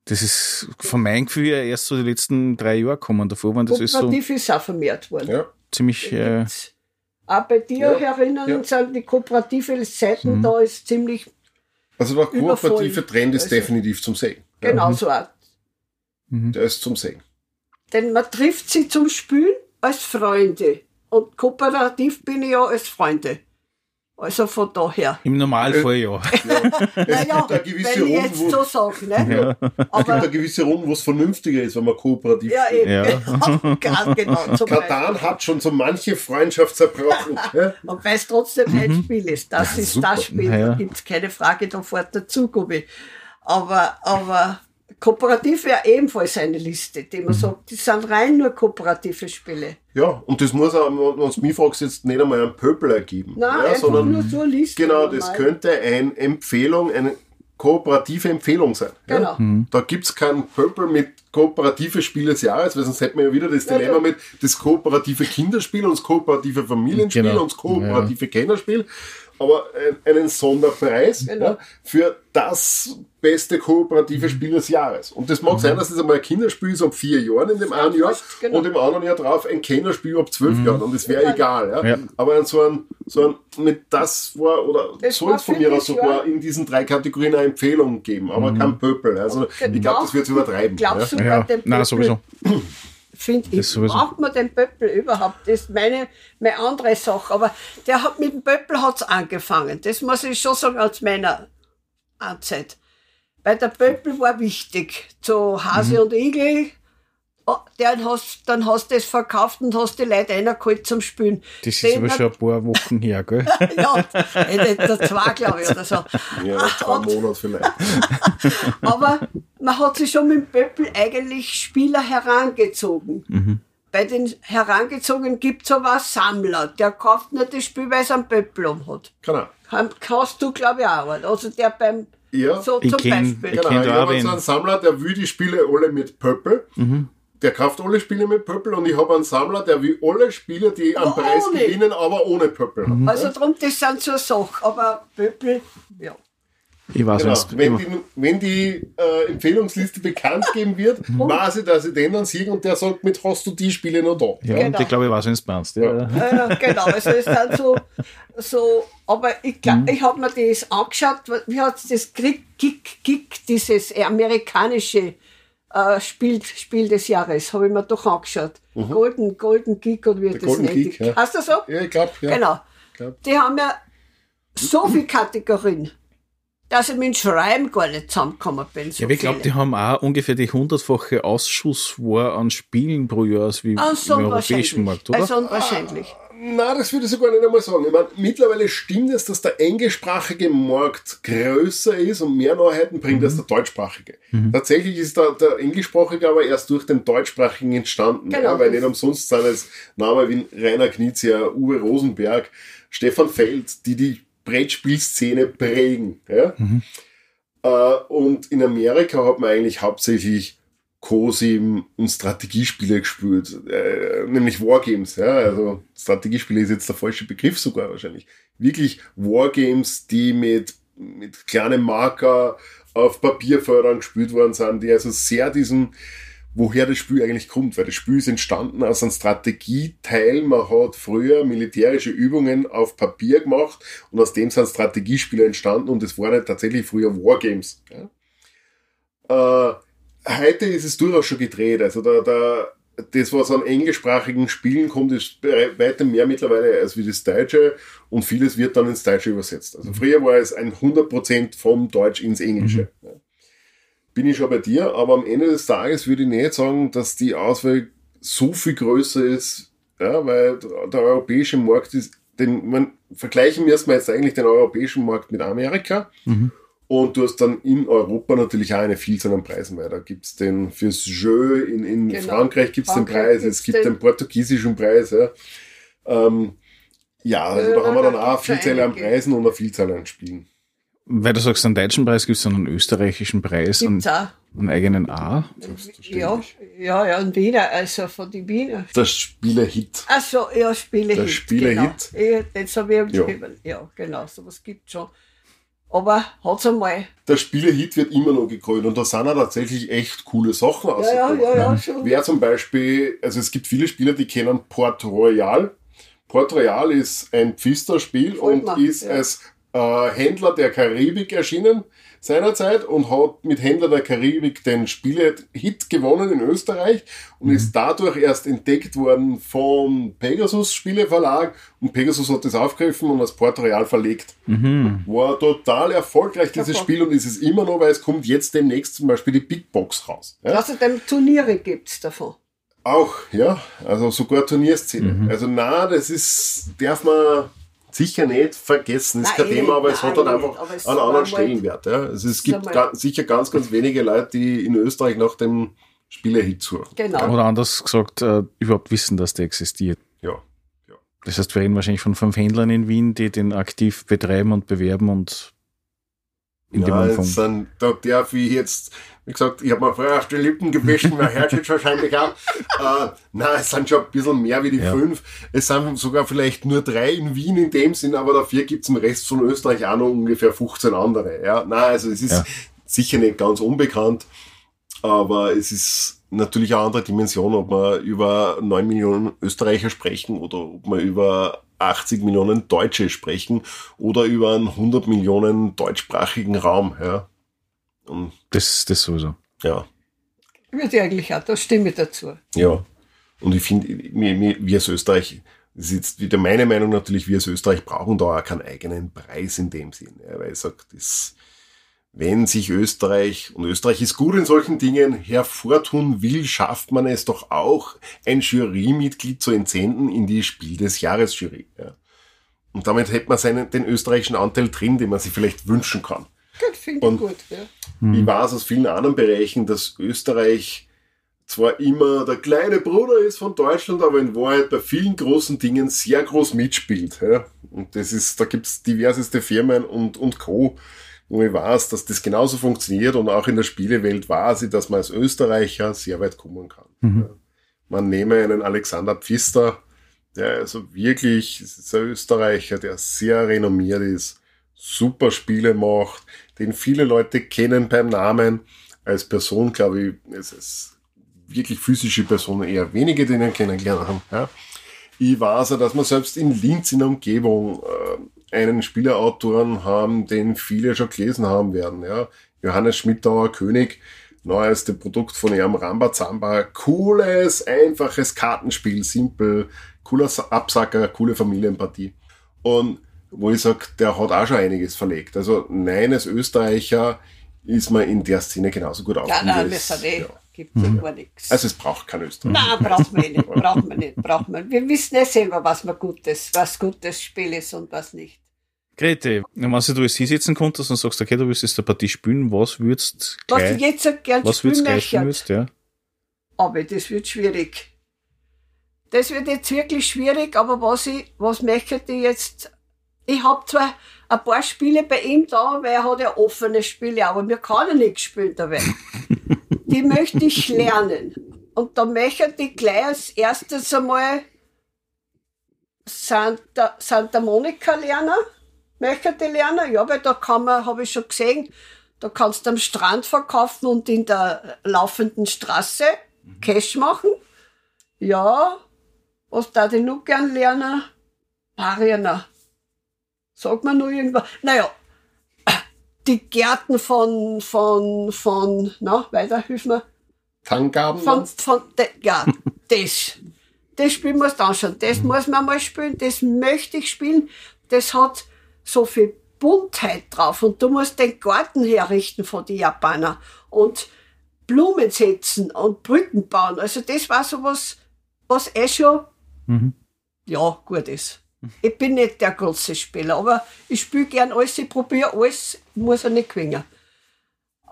Das ist von meinem Gefühl her erst so die letzten drei Jahre gekommen. Davor waren das ist so Kooperativ ist auch vermehrt worden. Ja. ziemlich, äh. Auch bei dir Ja, herinnen ja. sind die kooperative Seiten, Mhm. da ist ziemlich Also der kooperative. Trend ist Also- definitiv zum Segen. Ja. genauso auch. mhm. Der ist zum Segen. Denn man trifft sie zum Spielen als Freunde. Und kooperativ bin ich ja als Freunde. Also von daher. im Normalfall ja. Naja, gibt *laughs* eine gewisse wenn ich Runde, jetzt wo- so sage, ne? Ja. Es gibt Aber, eine gewisse Runde, wo es vernünftiger ist, wenn man kooperativ ja, spielt. eben, Ja. *laughs* genau, Katan hat schon so manche Freundschaft zerbrochen. *laughs* ja? Und weil es trotzdem ein Spiel ist. Das ist super. das Spiel, Ja, ja. da gibt es keine Frage, da fährt dazu, Gubi. Aber, aber kooperativ wäre ebenfalls eine Liste, die man sagt, das sind rein nur kooperative Spiele. ja, und das muss auch, wenn du mich fragst, jetzt nicht einmal einen Pöbel ergeben. Nein, ja, sondern nur so eine Liste. Genau, das normal. könnte eine Empfehlung, eine kooperative Empfehlung sein. Genau. Ja? Da gibt's keinen Pöppel mit kooperative Spiel des Jahres, weil sonst hätten wir ja wieder das Ja, Dilemma ja. mit das kooperative Kinderspiel und das kooperative Familienspiel Genau. und das kooperative Kennerspiel. Aber ein- einen Sonderpreis Genau. ja, für das beste kooperative Spiel des Jahres. Und das mag sein, dass das einmal ein Kinderspiel ist ab vier Jahren in dem einen Jahr genau. und im anderen Jahr drauf ein Kennerspiel ab zwölf Jahren. Und das wäre Ja. egal. Ja? Ja. Aber so ein, so ein, mit das war, oder Das soll es von mir aus sogar Jahr- in diesen drei Kategorien eine Empfehlung geben, aber kein Pöppel. Also ich Genau. glaube, das wird übertreiben. Glaubst ja? du, ja. bei dem Nein, Pöppel- sowieso. *clears throat* Finde ich, sowieso. braucht man den Pöppel überhaupt? Das ist meine, meine andere Sache. Aber der hat mit dem Pöppel hat's angefangen. Das muss ich schon sagen aus meiner Anzeit. Weil der Pöppel war wichtig. Zu Hase Mhm. und Igel, dann hast, dann hast du es verkauft und hast die Leute reingeholt zum Spielen. Das ist Den aber hat- schon ein paar Wochen her, gell? *laughs* ja, nicht der zwei, glaube ich, oder so. Ja, zwei Und- Monate vielleicht. *laughs* Aber man hat sich schon mit dem Pöppel eigentlich Spieler herangezogen. Bei den Herangezogenen gibt es aber einen Sammler, der kauft nicht das Spiel, weil es einen Pöppel um hat. Genau. Kann- Kannst du, glaube ich, auch. Also der beim, Ja, so Ich zum kenn- Beispiel. ich genau. kenn so wen. einen Sammler, der will die Spiele alle mit Pöppel. Der kauft alle Spiele mit Pöppel und ich habe einen Sammler, der will alle Spiele, die einen Aber Preis ohne. gewinnen, aber ohne Pöppel. haben. Also drum, das sind so Sachen. Aber Pöppel, ja. Ich weiß Genau. nicht. Wenn die, wenn die äh, Empfehlungsliste bekannt geben wird, *laughs* weiß ich, dass ich den dann sehe und der sagt mit, hast du die Spiele noch da? Ja, Genau. und ich glaube, ich weiß, wenn es meinst. Ja. Ja, genau, also es sind so, so aber ich Mhm. ich habe mir das angeschaut, wie hat das Kick, Kick, Kick, dieses amerikanische äh, Spiel, Spiel des Jahres, habe ich mir doch angeschaut. Golden, Golden Geek oder wie das Mhm. Golden nennt. Ja. Hast du so? Ja, ich glaube, ja. Genau. glaub. Die haben ja so viele Kategorien, dass ich mit dem Schreiben gar nicht zusammengekommen bin. So Ja, ich glaube, die haben auch ungefähr die hundertfache Ausschusswar an Spielen pro Jahr als wie Ah, so im europäischen. Markt, oder? Also unwahrscheinlich. Nein, das würde ich sogar nicht einmal sagen. Ich meine, mittlerweile stimmt es, dass der englischsprachige Markt größer ist und mehr Neuheiten bringt als der deutschsprachige. Tatsächlich ist der, der englischsprachige aber erst durch den deutschsprachigen entstanden. Genau. Ja, weil nicht umsonst sind es Namen wie Rainer Knizia, Uwe Rosenberg, Stefan Feld, die die Brettspielszene prägen. Ja? Äh, und in Amerika hat man eigentlich hauptsächlich COSIM und Strategiespiele gespielt, äh, nämlich Wargames. Ja, also Strategiespiele ist jetzt der falsche Begriff sogar wahrscheinlich. Wirklich Wargames, die mit, mit kleinen Marker auf Papierfeldern gespielt worden sind, die also sehr diesen, woher das Spiel eigentlich kommt, weil das Spiel ist entstanden aus einem Strategieteil. Man hat früher militärische Übungen auf Papier gemacht und aus dem sind Strategiespiele entstanden und es waren tatsächlich früher Wargames. Ja. Äh, heute ist es durchaus schon gedreht. Also da, da, das, was an englischsprachigen Spielen kommt, ist weitem mehr mittlerweile als wie das Deutsche und vieles wird dann ins Deutsche übersetzt. Also früher war es ein 100% vom Deutsch ins Englische. Ja. Bin ich schon bei dir, aber am Ende des Tages würde ich nicht sagen, dass die Auswahl so viel größer ist, ja, weil der europäische Markt ist den, man, vergleichen wir jetzt eigentlich den europäischen Markt mit Amerika. Mhm. Und du hast dann in Europa natürlich auch eine Vielzahl an Preisen, weil da gibt's den fürs Jeu, in, in Genau. Frankreich gibt's den Frankreich Preis, gibt's es gibt den- den portugiesischen Preis. Ja, ähm, ja also da haben wir dann da auch eine Vielzahl an. Preisen und eine Vielzahl an Spielen. Weil du sagst, einen deutschen Preis gibt es dann einen österreichischen Preis und auch. einen eigenen A. Ja, ja, ja, in Wiener, also von den Wiener. Das Spiele-Hit. Achso, ja, Spielehit. Der Spielehit. Genau. Ja, das habe ich Ja. ja. ja, genau, sowas gibt schon. Aber hat's einmal. Der Spiele-Hit wird immer noch gekrönt und da sind auch tatsächlich echt coole Sachen Ja, ja, rausgekommen. ja, ja, schon. Wer zum Beispiel, also es gibt viele Spieler, die kennen Port Royal. Port Royal ist ein Pfister-Spiel und mir, ist ja. als äh, Händler der Karibik erschienen seinerzeit und hat mit Händler der Karibik den Spiele-Hit gewonnen in Österreich und Mhm. ist dadurch erst entdeckt worden vom Pegasus Spieleverlag und Pegasus hat das aufgegriffen und als Port Royal verlegt. Mhm. War total erfolgreich, dieses Super. Spiel, und ist es immer noch, weil es kommt jetzt demnächst zum Beispiel die Big Box raus. Ja? Außerdem Turniere gibt's davon. Auch, ja, also sogar Turnierszene. Mhm. Also na, das ist, darf man sicher nicht vergessen, ist Nein, kein eh Thema, aber nicht, es hat nein, halt nicht, einfach es einen anderen Stellenwert. Ja. Also es ist gibt einmal- ga, sicher ganz, ganz wenige Leute, die in Österreich nach dem Spielehit suchen. Genau. Oder anders gesagt, äh, überhaupt wissen, dass der existiert. Ja. Das heißt, wir reden wahrscheinlich von fünf Händlern in Wien, die den aktiv betreiben und bewerben und in dem ja, Umfang. jetzt sind, da darf ich jetzt, wie gesagt, ich habe mir vorher auf die Lippen gewaschen, man hört jetzt wahrscheinlich auch. *laughs* Äh, nein, es sind schon ein bisschen mehr wie die Ja. fünf. Es sind sogar vielleicht nur drei in Wien in dem Sinn, aber dafür gibt's im Rest von Österreich auch noch ungefähr 15 andere. Ja, nein, also es ist Ja. sicher nicht ganz unbekannt, aber es ist natürlich eine andere Dimension, ob wir über 9 Millionen Österreicher sprechen oder ob wir über 80 Millionen Deutsche sprechen oder über einen 100 Millionen deutschsprachigen Raum. Ja. Und Das, das sowieso. ja, Würde ich eigentlich auch, da stimme ich dazu. ja. Und ich finde, wir, wir, wir als Österreich, das ist jetzt wieder meine Meinung natürlich, wir als Österreich brauchen da auch keinen eigenen Preis in dem Sinn. Ja, weil ich sage, das, wenn sich Österreich, und Österreich ist gut in solchen Dingen, hervortun will, schafft man es doch auch, ein Jurymitglied zu entsenden in die Spiel des Jahres Jury. Ja. Und damit hätte man seinen, den österreichischen Anteil drin, den man sich vielleicht wünschen kann. Gut, finde Und- ich gut. Ja. Ich weiß aus vielen anderen Bereichen, dass Österreich zwar immer der kleine Bruder ist von Deutschland, aber in Wahrheit bei vielen großen Dingen sehr groß mitspielt. Ja? Und das ist, da gibt's diverseste Firmen und, und Co., wo ich weiß, dass das genauso funktioniert und auch in der Spielewelt weiß ich, dass man als Österreicher sehr weit kommen kann. Mhm. Ja. Man nehme einen Alexander Pfister, der also wirklich, ist ein Österreicher, der sehr renommiert ist, super Spiele macht, den viele Leute kennen beim Namen. Als Person, glaube ich, es ist wirklich physische Personen eher wenige, die ihn kennengelernt haben. Ja. Ich weiß auch, dass wir selbst in Linz in der Umgebung äh, einen Spielerautoren haben, den viele schon gelesen haben werden. Ja. Johannes Schmidtauer König, neueste Produkt von ihrem Rambazamba. Cooles, einfaches Kartenspiel, simpel, cooler Sa- Absacker, coole Familienpartie. Und wo ich sage, der hat auch schon einiges verlegt. Also nein, als Österreicher ist man in der Szene genauso gut Nein, aufgehoben. nein, wir es- sind eh, ja. gibt's ja gar nichts. Also es braucht kein Österreich. Nein, braucht man eh nicht, braucht man nicht, braucht man. Wir wissen eh selber, was man gutes, was gutes Spiel ist und was nicht. Grete, wenn du jetzt hier sitzen konntest und sagst, okay, du willst jetzt eine Partie spielen, was würdest Was gleich, ich jetzt so gern was spielen würdest gleich spielen möchte, würdest, ja? aber das wird schwierig. Das wird jetzt wirklich schwierig, aber was ich, was möchte ich jetzt, ich habe zwar ein paar Spiele bei ihm da, weil er hat ja offene Spiele, aber mir kann er nicht spielen dabei. *laughs* Die möchte ich lernen. Und da möchte ich gleich als erstes einmal Santa, Santa Monica lernen. Möchte ich lernen, ja, weil da kann man, habe ich schon gesehen, da kannst du am Strand verkaufen und in der laufenden Straße Cash machen. Ja, was da ich noch gern lernen? Pariana. Sag mir nur irgendwas. Naja, die Gärten von, von, von, na, weiter, hilf mir. Tangaben? Von, von, de, ja, das. Das Spiel muss dann schon. Das muss man mal spielen. Das möchte ich spielen. Das hat so viel Buntheit drauf. Und du musst den Garten herrichten von den Japanern. Und Blumen setzen und Brücken bauen. Also das war so was, was eh schon, Mhm. ja, gut ist. Ich bin nicht der große Spieler, aber ich spiele gern alles, ich probiere alles, muss er nicht gewinnen.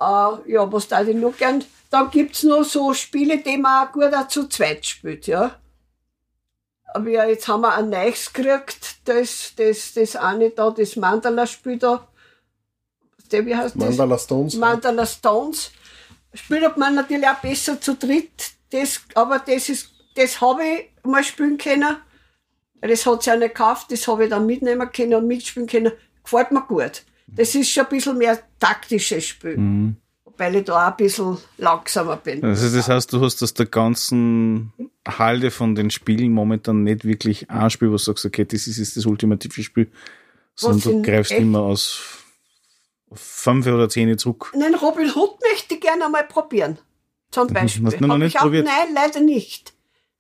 Äh, ja, was da ich noch gern? Dann gibt's noch so Spiele, die man auch gut auch zu zweit spielt, ja. Aber ja, jetzt haben wir ein neues gekriegt, das, das, das eine da, das Mandala-Spiel da. Der, wie heißt Mandala Stones. das? Mandala Stones. Spielt man natürlich auch besser zu dritt, das, aber das ist, das habe ich mal spielen können. Das hat sich auch nicht gekauft, das habe ich dann mitnehmen können und mitspielen können. Gefällt mir gut. Das ist schon ein bisschen mehr taktisches Spiel. Weil ich da auch ein bisschen langsamer bin. Also das heißt, du hast aus der ganzen Halde von den Spielen momentan nicht wirklich ein Spiel, wo du sagst, okay, das ist jetzt das ultimative Spiel, sondern du greifst immer aus fünf oder zehn zurück. Den Robin Hood möchte ich gerne mal probieren. Zum Beispiel. *laughs* Hast du noch Hab nicht ich auch, probiert? Nein, leider nicht.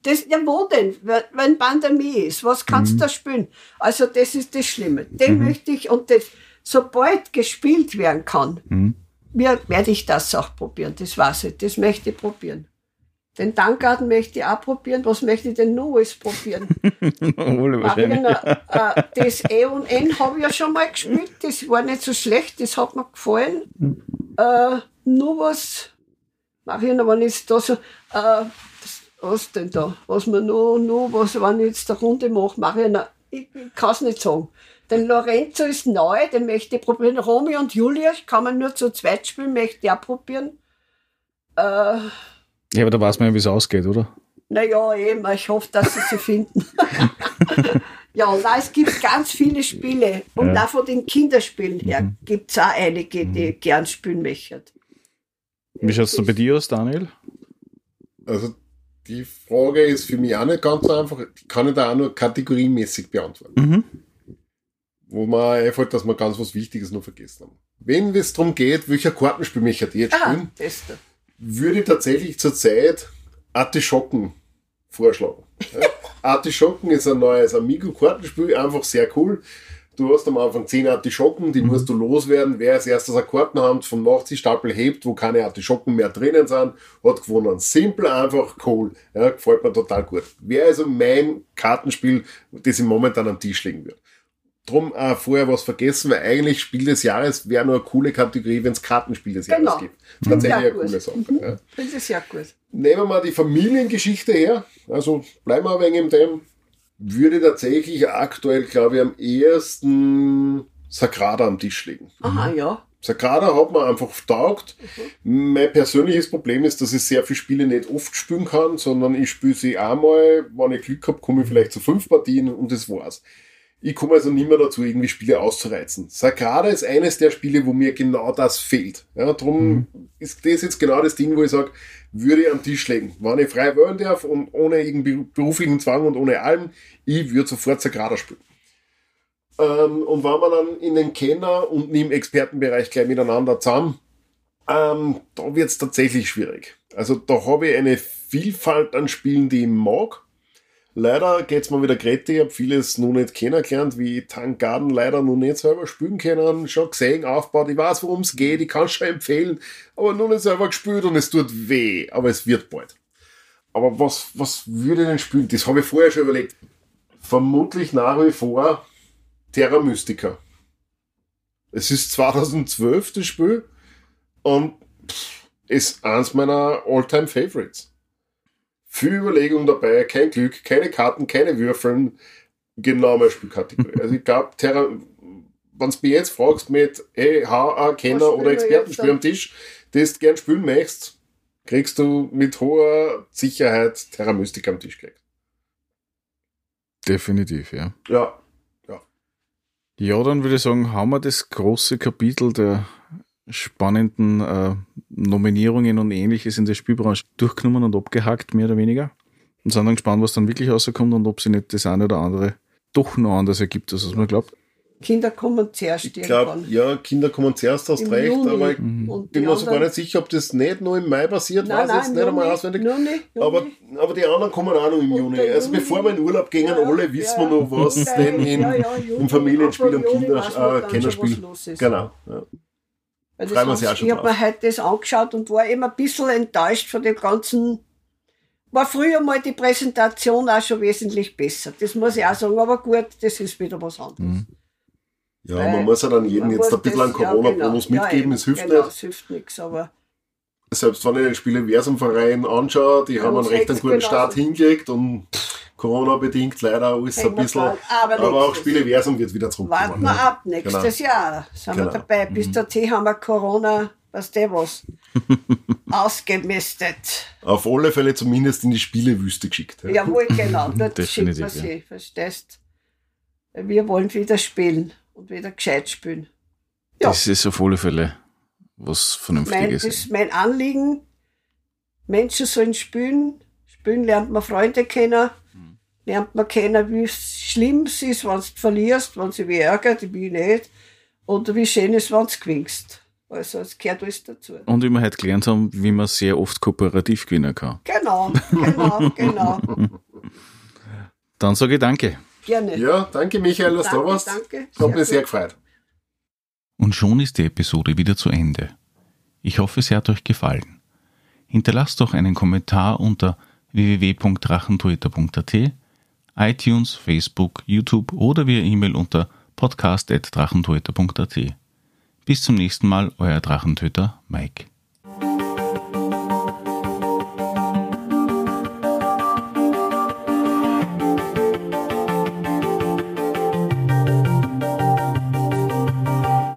Das, ja, wo denn? Wenn- Pandemie ist, was kannst Mhm. du da spielen? Also, das ist das Schlimme. Den möchte ich, und das, sobald gespielt werden kann, Mhm. werde ich das auch probieren. Das weiß ich. Das möchte ich probieren. Den Dankgarten möchte ich auch probieren. Was möchte ich denn noch alles probieren? *laughs* Wohl wahrscheinlich. Marina, äh, das E und N habe ich ja schon mal gespielt. Das war nicht so schlecht, das hat mir gefallen. Äh, nur was, Marina, wenn ich da so, äh, das, was denn da? Was man nur, nur, was, wenn ich jetzt eine Runde mache, Marina, ich, ich kann es nicht sagen. Den Lorenzo ist neu, den möchte ich probieren. Romy und Julia kann man nur zu zweit spielen, möchte ich auch probieren. Äh, Ja, aber da weiß man ja, wie es ausgeht, oder? naja, eben, ich hoffe, dass sie sie finden. *laughs* ja, na, es gibt ganz viele Spiele. Und Ja. auch von den Kinderspielen her gibt es auch einige, die gern spielen möchten. Wie schaut es bei dir aus, Daniel? Also die Frage ist für mich auch nicht ganz so einfach. Die kann ich da auch nur kategoriemäßig beantworten. Mhm. Wo man einfällt, dass wir ganz was Wichtiges noch vergessen haben. Wenn es darum geht, welcher Kartenspiel möchte ich jetzt Aha, spielen, da. würde ich tatsächlich zurzeit Artischocken vorschlagen. *laughs* Artischocken ist ein neues Amigo-Kartenspiel, einfach sehr cool. Du hast am Anfang 10 Artischocken, die musst du loswerden. Wer als erstes eine Kartenhand vom Nachziehstapel hebt, wo keine Artischocken mehr drinnen sind, hat gewonnen. Simpel, einfach, cool. Ja, gefällt mir total gut. Wäre also mein Kartenspiel, das ich momentan am Tisch legen wird. Drum auch vorher was vergessen, weil eigentlich Spiel des Jahres wäre nur eine coole Kategorie, wenn es Kartenspiel des Genau. Jahres gibt. Tatsächlich Ja, eine gut. coole Sache. Mhm. Ja. Das ist ja gut. Nehmen wir mal die Familiengeschichte her. Also bleiben wir ein wenig in dem. Würde tatsächlich aktuell, glaube ich, am ehesten Sagrada am Tisch liegen. Aha, ja. Sagrada hat man einfach taugt. Mein persönliches Problem ist, dass ich sehr viele Spiele nicht oft spielen kann, sondern ich spiele sie einmal, wenn ich Glück habe, komme ich vielleicht zu fünf Partien und das war's. Ich komme also nicht mehr dazu, irgendwie Spiele auszureizen. Sagrada ist eines der Spiele, wo mir genau das fehlt. Ja, drum ist das jetzt genau das Ding, wo ich sage, würde ich am Tisch legen. Wenn ich frei wählen darf und ohne irgendeinen beruflichen Zwang und ohne allem, ich würde sofort Sagrada spielen. Ähm, und wenn man dann in den Kenner und im Expertenbereich gleich miteinander zusammen, ähm, da wird's tatsächlich schwierig. Also da habe ich eine Vielfalt an Spielen, die ich mag. Leider geht's mir wieder Grete, ich habe vieles noch nicht kennengelernt, wie Tank Garden leider noch nicht selber spielen können, schon gesehen, aufgebaut, ich weiß, worum es geht, ich kann schon empfehlen, aber noch nicht selber gespielt und es tut weh, aber es wird bald. Aber was, was würde ich denn spielen? Das habe ich vorher schon überlegt. Vermutlich nach wie vor Terra Mystica. Es ist 2012 das Spiel und pff, ist eins meiner All-Time Favorites. Viel Überlegung dabei, kein Glück, keine Karten, keine Würfeln. Genau meine Spielkategorie. *laughs* Also ich glaube, Terra, wenn du mich jetzt fragst mit, hey, HA, Kenner Was oder Expertenspiel am Tisch, das du gern spielen möchtest, kriegst du mit hoher Sicherheit Terra Mystica am Tisch gekriegt. Definitiv, ja. Ja, Ja, dann würde ich sagen, haben wir das große Kapitel der spannenden äh, Nominierungen und ähnliches in der Spielbranche durchgenommen und abgehackt, mehr oder weniger. Und sind dann gespannt, was dann wirklich rauskommt und ob sie nicht das eine oder andere doch noch anders ergibt, als was man glaubt. Kinder kommen zuerst ich glaube, irgendwann. ja, Kinder kommen zuerst, hast Im recht, Juni. aber ich Mhm. Und bin mir sogar anderen- nicht sicher, ob das nicht nur im Mai passiert, Nein, weiß nein, jetzt im nicht einmal Juni, auswendig. Juni, Juni. Aber, aber die anderen kommen auch noch im Juni. Also bevor wir in Urlaub gehen, Ja, alle wissen wir ja. noch, was Ja, denn in, ja, ja, Juni, im Familienspiel und Juni Kinder, weiß man dann äh, schon, Kinderspiel. was los ist. Genau. Weil Freuen das schon ich habe mir heute das angeschaut und war immer ein bisschen enttäuscht von dem ganzen war früher mal die Präsentation auch schon wesentlich besser. Das muss ich auch sagen. Aber gut, das ist wieder was anderes. Mhm. Ja, Weil man muss ja dann jedem jetzt ein bisschen einen Corona-Bonus ja, genau. mitgeben, Ja, es hilft genau, nicht. Es hilft nichts, aber Selbst wenn ich den Spieleversum-Verein anschaue, die haben einen recht einen guten Start genauso. hingelegt und Corona-bedingt leider alles ein bisschen. Aber Aber auch. Spieleversum wird wieder warten zurückkommen. wir ne? ab. Nächstes Jahr sind Genau. wir dabei. Bis dahin haben wir Corona, was der was, *laughs* ausgemistet. Auf alle Fälle zumindest in die Spielewüste geschickt. Ja. Jawohl, *laughs* genau. Dort schickt man ja. sie, verstehst? Wir wollen wieder spielen und wieder gescheit spielen. Ja. Das ist auf alle Fälle was Mein, Vernünftiges. das ist mein Anliegen. Menschen sollen spielen. Spielen lernt man Freunde kennen. Lernt man kennen, wie schlimm es ist, wenn du verlierst, wenn sie wie ärgert, ich bin nicht. Oder wie schön es ist, wenn du gewinnst. Also, es gehört alles dazu. Und wie wir heute gelernt haben, wie man sehr oft kooperativ gewinnen kann. Genau, genau, genau. *laughs* Dann sage ich danke. Gerne. ja, danke Michael, dass du da danke, warst. danke. Hat mich sehr gefreut. Und schon ist die Episode wieder zu Ende. Ich hoffe, sie hat euch gefallen. Hinterlasst doch einen Kommentar unter www.drachentöter.at, iTunes, Facebook, YouTube oder via E-Mail unter podcast.drachentöter.at. Bis zum nächsten Mal, euer Drachentöter Mike.